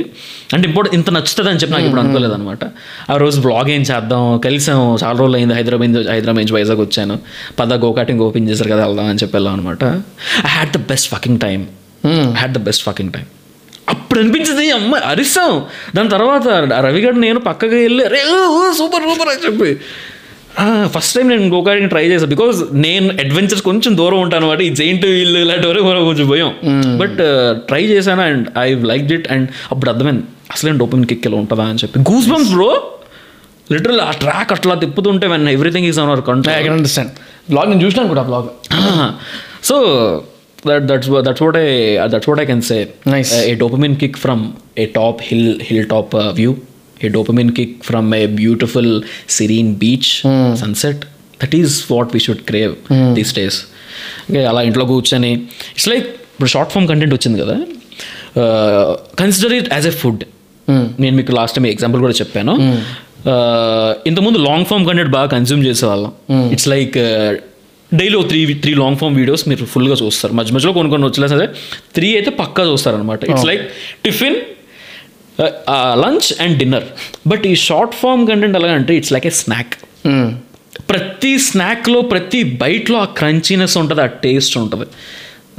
అంటే ఇంపార్టెంట్ ఇంత నచ్చుతుంది అని చెప్పి నాకు ఇప్పుడు అనుకోలేదు అనమాట ఆ రోజు బ్లాగ్ ఏం చేద్దాం కలిసాం చాలా రోజులు అయింది హైదరాబాద్ హైదరాబాద్ నుంచి వైజాగ్ వచ్చాను. పద గో కార్టింగ్ ఓపెన్ చేశారు కదా వెళ్దాం అని చెప్పి వెళ్ళాం అనమాట I had the best fucking time had the best fucking time అప్పుడు అనిపించింది అమ్మ అరిస్తాం. దాని తర్వాత రవి గారు నేను పక్కకి వెళ్ళి అరే సూపర్ సూపర్ అని చెప్పి. ఫస్ట్ టైం నేను గోకార్టింగ్ ట్రై చేశాను బికాజ్ నేను అడ్వెంచర్స్ కొంచెం దూరం ఉంటాను వాటి ఈ జైంట్ వీల్ ఇలాంటి వరకు మనకు కొంచెం భయం. బట్ ట్రై చేశాను and I like it and అప్పుడు అర్థమైంది అసలే డోపమిన్ కిక్ ఇలా ఉంటుందా? అని చెప్పి. గూస్ బంప్స్ బ్రో లిటరల్ ఆ ట్రాక్ అట్లా తిప్పుతుంటే when everything is our control I can understand blog నేను చూసినాను కూడా blog so that's I that's what I kick from top hill hill top view a dopamine kick from beautiful serene beach sunset that is what we should crave these days అలా ఇంట్లో కూర్చొని it's like ఇప్పుడు short form content వచ్చింది కదా. Consider it as a food నేను మీకు last time example కూడా చెప్పాను. Hmm. ఇంతకుముందు లాంగ్ ఫామ్ కంటెంట్ బాగా కన్సూమ్ చేసేవాళ్ళం. Hmm. It's like daily three three long form videos మీరు ఫుల్గా చూస్తారు. మధ్య మధ్యలో కొన్ని కొన్ని వచ్చేలా సరే త్రీ అయితే పక్కా చూస్తారు అనమాట it's like tiffin lunch and dinner but ఈ షార్ట్ ఫామ్ కంటెంట్ ఎలాగంటే ఇట్స్ లైక్ ఏ స్నాక్ ప్రతి స్నాక్లో ప్రతి బైట్లో ఆ క్రంచీనెస్ ఉంటుంది ఆ టేస్ట్ ఉంటుంది.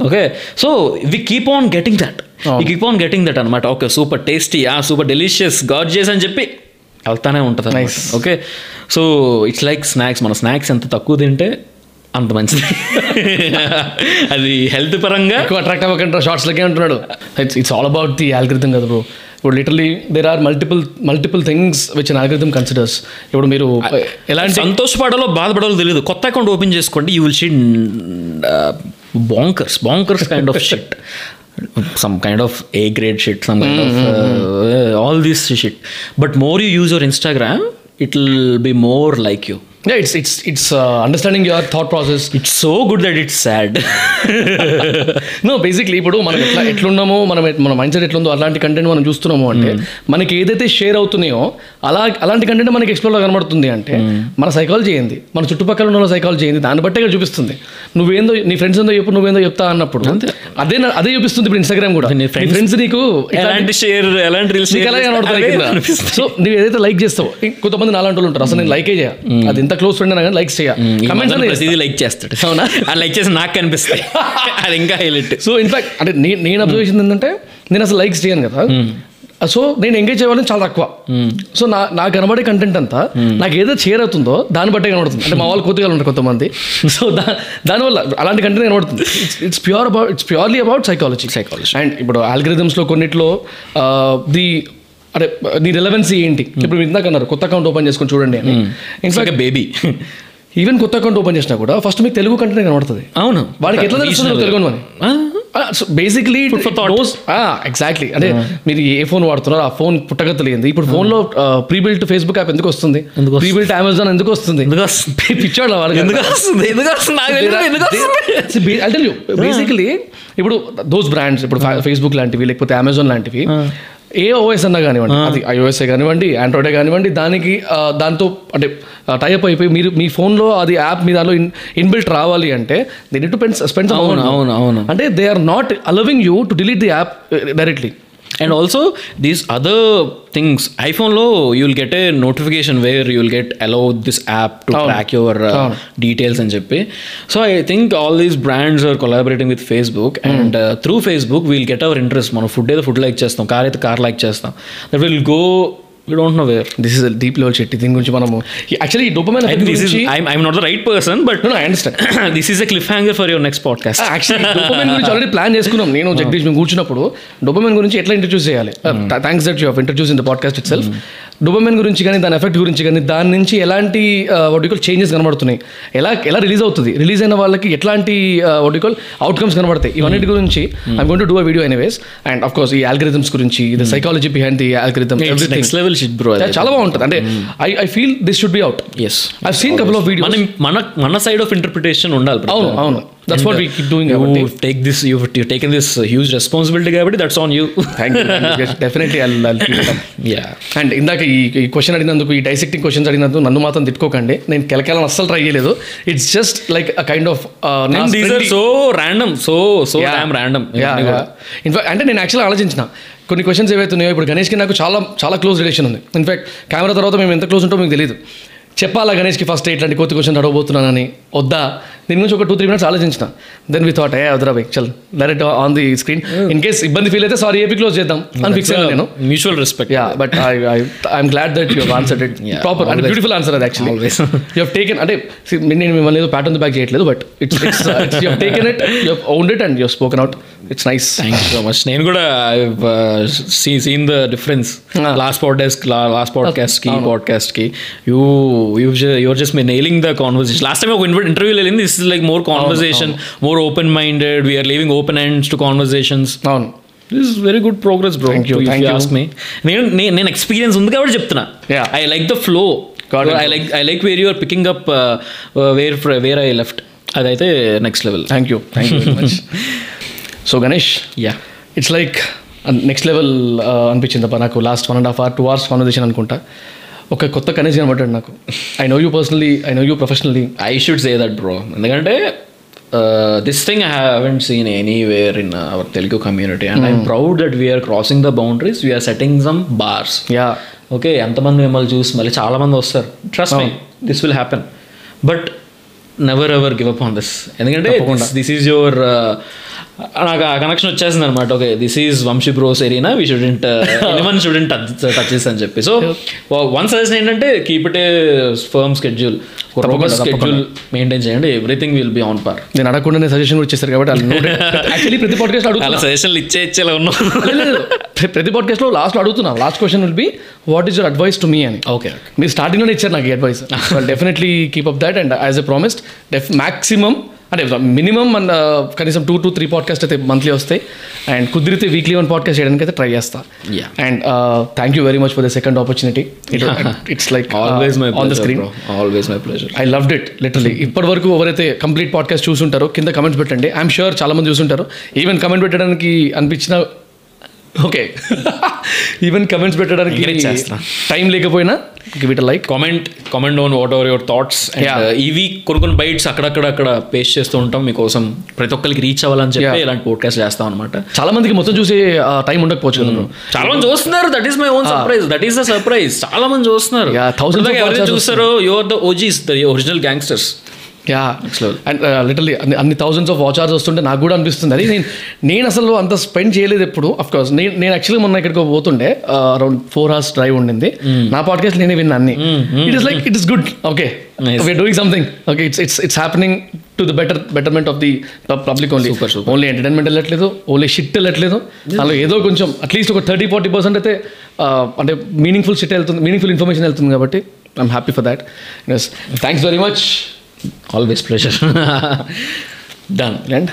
Okay so we keep on getting that we keep on getting that అనమాట ఓకే సూపర్ టేస్టీ ఆ సూపర్ డెలిషియస్ గార్జియస్ అని చెప్పి వెళ్తానే ఉంటుంది. Okay so it's like snacks మన స్నాక్స్ ఎంత తక్కువ తింటే అంత మంచిది. అది హెల్త్ పరంగా ఎక్కువ అట్రాక్ట్ అవ్వకుండా షార్ట్స్లోకే ఉంటున్నాడు. It's it's all about the algorithm కదా బ్రో ఇప్పుడు literally there are multiple multiple things which an algorithm considers ఇప్పుడు మీరు ఎలాంటి సంతోషపడాలో బాధపడాలో తెలియదు కొత్త అకౌంట్ ఓపెన్ చేసుకోండి you will see bonkers bonkers kind of shit some kind of A grade shit some all this shit but more you use your Instagram it will be more like you it's it's it's understanding your thought process it's so good that it's sad no basically ఇప్పుడు మనం ఎట్లా ఎట్లున్నామో మనం మన mind set ఎట్లుందో అలాంటి content మనం చూస్తున్నాము అంటే మనకి ఏదైతే షేర్ అవుతున్నాయో అలా అలాంటి కంటెంట్ మనకి ఎక్స్ప్లోర్ కనబడుతుంది అంటే మన సైకాలజీ ఏంది? మన చుట్టుపక్కల ఉన్న సైకాలజీ ఏంది? దాన్ని బట్టే చూపిస్తుంది. నువ్వేందో నీ ఫ్రెండ్స్ ఏందో చెప్పు నువ్వేందో చెప్తా అన్నప్పుడు అదే అదే చూపిస్తుంది ఇప్పుడు ఇన్స్టాగ్రామ్ కూడా. నీ ఫ్రెండ్స్ నీకు ఎలాంటి షేర్ ఎలాంటి రీల్స్ నీకు అలాగే కనబడుతుంది సో నువ్వు ఏదైతే లైక్ చేస్తావు కొంతమంది నాలాంటి వాళ్ళు ఉంటారు అసలు నేను లైకే చేయ? అది ఎంత క్లోజ్ ఫ్రెండ్ కానీ లైక్స్ చేయ. కమెంట్స్ ప్రతిదీ లైక్ చేస్తాడు. అవునా? లైక్ చేసి నాకు కనిపిస్తాయి. అది ఇంకా హైలైట్ సో ఇన్ఫాక్ట్ అంటే నేను అబ్జర్వ్ చేసింది ఏంటంటే నేను అసలు లైక్స్ చేయను కదా. సో నేను ఎంగేజ్ అవ్వాలని చాలా తక్కువ. సో నా నాకు కనబడే కంటెంట్ అంతా నాకు ఏదైతే షేర్ అవుతుందో దాన్ని బట్టే కనబడుతుంది. అంటే మా వాళ్ళు కొద్దిగా ఉంటారు కొంతమంది. సో దా దానివల్ల అలాంటి కంటెంట్ కనబడుతుంది. It's pure about it's purely about psychology Psychology. And ఇప్పుడు ఆల్గరిథమ్స్లో కొన్నిట్లో ది అదే నీ రెలవెన్సీ ఏంటి? ఇప్పుడు మీరు ఇందాక అన్నారు కొత్త అకౌంట్ ఓపెన్ చేసుకొని చూడండి అని. ఇన్ఫాక్ట్ బేబీ ఈవెన్ కొత్త అకౌంట్ ఓపెన్ చేసినా కూడా ఫస్ట్ మీకు తెలుగు కంటెంట్ కనబడుతుంది. అవును. వాడికి ఎట్లా తెలుస్తుంది తెలుగు అని? బేసిక్లీ ఎగ్జాక్ట్లీ అంటే మీరు ఏ ఫోన్ వాడుతున్నారో ఆ ఫోన్ పుట్టగతులు ఏంది ఇప్పుడు ఫోన్లో ప్రీ బిల్ట్ ఫేస్బుక్ యాప్ ఎందుకు వస్తుంది? ఎందుకు ప్రీ బిల్ట్ అమెజాన్ ఎందుకు వస్తుంది? పిచ్చాడు వాడు ఎందుకు వస్తుంది? వస్తుంది? బేసికలీ ఇప్పుడు దోస్ బ్రాండ్స్ ఇప్పుడు ఫేస్బుక్ లాంటివి లేకపోతే అమెజాన్ లాంటివి ఏ ఓఎస్ అన్నా కానివ్వండి అది ఐఓఎస్ఏ కానివ్వండి ఆండ్రాయిడే కానివ్వండి దానికి దాంతో అంటే టైప్ అయిపోయి మీరు మీ ఫోన్లో అది యాప్ మీ దానిలో ఇన్బిల్ట్ రావాలి అంటే దే నీడ్ టు స్పెండ్ అవును అవును అవును. అంటే they are not allowing you to delete the app directly and also these other things ఐఫోన్లో you will get a notification where you will get allow this app to track your details అని చెప్పి. So I think all these brands are collaborating with Facebook and through Facebook we'll get our interest మనం food ఏదో food like చేస్తాం car అయితే car like చేస్తాం. That will go you don't know where this is deep level shit దీని గురించి మనము actually dopamine this is I'm not the right person but I understand this is a cliffhanger for your next podcast actually dopamine గురించి already plan చేసుకున్నాం. నేను జగదీష్ మేము కూర్చున్నప్పుడు dopamine గురించి ఎట్లా ఇంట్రడ్యూస్ చేయాలి? Thanks that you have introduce in the podcast itself dopamine గురించి కానీ దాని ఎఫెక్ట్ గురించి కానీ దాని నుంచి ఎలాంటి వడికల్ చేంజెస్ కనబడుతున్నాయి. ఎలా ఎలా రిలీజ్ అవుతుంది? రిలీజ్ అయిన వాళ్ళకి ఎట్లాంటి వడికల్ అవుట్కమ్స్ కనబడతాయి? ఇవన్నిటి గురించి I gonna do a video anyways and of course ఈ ఆల్గరిథమ్స్ గురించి the psychology behind the algorithm level shit bro చాలా బాగుంటుంది. అంటే I I feel this should be out as I seen couple of video మన మన side of interpretation ఉండాలి. అవును అవును. That's what we keep doing you take this you've, you've taken this huge responsibility కాబట్టి that's on you. Thank you definitely yeah. అండ్ ఇందాక ఈ ఈ క్వశ్చన్ అడిగినందుకు ఈ డైసెక్టింగ్ క్వశ్చన్స్ అడిగినందుకు నన్ను మాత్రం తిట్టుకోకండి. నేను కెలకెలని అస్సలు ట్రై చేయలేదు. It's just like a kind of and these are so random so so damn random. ఇన్ఫాక్ట్ అంటే నేను యాక్చువల్గా ఆలోచించిన. కొన్ని క్వశ్చన్స్ ఏవైతే ఉన్నాయో ఇప్పుడు గణేష్కి నాకు చాలా చాలా క్లోజ్ రిలేషన్ ఉంది. ఇన్ఫాక్ట్ కెమెరా తర్వాత మేము ఎంత క్లోజ్ ఉంటామో మీకు తెలియదు చెప్పాలా గణేష్కి ఫస్ట్ ఇట్లాంటి కొత్త క్వశ్చన్ అడగబోతున్నానని? వద్దా? దీని గురించి ఒక టూ త్రీ మినిట్స్ ఆలోచించిన. దెన్ వి థాట్ ఏ వద్దురా బై చల్ direct on the screen in case ఇబ్బంది ఫీల్ అయితే సారీ ఏపీ క్లోజ్ చేద్దాం. అని ఫిక్స్ అయ్యాను నేను. Mutual respect yeah but I I'm glad that you answer it Yeah, proper always. Beautiful answer అది యాక్చువల్లీ. యూ హెవ్ టేకెన్ అంటే నేను మిమ్మల్ని ఏదో ప్యాటర్న్ బ్యాక్ చేయట్లేదు but it's it's you have taken it you have owned it and you spoken out it's nice thank you so much నేను కూడా see seen the difference. Last podcast last పాడ్కాస్ట్కి పాడ్కాస్ట్కి you you your just me nailing the conversation last time ఒక interview వెళ్ళింది this is like more conversation more open minded we're living open hands to conversations అవును this is very good progress bro Thank you, thank you. Ask me నేను నేను experience ఉంది కాబట్టి చెప్తున్నా Yeah. I like the flow I like I like where you're picking up where where I left అదైతే next level thank you thank you so Ganesh yeah it's like next level అనిపించింది నాకు. Last one and half hour two hours conversation అనుకుంటా. ఒక కొత్త connection అనమాట నాకు. I know you personally I know you professionally I should say that bro ఎందుకంటే this thing I haven't seen anywhere in our Telugu community and I'm proud that we're crossing the boundaries we're setting some bars yeah okay ఎంతమంది మిమ్మల్ని చూసి మళ్ళీ చాలా మంది వస్తారు trust me this will happen but never ever give up on this ఎందుకంటే this is your నాకు ఆ కనెక్షన్ వచ్చేసింది అనమాట okay this is Vamshi bros arena we student eleven student touch touches అని చెప్పి. సో వన్ సజెషన్ ఏంటంటే keep it a firm schedule schedule maintain చేయండి. Everything will be on par నేను అడగకుండా సజెషన్ కూడా ఇచ్చేస్తారు కాబట్టి యాక్చువల్లీ ప్రతి పాడ్కాస్ట్ అడుగుతున్నా. అలా సజెషన్లు ఇచ్చే ఇచ్చేలా ఉన్నాం ప్రతి పాడ్కాస్ట్లో లాస్ట్లో అడుగుతున్నా. Last question will be what is your advice to me అని. ఓకే మీరు స్టార్టింగ్లోనే ఇచ్చారు నాకు advice definitely keep up that and as a promised def maximum అంటే మినిమం మన కనీసం టూ టు త్రీ పాడ్కాస్ట్ అయితే మంత్లీ వస్తాయి. అండ్ కుదిరితే వీక్లీ వన్ పాడ్కాస్ట్ చేయడానికి అయితే ట్రై చేస్తా. And thank you very much for the second opportunity it's like always my on the screen always my pleasure I loved it literally ఇప్పటి వరకు ఎవరైతే complete podcast చూసుంటారో కింద comments పెట్టండి. I'm sure చాలా మంది చూసుంటారు. ఈవెన్ కమెంట్ పెట్టడానికి అనిపించిన ఓకే. ఈవెన్ కమెంట్స్ పెట్టడానికి. టైం లేకపోయినా give like comment comment on whatever your thoughts. ఇవి కొన్ని కొన్ని బైట్స్ అక్కడక్కడ అక్కడ పేస్ట్ చేస్తూ ఉంటాం. మీకోసం ప్రతి ఒక్కరికి రీచ్ అవ్వాలని చెప్పి. ఇలాంటి పోడ్కాస్ట్ చేస్తాం అనమాట చాలా మందికి మొత్తం చూసే టైం ఉండకపోవచ్చు కదా bro. చాలా మంది చూస్తున్నారు. That is my own surprise that is the surprise చాలా మంది చూస్తున్నారు. Watchers చూస్తారో your the OGs the original gangsters yeah. And literally అన్ని అన్ని థౌసండ్స్ ఆఫ్ వాచ్ అవర్స్ వస్తుంటే నాకు కూడా అనిపిస్తుంది. అది నేను నేను అసలు అంత స్పెండ్ చేయలేదు ఎప్పుడు. అఫ్ కోర్స్ నేను నేను యాక్చువల్లీ మొన్న ఇక్కడికి పోతుండే అరౌండ్ ఫోర్ అవర్స్ డ్రైవ్ ఉండింది. నా పాడ్కాస్ట్ నేనే విన్నా అన్ని. It is like it is good okay. We're doing something okay it's it's it's happening to the better betterment of the public only. Only entertainment వెళ్ళట్లేదు only shit వెళ్ళట్లేదు. అందులో ఏదో కొంచెం అట్లీస్ట్ ఒక థర్టీ ఫార్టీ పర్సెంట్ అయితే uh, అంటే meaningful shit వెళ్తుంది meaningful information వెళ్తుంది కాబట్టి I'm happy for that yes thanks very much always pleasure done and